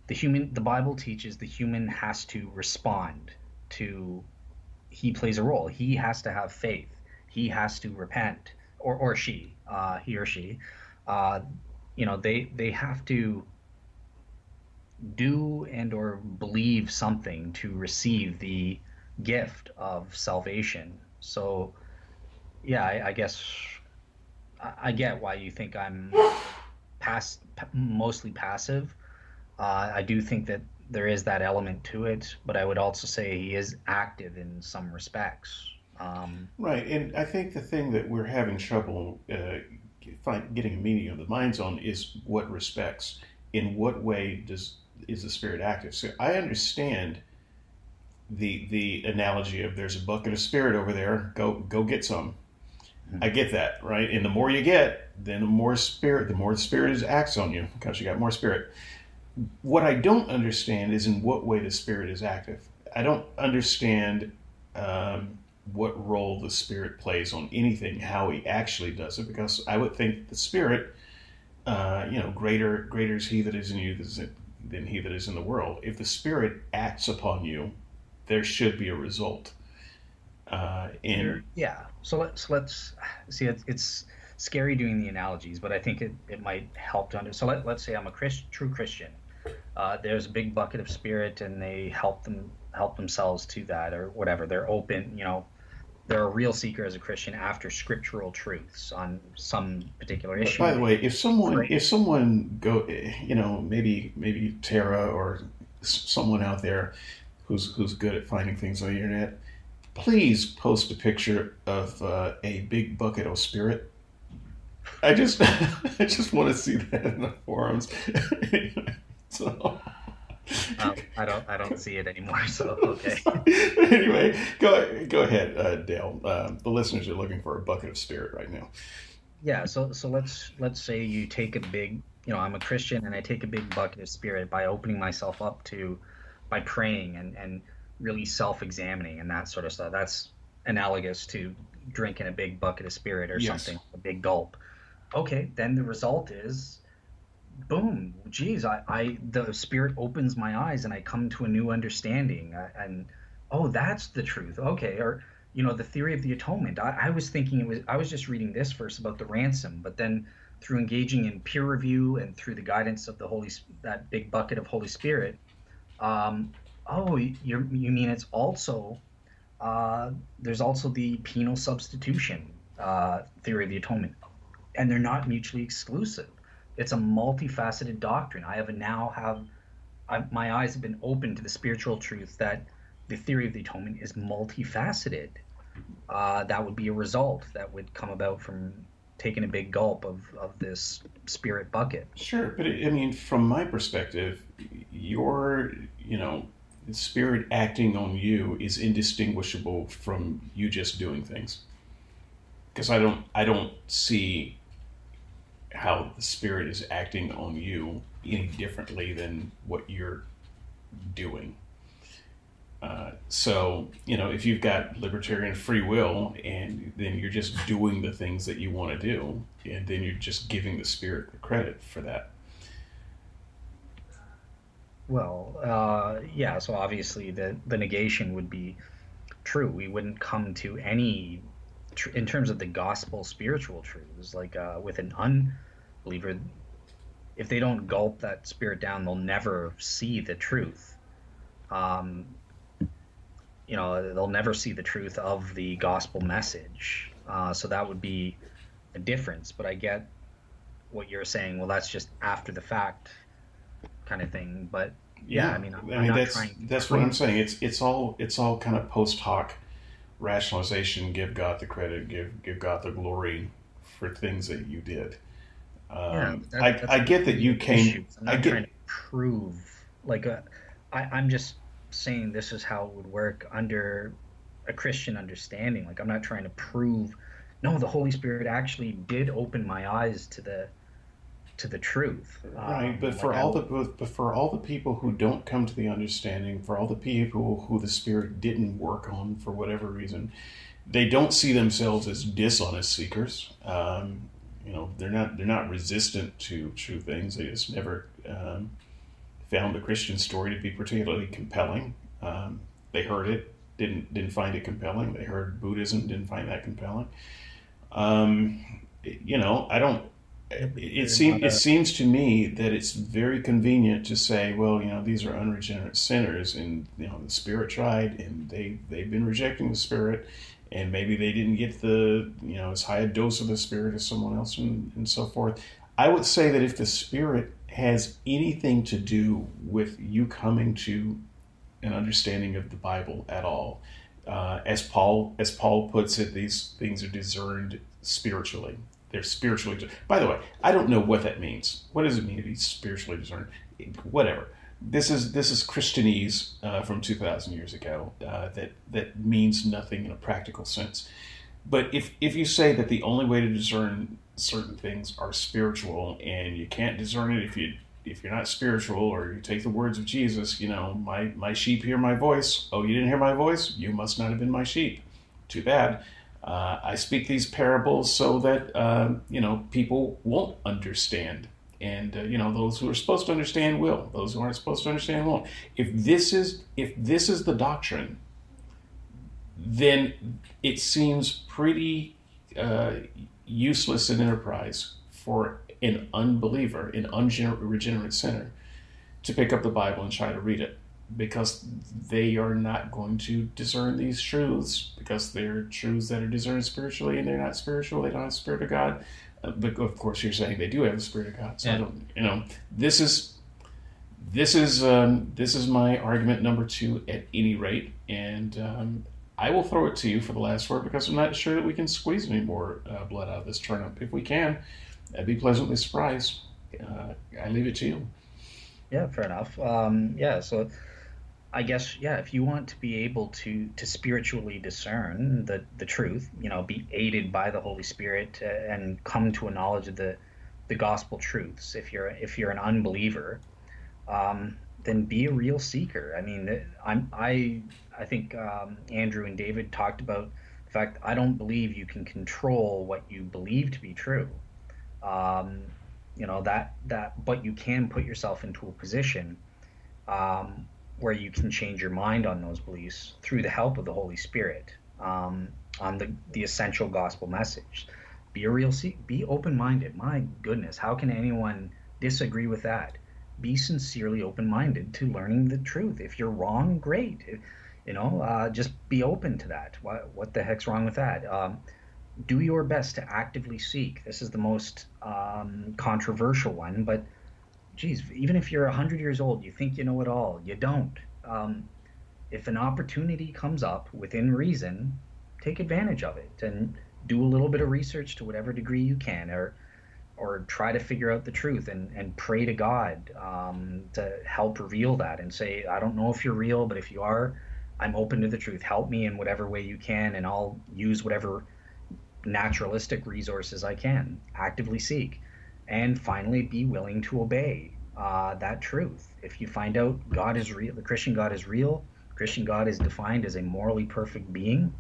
the human the bible teaches the human has to respond to he plays a role. He has to have faith. He has to repent, or or she, uh, he or she. Uh, you know, they they have to do and or believe something to receive the gift of salvation. So, yeah, I, I guess I, I, get why you think I'm pass mostly passive. Uh, I do think that there is that element to it, but I would also say he is active in some respects. Um, right, and I think the thing that we're having trouble uh, find, getting a meaning of the minds on is what respects. In what way does is the spirit active? So I understand the the analogy of there's a bucket of spirit over there. Go go get some. Mm-hmm. I get that, right? And the more you get, then the more spirit, the more the spirit is acts on you because you got more spirit. What I don't understand is in what way the spirit is active. I don't understand um, what role the spirit plays on anything, how he actually does it, because I would think the spirit, uh, you know, greater greater is he that is in you than he that is in the world. If the spirit acts upon you, there should be a result. Uh, and yeah, so let's let's see. It's, it's scary doing the analogies, but I think it, it might help to understand. So let, let's say I'm a Christ, true Christian. Uh, there's a big bucket of spirit, and they help them help themselves to that, or whatever. They're open, you know. They're a real seeker as a Christian after scriptural truths on some particular issue. But by the way, if someone if someone go, you know, maybe maybe Tara or someone out there who's who's good at finding things on the internet, please post a picture of uh, a big bucket of spirit. I just I just want to see that in the forums. so. Um, I don't I don't see it anymore. So okay. anyway, go go ahead, uh, Dale. Uh, the listeners are looking for a bucket of spirit right now. Yeah. So so let's let's say you take a big you know I'm a Christian and I take a big bucket of spirit by opening myself up to by praying and, and really self examining and that sort of stuff. That's analogous to drinking a big bucket of spirit or yes. something, a big gulp. Okay, then the result is boom, geez, I, I the spirit opens my eyes and I come to a new understanding and oh, that's the truth. Okay, or you know, the theory of the atonement. I, I was thinking it was I was just reading this verse about the ransom, but then through engaging in peer review and through the guidance of the Holy that big bucket of Holy Spirit, um, oh, you you mean it's also uh, there's also the penal substitution uh, theory of the atonement, and they're not mutually exclusive. It's a multifaceted doctrine. I have now have I, my eyes have been opened to the spiritual truth that the theory of the atonement is multifaceted. Uh, that would be a result that would come about from taking a big gulp of, of this spirit bucket. Sure, but I mean, from my perspective, your you know spirit acting on you is indistinguishable from you just doing things. Because I don't I don't see how the spirit is acting on you any differently than what you're doing. Uh, so, you know, if you've got libertarian free will and then you're just doing the things that you want to do, and then you're just giving the spirit the credit for that. Well, uh, yeah, so obviously the, the negation would be true. We wouldn't come to any, tr- in terms of the gospel spiritual truths, like uh, with an unbeliever, if they don't gulp that spirit down, they'll never see the truth. Um, you know they'll never see the truth of the gospel message. Uh, so that would be a difference. But i get what you're saying. Well that's just after the fact kind of thing. But yeah, yeah. I mean, I'm, I mean that's that's what i'm saying. It's it's all it's all kind of post hoc rationalization. Give god the credit. Give give god the glory for things that you did um, yeah, that, I, I get that you came i get trying to prove like a, uh, I, i'm just saying this is how it would work under a Christian understanding. Like I'm not trying to prove no, the Holy Spirit actually did open my eyes to the to the truth. Right, um, but for all the but for all the people who don't come to the understanding, for all the people who the Spirit didn't work on for whatever reason, they don't see themselves as dishonest seekers. Um, you know, they're not they're not resistant to true things. They just never um, found the Christian story to be particularly compelling. Um, they heard it, didn't didn't find it compelling. They heard Buddhism, didn't find that compelling. Um, you know, I don't. It, it seems it seems to me that it's very convenient to say, well, you know, these are unregenerate sinners, and you know, the Spirit tried, and they they've been rejecting the Spirit, and maybe they didn't get the you know as high a dose of the Spirit as someone else, and, and so forth. I would say that if the Spirit has anything to do with you coming to an understanding of the Bible at all. Uh, as Paul as Paul puts it, these things are discerned spiritually. They're spiritually. By the way, I don't know what that means. What does it mean to be spiritually discerned? Whatever. This is this is Christianese uh, from two thousand years ago. Uh, that that means nothing in a practical sense. But if if you say that the only way to discern certain things are spiritual, and you can't discern it if you if you're not spiritual or you take the words of Jesus, you know, my, my sheep hear my voice. Oh, you didn't hear my voice? You must not have been my sheep. Too bad. Uh, I speak these parables so that, uh, you know, people won't understand. And, uh, you know, those who are supposed to understand will. Those who aren't supposed to understand won't. If this is, if this is the doctrine, then it seems pretty uh, useless in enterprise for an unbeliever, an unregenerate sinner, to pick up the Bible and try to read it because they are not going to discern these truths because they're truths that are discerned spiritually and they're not spiritual. They don't have Spirit of God. But of course, you're saying they do have the Spirit of God. So yeah. I don't, you know, this is this is um, this is my argument number two at any rate, and um, I will throw it to you for the last word because I'm not sure that we can squeeze any more uh, blood out of this turnip. If we can, I'd be pleasantly surprised. Uh, I leave it to you. Yeah, fair enough. Um, yeah, so I guess yeah, if you want to be able to to spiritually discern the the truth, you know, be aided by the Holy Spirit uh, and come to a knowledge of the the gospel truths. If you're if you're an unbeliever, um, then be a real seeker. I mean, I'm I I think um, Andrew and David talked about the fact I don't believe you can control what you believe to be true. Um, you know that that, but you can put yourself into a position um, where you can change your mind on those beliefs through the help of the Holy Spirit um, on the the essential gospel message. Be a real, be open-minded. My goodness, how can anyone disagree with that? Be sincerely open-minded to learning the truth. If you're wrong, great. You know, uh, just be open to that. What what the heck's wrong with that? Um, do your best to actively seek. This is the most um, controversial one, but geez, even if you're 100 years old, you think you know it all. You don't. Um, if an opportunity comes up within reason, take advantage of it and do a little bit of research to whatever degree you can, or or try to figure out the truth and, and pray to God um, to help reveal that and say, I don't know if you're real, but if you are, I'm open to the truth. Help me in whatever way you can, and I'll use whatever naturalistic resources I can, actively seek, and finally be willing to obey uh, that truth. If you find out God is real, the Christian God is real, Christian God is defined as a morally perfect being,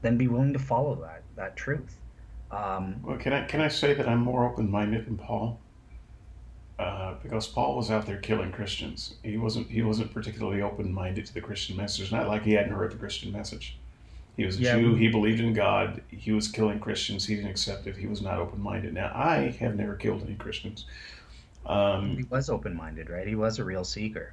then be willing to follow that that truth. Um, well, can I can I say that I'm more open minded than Paul? Uh, because Paul was out there killing Christians. He wasn't he wasn't particularly open minded to the Christian message. Not like he hadn't heard the Christian message. He was a yeah. Jew. He believed in God. He was killing Christians. He didn't accept it. He was not open minded. Now, I have never killed any Christians. Um, he was open minded, right? He was a real seeker.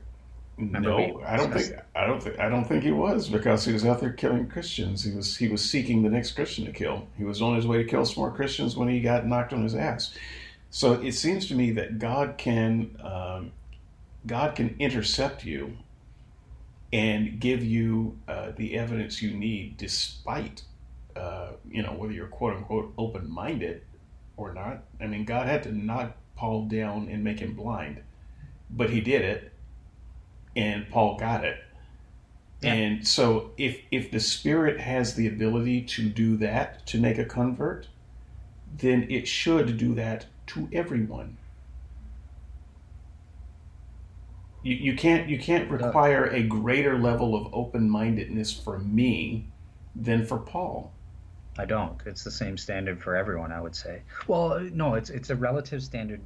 Remember no, I don't think. I don't think. I don't think he was because he was out there killing Christians. He was. He was seeking the next Christian to kill. He was on his way to kill some more Christians when he got knocked on his ass. So it seems to me that God can. Um, God can intercept you and give you uh, the evidence you need despite uh, you know whether you're quote unquote open minded or not. I mean, God had to knock Paul down and make him blind, but he did it, and Paul got it. Yeah. And so, if if the Spirit has the ability to do that to make a convert, then it should do that to everyone. You, you can't you can't require a greater level of open mindedness for me than for Paul. I don't. It's the same standard for everyone, I would say. Well, no, it's it's a relative standard.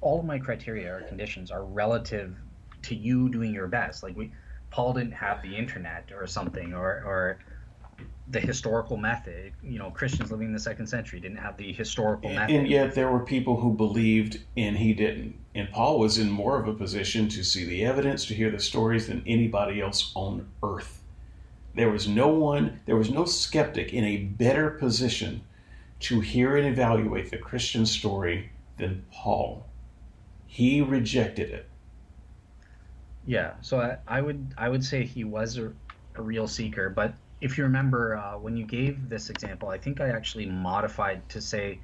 All of my criteria or conditions are relative to you doing your best. Like we, Paul didn't have the internet or something, or or the historical method. You know, Christians living in the second century didn't have the historical and, method. And yet there were people who believed and he didn't. And Paul was in more of a position to see the evidence, to hear the stories than anybody else on earth. There was no one, there was no skeptic in a better position to hear and evaluate the Christian story than Paul. He rejected it. Yeah, so I, I would I would say he was a, a real seeker, but if you remember uh, when you gave this example, I think I actually modified to say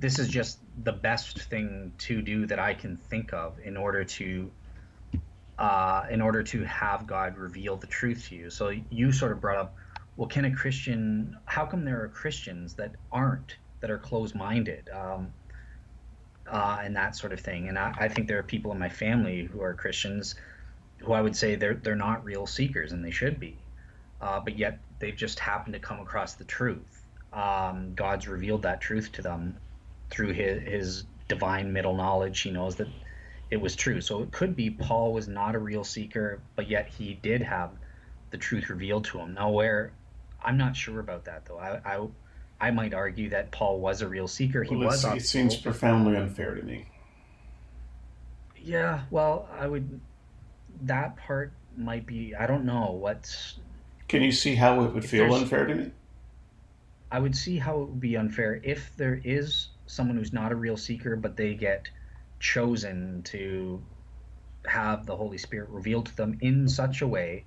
this is just the best thing to do that I can think of in order to uh, in order to have God reveal the truth to you. So you sort of brought up, well, can a Christian? How come there are Christians that aren't that are closed-minded? Um, uh, and that sort of thing. And I, I, think there are people in my family who are Christians who I would say they're they're not real seekers, and they should be uh, but yet they've just happened to come across the truth. Um, God's revealed that truth to them through his, his divine middle knowledge. He knows that it was true. So it could be Paul was not a real seeker, but yet he did have the truth revealed to him. Now, where I'm not sure about that though. I I, I might argue that Paul was a real seeker. He well, was. It seems profoundly unfair to me. Yeah, well, I would. That part might be. I don't know what's can you see how it would if feel unfair to me? I would see how it would be unfair if there is someone who's not a real seeker, but they get chosen to have the Holy Spirit revealed to them in such a way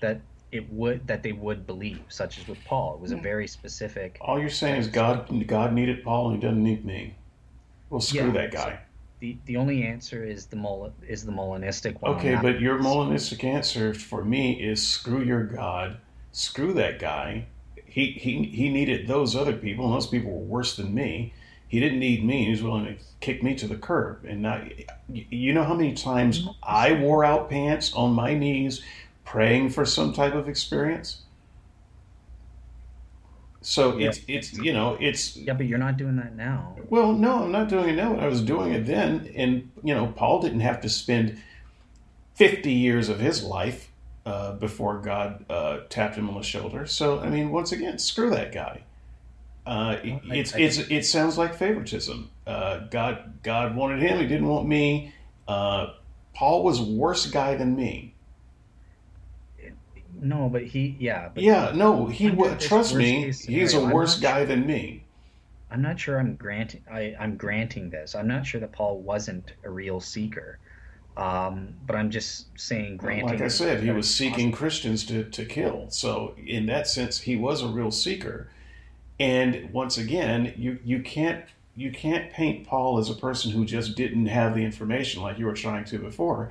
that it would that they would believe, such as with Paul. It was a very specific. All you're saying is God God needed Paul and He doesn't need me. Well, screw yeah, that guy. The, the only answer is the Mol- is the Molinistic one. Okay, but your Molinistic answer for me is screw your God, screw that guy. He he he needed those other people, and those people were worse than me. He didn't need me. He was willing to kick me to the curb. And not, you know how many times mm-hmm. I wore out pants on my knees praying for some type of experience? So yeah. it's it's you know it's yeah, but you're not doing that now. Well, no, I'm not doing it now. I was doing it then, and you know, Paul didn't have to spend fifty years of his life uh, before God uh, tapped him on the shoulder. So I mean, once again, screw that guy. Uh, well, it's I, I, it's it sounds like favoritism. Uh, God God wanted him; he didn't want me. Uh, Paul was worse guy than me. No, but he, yeah. But yeah, no, he would. Trust me, he's a worse guy sure, than me. I'm not sure. I'm granting. I, I'm granting this. I'm not sure that Paul wasn't a real seeker. Um, but I'm just saying, granting. Like I said, he was seeking possible. Christians to, to kill. So in that sense, he was a real seeker. And once again, you you can't you can't paint Paul as a person who just didn't have the information like you were trying to before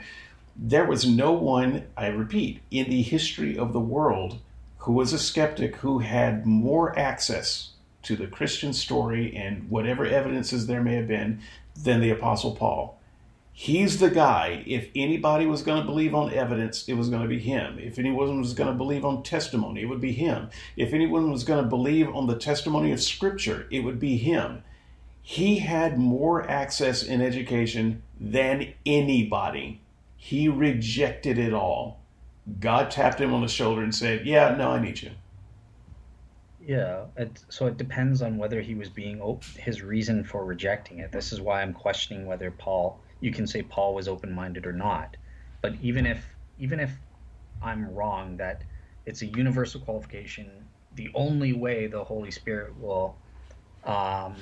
there was no one, I repeat, in the history of the world who was a skeptic who had more access to the Christian story and whatever evidences there may have been than the Apostle Paul. He's the guy. If anybody was going to believe on evidence, it was going to be him. If anyone was going to believe on testimony, it would be him. If anyone was going to believe on the testimony of Scripture, it would be him. He had more access in education than anybody. He rejected it all. God tapped him on the shoulder and said, Yeah, no, I need you. Yeah, it, so it depends on whether he was being his reason for rejecting it. This is why I'm questioning whether Paul. You can say Paul was open-minded or not, but even if even if I'm wrong that it's a universal qualification, the only way the Holy Spirit will um,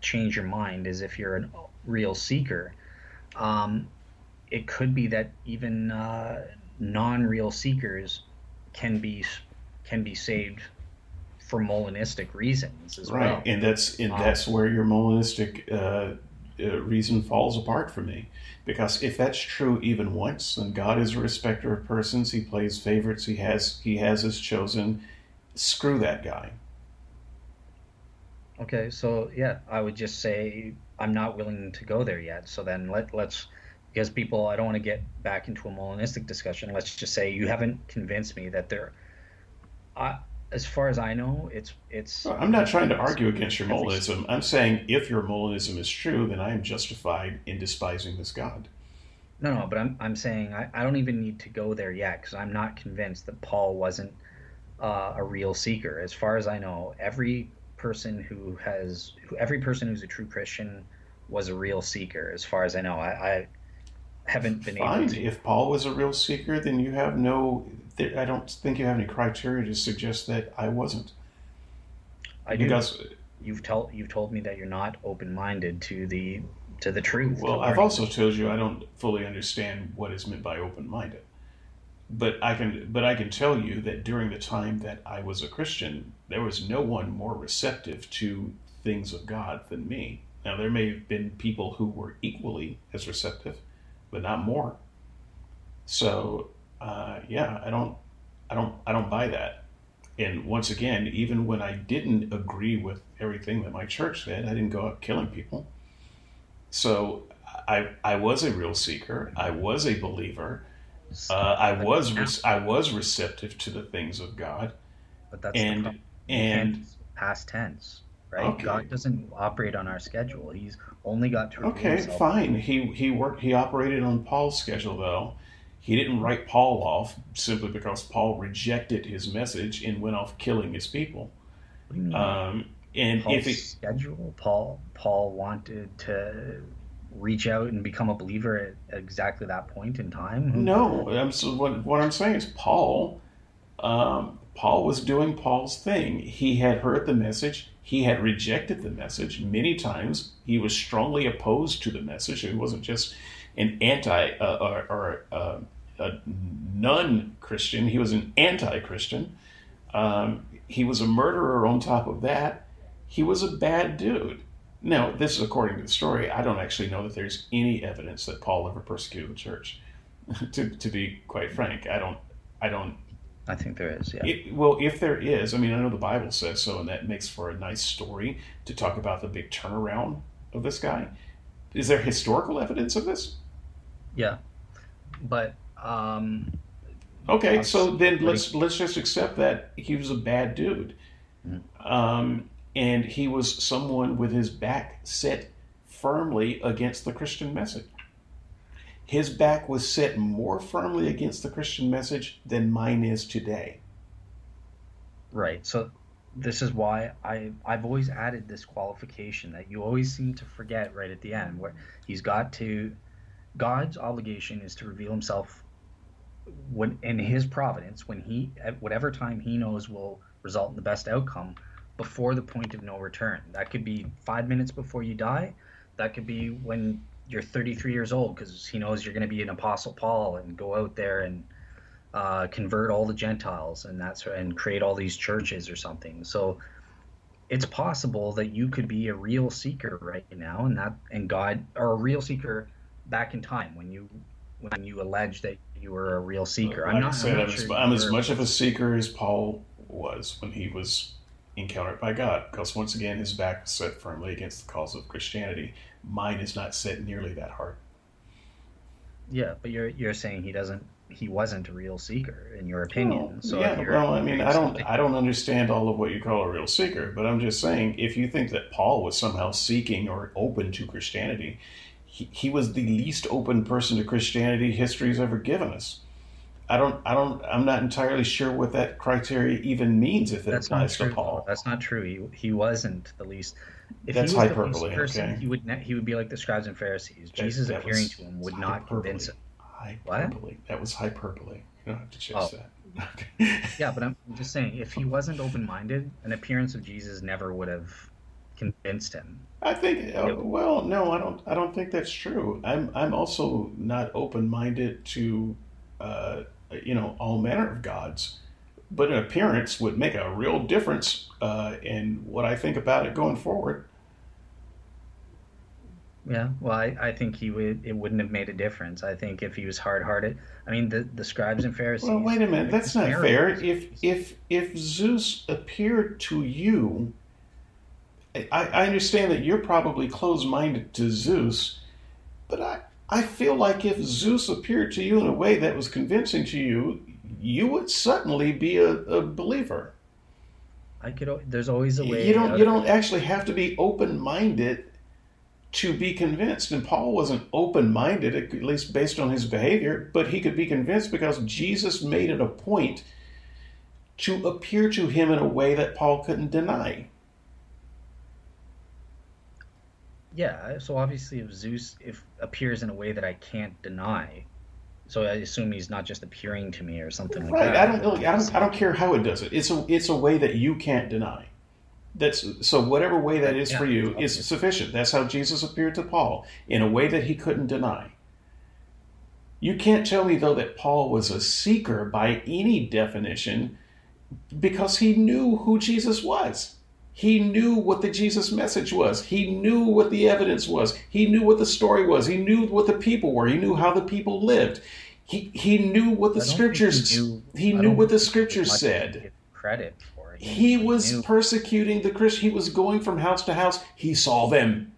change your mind is if you're a real seeker. Um, it could be that even uh, non-real seekers can be can be saved for Molinistic reasons as right. well. Right, and that's and um, that's where your Molinistic uh, uh, reason falls apart for me. Because if that's true even once, then God is a respecter of persons. He plays favorites. He has he has his chosen. Screw that guy. Okay, so yeah, I would just say I'm not willing to go there yet. So then let let's because people I don't want to get back into a Molinistic discussion. Let's just say you haven't convinced me that there. I, as far as I know, it's it's. I'm not trying to argue against your Molinism. I'm saying if your Molinism is true, then I am justified in despising this God. No, no, but I'm I'm saying I, I don't even need to go there yet because I'm not convinced that Paul wasn't uh, a real seeker. As far as I know, every person who has who, every person who's a true Christian was a real seeker. As far as I know, I, I haven't been Fine. able to. If Paul was a real seeker, then you have no. I don't think you have any criteria to suggest that I wasn't. I do. Because you've told you've told me that you're not open minded to the to the truth. Well, I've also told you I don't fully understand what is meant by open minded. But I can but I can tell you that during the time that I was a Christian, there was no one more receptive to things of God than me. Now there may have been people who were equally as receptive, but not more. So uh, yeah, I don't I don't I don't buy that. And once again, even when I didn't agree with everything that my church said, I didn't go out killing people. So I I was a real seeker. I was a believer. Uh, I was I was receptive to the things of God. But that's and and past tense, right? Okay. God doesn't operate on our schedule. He's only got to. Okay, fine. He he worked. He operated on Paul's schedule though. He didn't write Paul off simply because Paul rejected his message and went off killing his people. Um, and Paul's if it, schedule, Paul Paul wanted to reach out and become a believer at exactly that point in time. No, I'm, so what what I'm saying is Paul. Um, Paul was doing Paul's thing. He had heard the message. He had rejected the message many times. He was strongly opposed to the message. It wasn't just an anti uh, or, or uh, a non-Christian. He was an anti-Christian. Um, he was a murderer on top of that. He was a bad dude. Now, this is according to the story. I don't actually know that there's any evidence that Paul ever persecuted the church. to, to be quite frank, I don't. I don't. I think there is. Yeah. It, well, if there is, I mean, I know the Bible says so, and that makes for a nice story to talk about the big turnaround of this guy. Is there historical evidence of this? Yeah, but um, okay, so then let's let's just accept that he was a bad dude, mm-hmm. um, and he was someone with his back set firmly against the Christian message. His back was set more firmly against the Christian message than mine is today. Right. So this is why I I've always added this qualification that you always seem to forget right at the end where he's got to God's obligation is to reveal himself when in his providence when he at whatever time he knows will result in the best outcome before the point of no return that could be five minutes before you die that could be when you're 33 years old because he knows you're going to be an apostle paul and go out there and uh, convert all the gentiles and that's and create all these churches or something so it's possible that you could be a real seeker right now and that and god or a real seeker back in time when you when you allege that you were a real seeker. Like I'm not. Said, I'm, I'm, sure I'm as much of a seeker as Paul was when he was encountered by God, because once again, his back was set firmly against the cause of Christianity. Mine is not set nearly that hard. Yeah, but you're you're saying he doesn't he wasn't a real seeker in your opinion. Well, so yeah, well, I mean, I don't I don't understand all of what you call a real seeker, but I'm just saying if you think that Paul was somehow seeking or open to Christianity, he, he was the least open person to Christianity history's ever given us. I don't, I don't, I'm not entirely sure what that criteria even means if it That's applies to Paul. That's not true. He, he wasn't the least. If That's he was hyperbole. The person, okay. He would, he would be like the scribes and Pharisees. That, Jesus that appearing to him would hyperbole. not convince him. Hyperbole. What? That was hyperbole. You don't have to change oh. that. yeah, but I'm just saying, if he wasn't open-minded, an appearance of Jesus never would have convinced him. I think. Uh, well, no, I don't. I don't think that's true. I'm. I'm also not open-minded to, uh, you know, all manner of gods, but an appearance would make a real difference uh, in what I think about it going forward. Yeah, well, I, I think he would. It wouldn't have made a difference. I think if he was hard-hearted. I mean, the the scribes and Pharisees. Well, wait a minute. That's not fair. If if if Zeus appeared to you I, I understand that you're probably closed minded to Zeus, but I, I feel like if Zeus appeared to you in a way that was convincing to you, you would certainly be a, a believer. I could. There's always a way. You don't. You don't actually have to be open minded to be convinced. And Paul wasn't open minded, at least based on his behavior, but he could be convinced because Jesus made it a point to appear to him in a way that Paul couldn't deny. Yeah, so obviously if Zeus if appears in a way that I can't deny, so I assume he's not just appearing to me or something like that. I don't I don't I don't care how it does it. It's a it's a way that you can't deny. That's so whatever way that is yeah, for you is sufficient. That's how Jesus appeared to Paul in a way that he couldn't deny. You can't tell me though that Paul was a seeker by any definition because he knew who Jesus was. He knew what the Jesus message was. He knew what the evidence was. He knew what the story was. He knew what the people were. He knew how the people lived. He he knew what the scriptures he knew, he knew what the scriptures said. Credit for it. He, he was knew. persecuting the Christians. He was going from house to house. He saw them.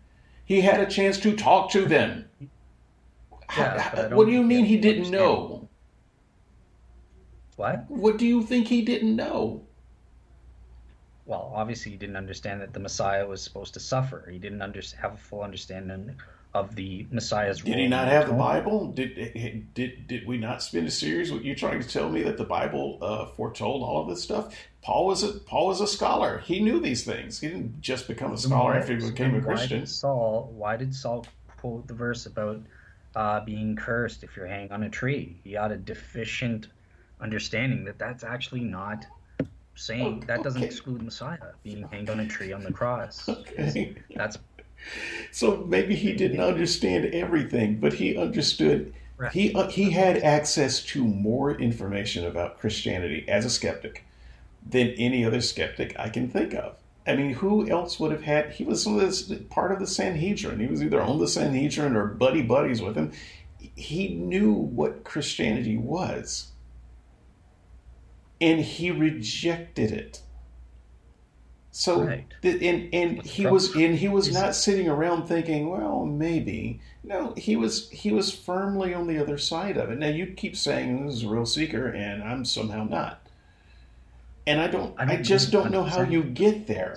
He had a chance to talk to them. Yeah, what do you mean he didn't know? What? What do you think he didn't know? Well, obviously he didn't understand that the Messiah was supposed to suffer. He didn't under, have a full understanding of the Messiah's role. Did he not have the Bible? Did, did did we not spend a series? What you trying to tell me that the Bible uh, foretold all of this stuff? Paul was a Paul was a scholar. He knew these things. He didn't just become a scholar after he became a Christian. Why did Saul? Why did Saul quote the verse about uh, being cursed if you're hanging on a tree? He had a deficient understanding that that's actually not saying that doesn't exclude Messiah being hanged on a tree on the cross. Okay. That's so maybe he didn't understand everything, but he understood. Right. He uh, he had access to more information about Christianity as a skeptic than any other skeptic I can think of. I mean, who else would have had? He was part of the Sanhedrin. He was either on the Sanhedrin or buddy buddies with him. He knew what Christianity was and he rejected it. So right. and and he was and he was not sitting around thinking, well, maybe. No, he was he was firmly on the other side of it. Now you keep saying this is a real seeker, and I'm somehow not. And I don't. I, don't I just don't know how you get there.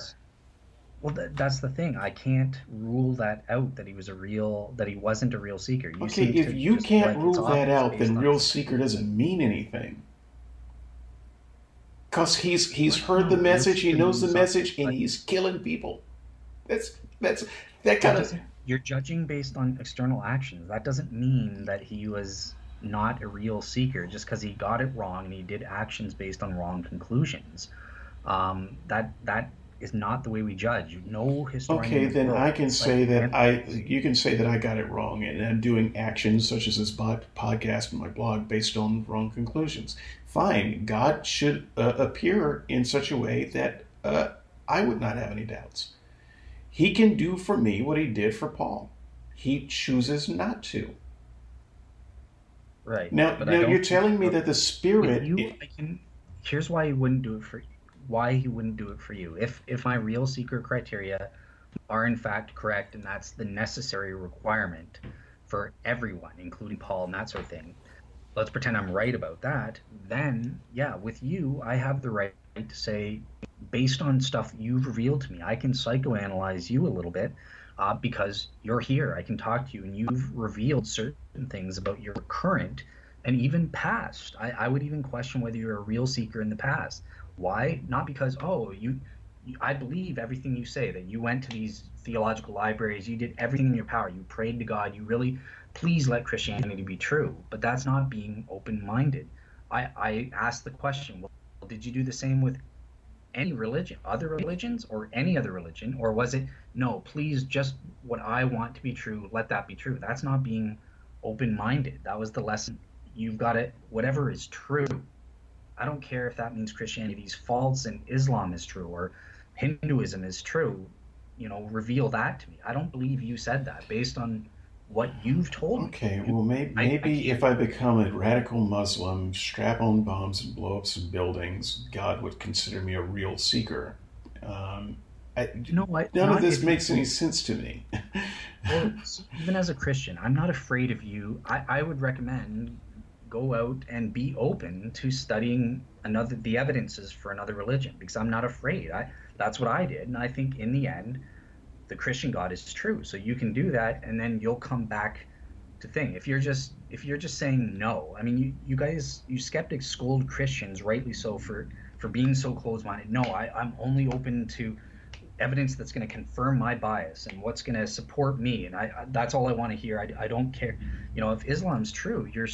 Well, that's the thing. I can't rule that out that he was a real that he wasn't a real seeker. You okay, if you can't rule that out, then real seeker doesn't mean anything because he's he's heard the message, he knows the message, and he's killing people. That's that's that kind of. You're judging based on external actions. That doesn't mean that he was not a real seeker just because he got it wrong and he did actions based on wrong conclusions. Um, that that is not the way we judge. No historian. Okay, then I can say that I. You can say that I got it wrong, and I'm doing actions such as this podcast and my blog based on wrong conclusions. Fine, God should uh, appear in such a way that uh, I would not have any doubts. He can do for me what he did for Paul. He chooses not to. Right. Now, now you're telling me that the Spirit. You, it, can, here's why he wouldn't do it for why he wouldn't do it for you. If if my real seeker criteria are in fact correct and that's the necessary requirement for everyone, including Paul and that sort of thing. Let's pretend I'm right about that. Then, yeah, with you, I have the right to say, based on stuff you've revealed to me, I can psychoanalyze you a little bit uh, because you're here. I can talk to you, and you've revealed certain things about your current and even past. I, I would even question whether you're a real seeker in the past. Why? Not because oh you, you, I believe everything you say that you went to these theological libraries, you did everything in your power, you prayed to God, you really please let Christianity be true. But that's not being open-minded. I I asked the question, well, did you do the same with any religion, other religions, or any other religion, or was it no? Please, just what I want to be true, let that be true. That's not being open-minded. That was the lesson. You've got it. Whatever is true I don't care if that means Christianity is false and Islam is true or Hinduism is true. You know, reveal that to me. I don't believe you said that based on what you've told okay, me. Okay, well, maybe, maybe I, if I become a radical Muslim, strap on bombs and blow up some buildings, God would consider me a real seeker. Um, I, you know what? None of this makes any sense to me. well, even as a Christian, I'm not afraid of you. I, I would recommend go out and be open to studying another the evidences for another religion because I'm not afraid. I that's what I did, and I think in the end, the Christian God is true. So you can do that, and then you'll come back to thing. If you're just if you're just saying no, I mean, you you guys you skeptics scold Christians rightly so for for being so closed minded. No, I, I'm only open to evidence that's going to confirm my bias and what's going to support me, and I, I that's all I want to hear. I, I don't care, you know, if Islam's true, you're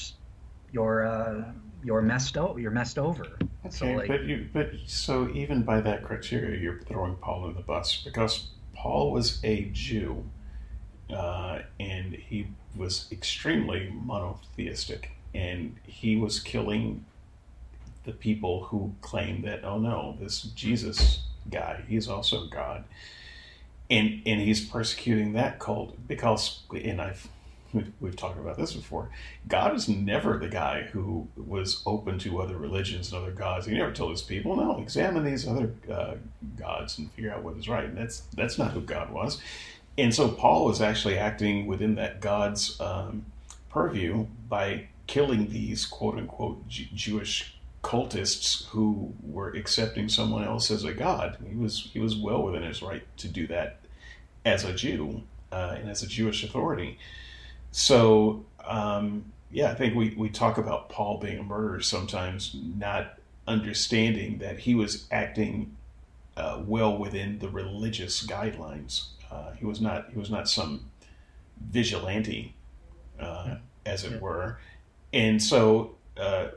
you're uh, you're messed over. You're messed over. Okay, so like, but you but so even by that criteria, you're throwing Paul in the bus because Paul was a Jew, uh, and he was extremely monotheistic, and he was killing the people who claimed that oh no, this Jesus guy, he's also God, and and he's persecuting that cult because, and I've we've talked about this before. God is never the guy who was open to other religions and other gods. He never told his people, "No, examine these other uh, gods and figure out what is right." And that's that's not who God was. And so Paul was actually acting within that God's um, purview by killing these quote unquote Jewish cultists who were accepting someone else as a god. He was he was well within his right to do that as a Jew uh, and as a Jewish authority. So, um, yeah, I think we, we talk about Paul being a murderer sometimes, not understanding that he was acting uh, well within the religious guidelines. Uh, he was not he was not some vigilante, uh, as it were, and so uh,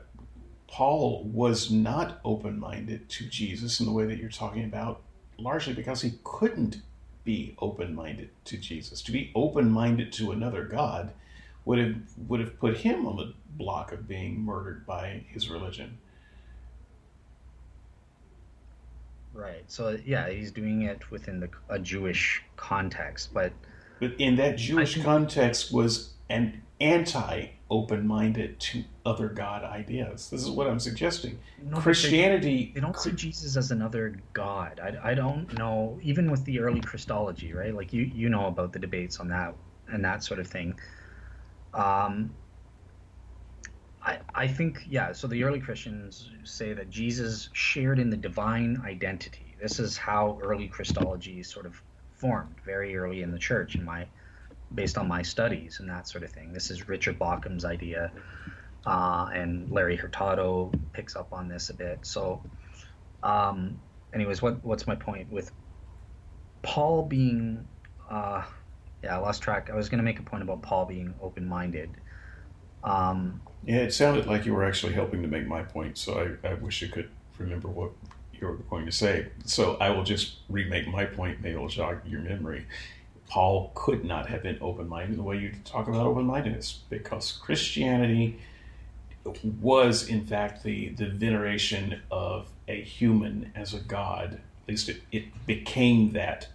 Paul was not open minded to Jesus in the way that you're talking about, largely because he couldn't be open minded to Jesus. To be open minded to another God would have would have put him on the block of being murdered by his religion. Right. So yeah, he's doing it within the, a Jewish context, but but in that Jewish think, context was an anti open minded to other God ideas. This is what I'm suggesting. No, Christianity. They, they don't see Jesus as another God. I, I don't know, even with the early Christology, right? Like you, you know about the debates on that and that sort of thing. Um, I, I think, yeah, so the early Christians say that Jesus shared in the divine identity. This is how early Christology sort of formed very early in the church, in my based on my studies and that sort of thing. This is Richard Bauckham's idea, uh, and Larry Hurtado picks up on this a bit. So, um, anyways, what what's my point with Paul being? Uh, yeah, I lost track. I was going to make a point about Paul being open-minded. Um, yeah, it sounded like you were actually helping to make my point, so I, I wish you could remember what you were going to say. So I will just remake my point. Maybe it'll jog your memory. Paul could not have been open minded the way you talk about open mindedness because Christianity was, in fact, the, the veneration of a human as a god. At least it, it became that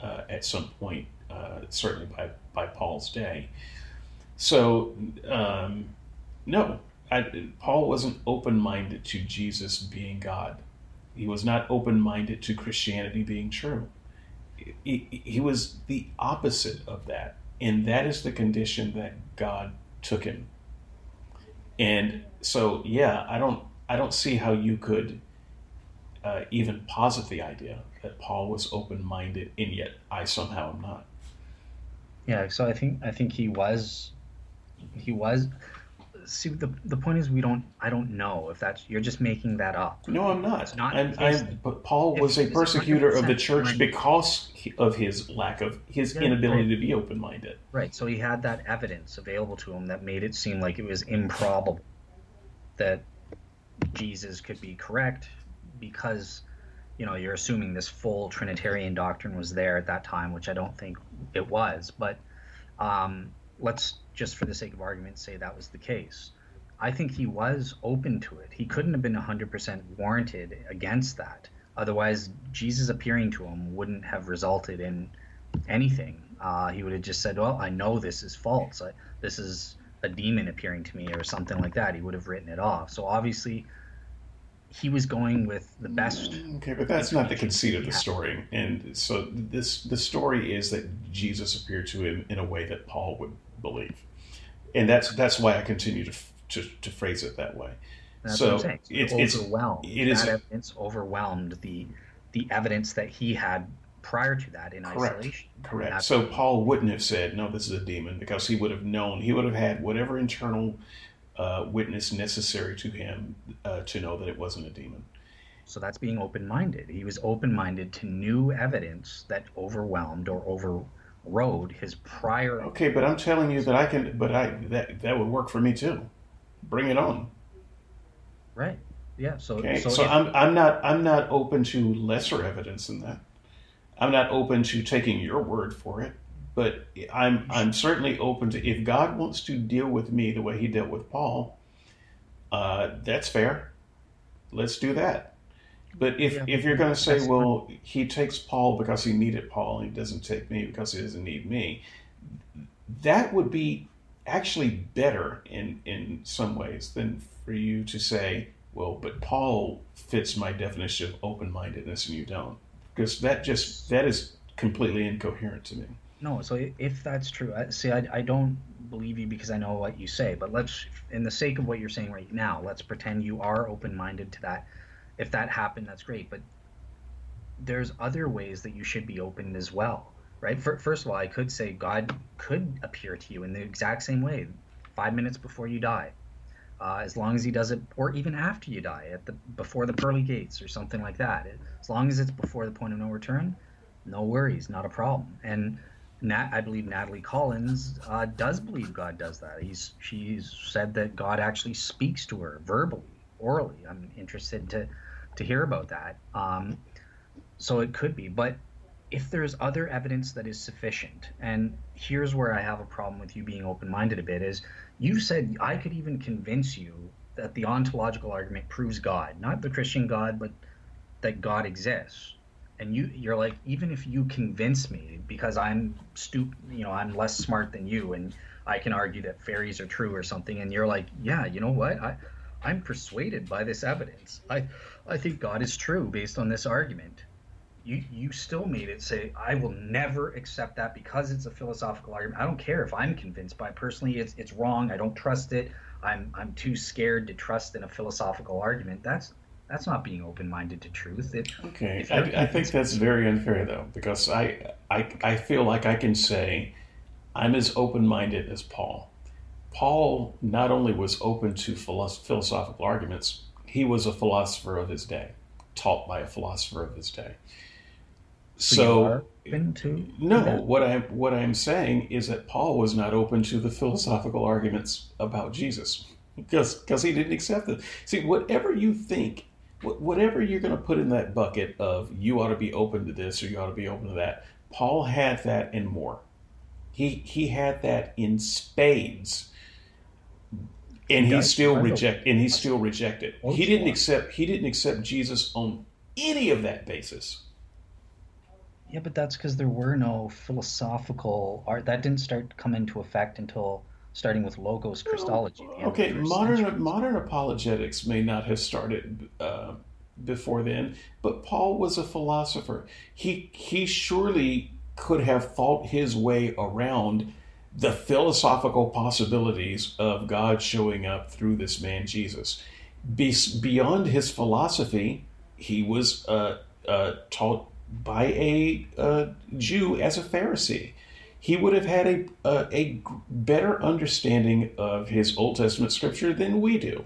uh, at some point, uh, certainly by, by Paul's day. So, um, no, I, Paul wasn't open minded to Jesus being God. He was not open minded to Christianity being true he, he was the opposite of that. And that is the condition that God took him. And so, yeah, I don't, I don't see how you could uh, even posit the idea that Paul was open-minded, and yet I somehow am not. Yeah, so I think I think he was, he was see the the point is we don't I don't know if that's you're just making that up. No, I'm not. It's not. I'm, I'm, but Paul was a persecutor of the church because of his lack of his yeah, inability right. to be open minded. Right. So he had that evidence available to him that made it seem like it was improbable that Jesus could be correct because you know you're assuming this full Trinitarian doctrine was there at that time, which I don't think it was. But um, let's just for the sake of argument, say that was the case. I think he was open to it. He couldn't have been 100% warranted against that. Otherwise, Jesus appearing to him wouldn't have resulted in anything. Uh, he would have just said, Well, I know this is false. I, this is a demon appearing to me, or something like that. He would have written it off. So obviously, he was going with the best. Okay, but that's not the conceit of the story. And so this the story is that Jesus appeared to him in a way that Paul would believe and that's that's why I continue to to, to phrase it that way. That's so it's, it's overwhelmed. It is that evidence overwhelmed the the evidence that he had prior to that in Correct. isolation. Correct. So Paul wouldn't have said, "No, this is a demon," because he would have known. He would have had whatever internal uh, witness necessary to him uh, to know that it wasn't a demon. So that's being open-minded. He was open-minded to new evidence that overwhelmed or overrode his prior. Okay, but I'm telling you that I can. But I that that would work for me too. Bring it on. Right. Yeah. So. Okay. So, So, if- I'm I'm not I'm not open to lesser evidence than that. I'm not open to taking your word for it. But I'm I'm certainly open to if God wants to deal with me the way He dealt with Paul. Uh, that's fair. Let's do that. But if, Yeah, if you're going to say, that's well, he takes Paul because he needed Paul and he doesn't take me because he doesn't need me, that would be actually better in, in some ways than for you to say, well, but Paul fits my definition of open mindedness and you don't. Because that just, that is completely incoherent to me. No, so if that's true, I, see, I, I don't believe you because I know what you say. But let's, in the sake of what you're saying right now, let's pretend you are open-minded to that. If that happened, that's great. But there's other ways that you should be open as well, right? First of all, I could say God could appear to you in the exact same way, five minutes before you die, uh, as long as He does it, or even after you die, at the before the pearly gates or something like that. As long as it's before the point of no return, no worries, not a problem. And Nat, I believe Natalie Collins uh, does believe God does that. He's she's said that God actually speaks to her verbally, orally. I'm interested to to hear about that. Um, so it could be, but if there's other evidence that is sufficient, and here's where I have a problem with you being open-minded a bit, is you said I could even convince you that the ontological argument proves God, not the Christian God, but that God exists. And you you're like even if you convince me because i'm stupid, you know i'm less smart than you and i can argue that fairies are true or something and you're like yeah you know what? I i'm persuaded by this evidence. I i think god is true based on this argument. You you still made it say i will never accept that because it's a philosophical argument. I don't care if i'm convinced by it. personally it's it's wrong. I don't trust it. I'm i'm too scared to trust in a philosophical argument. That's that's not being open-minded to truth. It, Okay, I, I think that's very unfair though, because I, I I feel like I can say I'm as open-minded as Paul. Paul not only was open to philosoph- philosophical arguments, he was a philosopher of his day, taught by a philosopher of his day. So, So are open to no, that? what I'm what I'm saying is that Paul was not open to the philosophical arguments about Jesus because because he didn't accept them. See, whatever you think, whatever you're going to put in that bucket of you ought to be open to this or you ought to be open to that, Paul had that and more. He he had that in spades. And he still reject and he still rejected. He didn't accept he didn't accept Jesus on any of that basis. Yeah, but that's because there were no philosophical art that didn't start to come into effect until starting with logos Christology. at the end of Okay, modern century. modern apologetics may not have started uh, before then, but Paul was a philosopher. He he surely could have thought his way around the philosophical possibilities of God showing up through this man Jesus. Be, beyond his philosophy, he was uh, uh, taught by a uh, Jew as a Pharisee he would have had a, a, a better understanding of his Old Testament scripture than we do.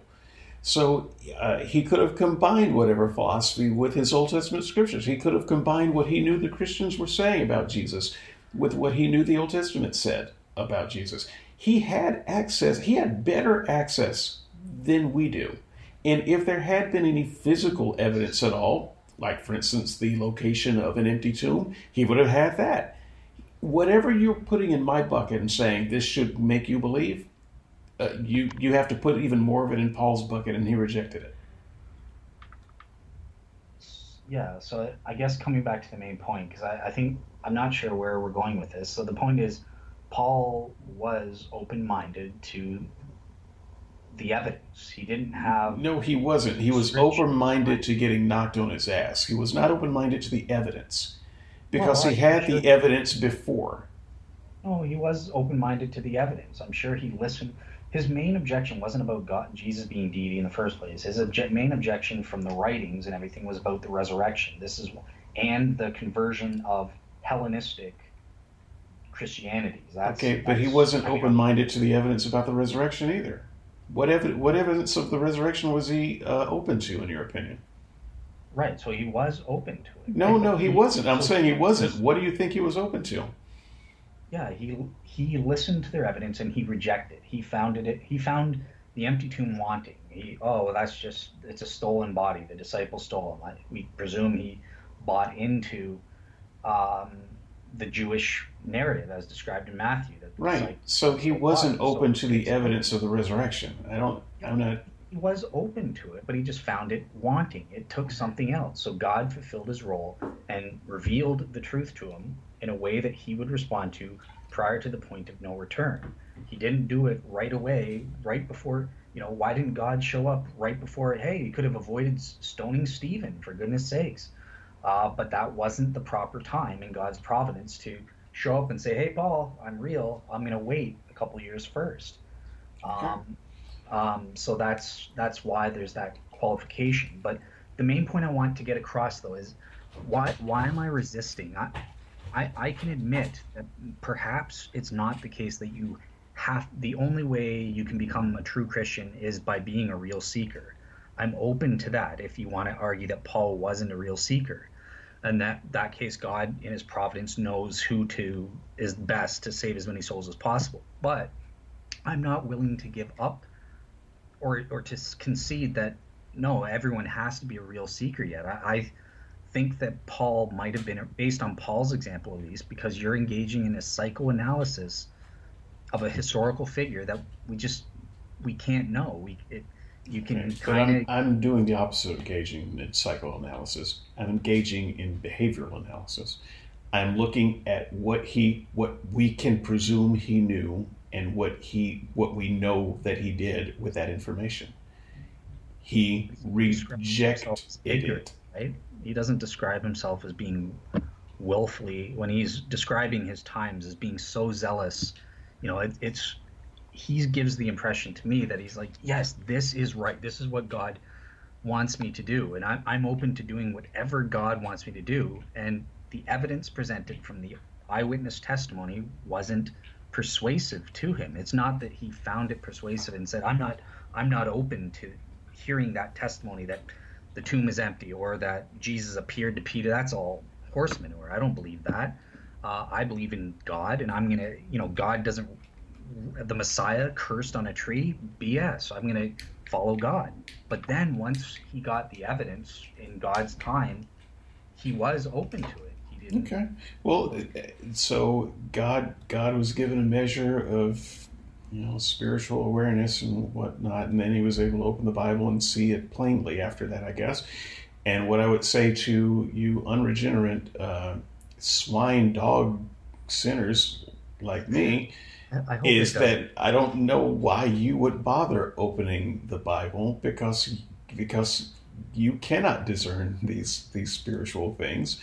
So uh, he could have combined whatever philosophy with his Old Testament scriptures. He could have combined what he knew the Christians were saying about Jesus with what he knew the Old Testament said about Jesus. He had access, he had better access than we do. And if there had been any physical evidence at all, like for instance the location of an empty tomb, he would have had that whatever you're putting in my bucket and saying this should make you believe, uh, you you have to put even more of it in Paul's bucket, and he rejected it. Yeah, so I guess coming back to the main point, because I, I think I'm not sure where we're going with this. So the point is, Paul was open minded to the evidence. He didn't have. No, he wasn't. He was Scripture. open-minded to getting knocked on his ass. He was not open-minded to the evidence because Well, he had sure- the evidence before. No, he was open minded to the evidence. I'm sure he listened. His main objection wasn't about God, Jesus being deity in the first place. His obje- main objection from the writings and everything was about the resurrection. This is and the conversion of Hellenistic Christianity. That's, okay, but he wasn't open minded to the evidence about the resurrection either. What, ev- what evidence of the resurrection was he uh, open to, in your opinion? Right, so he was open to it. No, no, he wasn't. I'm saying he wasn't. What do you think he was open to? Yeah, he he listened to their evidence and he rejected. He found it. He found the empty tomb wanting. He oh, that's just it's a stolen body. The disciples stole him. We presume he bought into um, the Jewish narrative as described in Matthew. right. So he wasn't open so to the evidence of the resurrection. I don't. I'm not he was open to it, but he just found it wanting. It took something else. So God fulfilled his role and revealed the truth to him in a way that he would respond to prior to the point of no return. He didn't do it right away, right before, you know, why didn't God show up right before? Hey, he could have avoided stoning Stephen, for goodness sakes. Uh, but that wasn't the proper time in God's providence to show up and say, hey, Paul, I'm real. I'm going to wait a couple years first. Um, um, so that's that's why there's that qualification. But the main point I want to get across though is why why am I resisting? I, I, I can admit that perhaps it's not the case that you have the only way you can become a true Christian is by being a real seeker. I'm open to that if you want to argue that Paul wasn't a real seeker. And that that case God in his providence knows who to is best to save as many souls as possible. But I'm not willing to give up or or to concede that no, everyone has to be a real seeker yet. I, I think that Paul might have been based on Paul's example at least because you're engaging in a psychoanalysis of a historical figure that we just we can't know. We it, you can kind of. I'm, I'm doing the opposite of engaging in psychoanalysis. I'm engaging in behavioral analysis. I'm looking at what he what we can presume he knew and what he what we know that he did with that information. He rejected it. Right? He doesn't describe himself as being willfully when he's describing his times as being so zealous. You know, it, it's he gives the impression to me that he's like, yes, this is right. This is what God wants me to do, and I'm, I'm open to doing whatever God wants me to do. And the evidence presented from the eyewitness testimony wasn't persuasive to him. It's not that he found it persuasive and said, "I'm not, I'm not open to hearing that testimony that the tomb is empty or that Jesus appeared to Peter." That's all horse manure. I don't believe that. Uh, I believe in God, and I'm gonna, you know, God doesn't, the Messiah cursed on a tree. BS. I'm gonna follow God. But then once he got the evidence in God's time, he was open to it. He didn't. Okay. Well, so God God was given a measure of you know spiritual awareness and whatnot, and then he was able to open the Bible and see it plainly after that, I guess. And what I would say to you unregenerate uh, swine dog sinners like me is that I don't know why you would bother opening the Bible because because you cannot discern these these spiritual things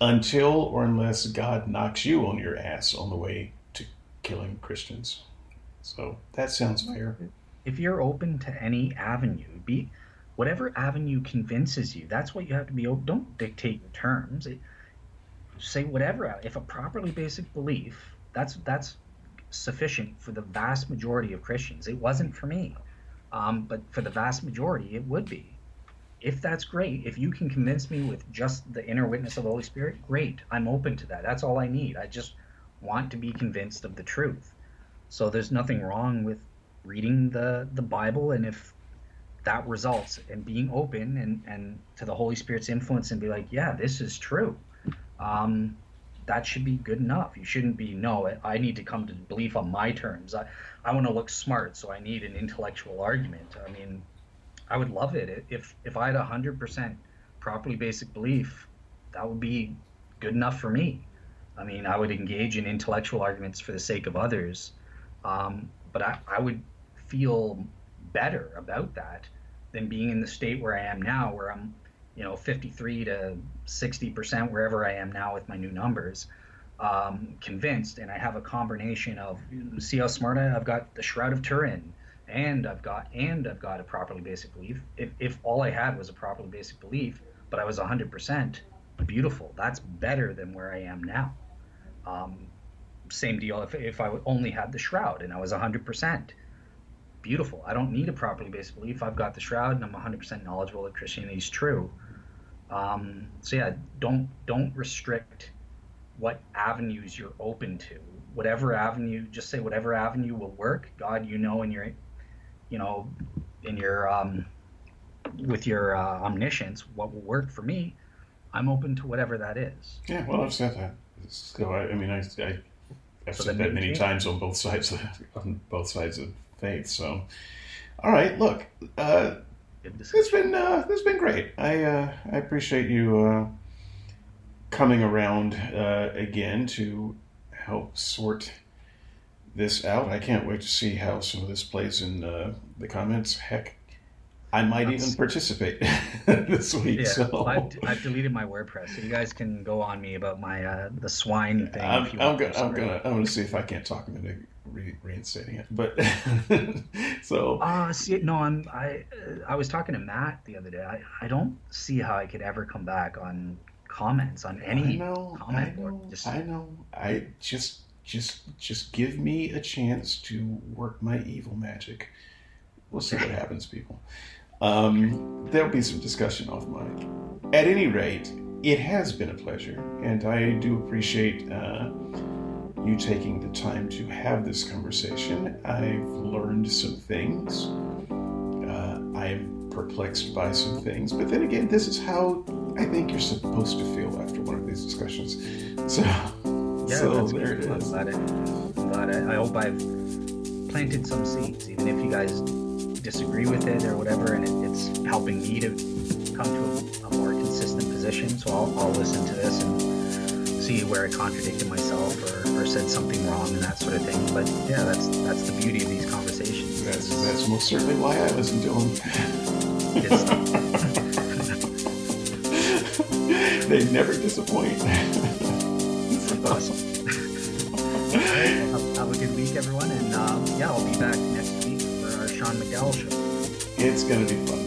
until or unless God knocks you on your ass on the way to killing Christians. So that sounds fair. If you're open to any avenue, be whatever avenue convinces you. That's what you have to be open. Don't dictate your terms. Say whatever. If a properly basic belief, that's that's sufficient for the vast majority of Christians. It wasn't for me, um, but for the vast majority, it would be if that's great, if you can convince me with just the inner witness of the Holy Spirit, great. I'm open to that. That's all I need. I just want to be convinced of the truth. So there's nothing wrong with reading the the Bible and if that results in being open and and to the Holy Spirit's influence and be like, yeah, this is true. Um, that should be good enough. You shouldn't be no. I need to come to belief on my terms. I I want to look smart, so I need an intellectual argument. I mean, I would love it if if I had a hundred percent properly basic belief. That would be good enough for me. I mean, I would engage in intellectual arguments for the sake of others, um, but I, I would feel better about that than being in the state where I am now, where I'm, you know, 53 to 60 percent wherever I am now with my new numbers. Um, convinced, and I have a combination of see how smart I have got the Shroud of Turin, and I've got and I've got a properly basic belief. If if all I had was a properly basic belief, but I was 100%, beautiful. That's better than where I am now. Um, same deal if, if I only had the shroud and I was 100%. Beautiful. I don't need a properly based belief. I've got the shroud and I'm 100% knowledgeable that Christianity is true. Um, so yeah, don't don't restrict what avenues you're open to. Whatever avenue, just say whatever avenue will work. God, you know, in your, you know, in your um, with your uh, omniscience, what will work for me. I'm open to whatever that is. Yeah, well, I've said that. So I, I mean, I, I have so said that many times on both sides of, on both sides of faith. So, all right, look, uh, it's been uh, it's been great. I uh, I appreciate you uh, coming around uh, again to help sort this out. I can't wait to see how some of this plays in uh, the comments. Heck, I might even participate this week. Yeah, so. well, I've, I've, deleted my WordPress, so you guys can go on me about my uh, the swine thing. I'm, I'm gonna, I'm gonna, I'm gonna see if I can't talk him into re- reinstating it. But so, uh, see, no, I'm, I, I was talking to Matt the other day. I, I don't see how I could ever come back on comments on any I know, comment I know, Just, I know. I just, just, just give me a chance to work my evil magic. We'll see what happens, people. Um, there'll be some discussion off mic. At any rate, it has been a pleasure, and I do appreciate uh, you taking the time to have this conversation. I've learned some things. Uh, I'm perplexed by some things, but then again, this is how I think you're supposed to feel after one of these discussions. So, yeah, so there it is. I'm glad, it, I'm glad I, I hope I've planted some seeds, even if you guys disagree with it or whatever, and it, it's helping me to come to a, a, more consistent position. So I'll, I'll listen to this and see where I contradicted myself or, or said something wrong and that sort of thing. But yeah, that's that's the beauty of these conversations. That's that's most certainly why I listen to them. they never disappoint. awesome. have, have, a good week, everyone, and um, yeah, I'll be back next week. For our Sean McDowell show. It's going to be fun.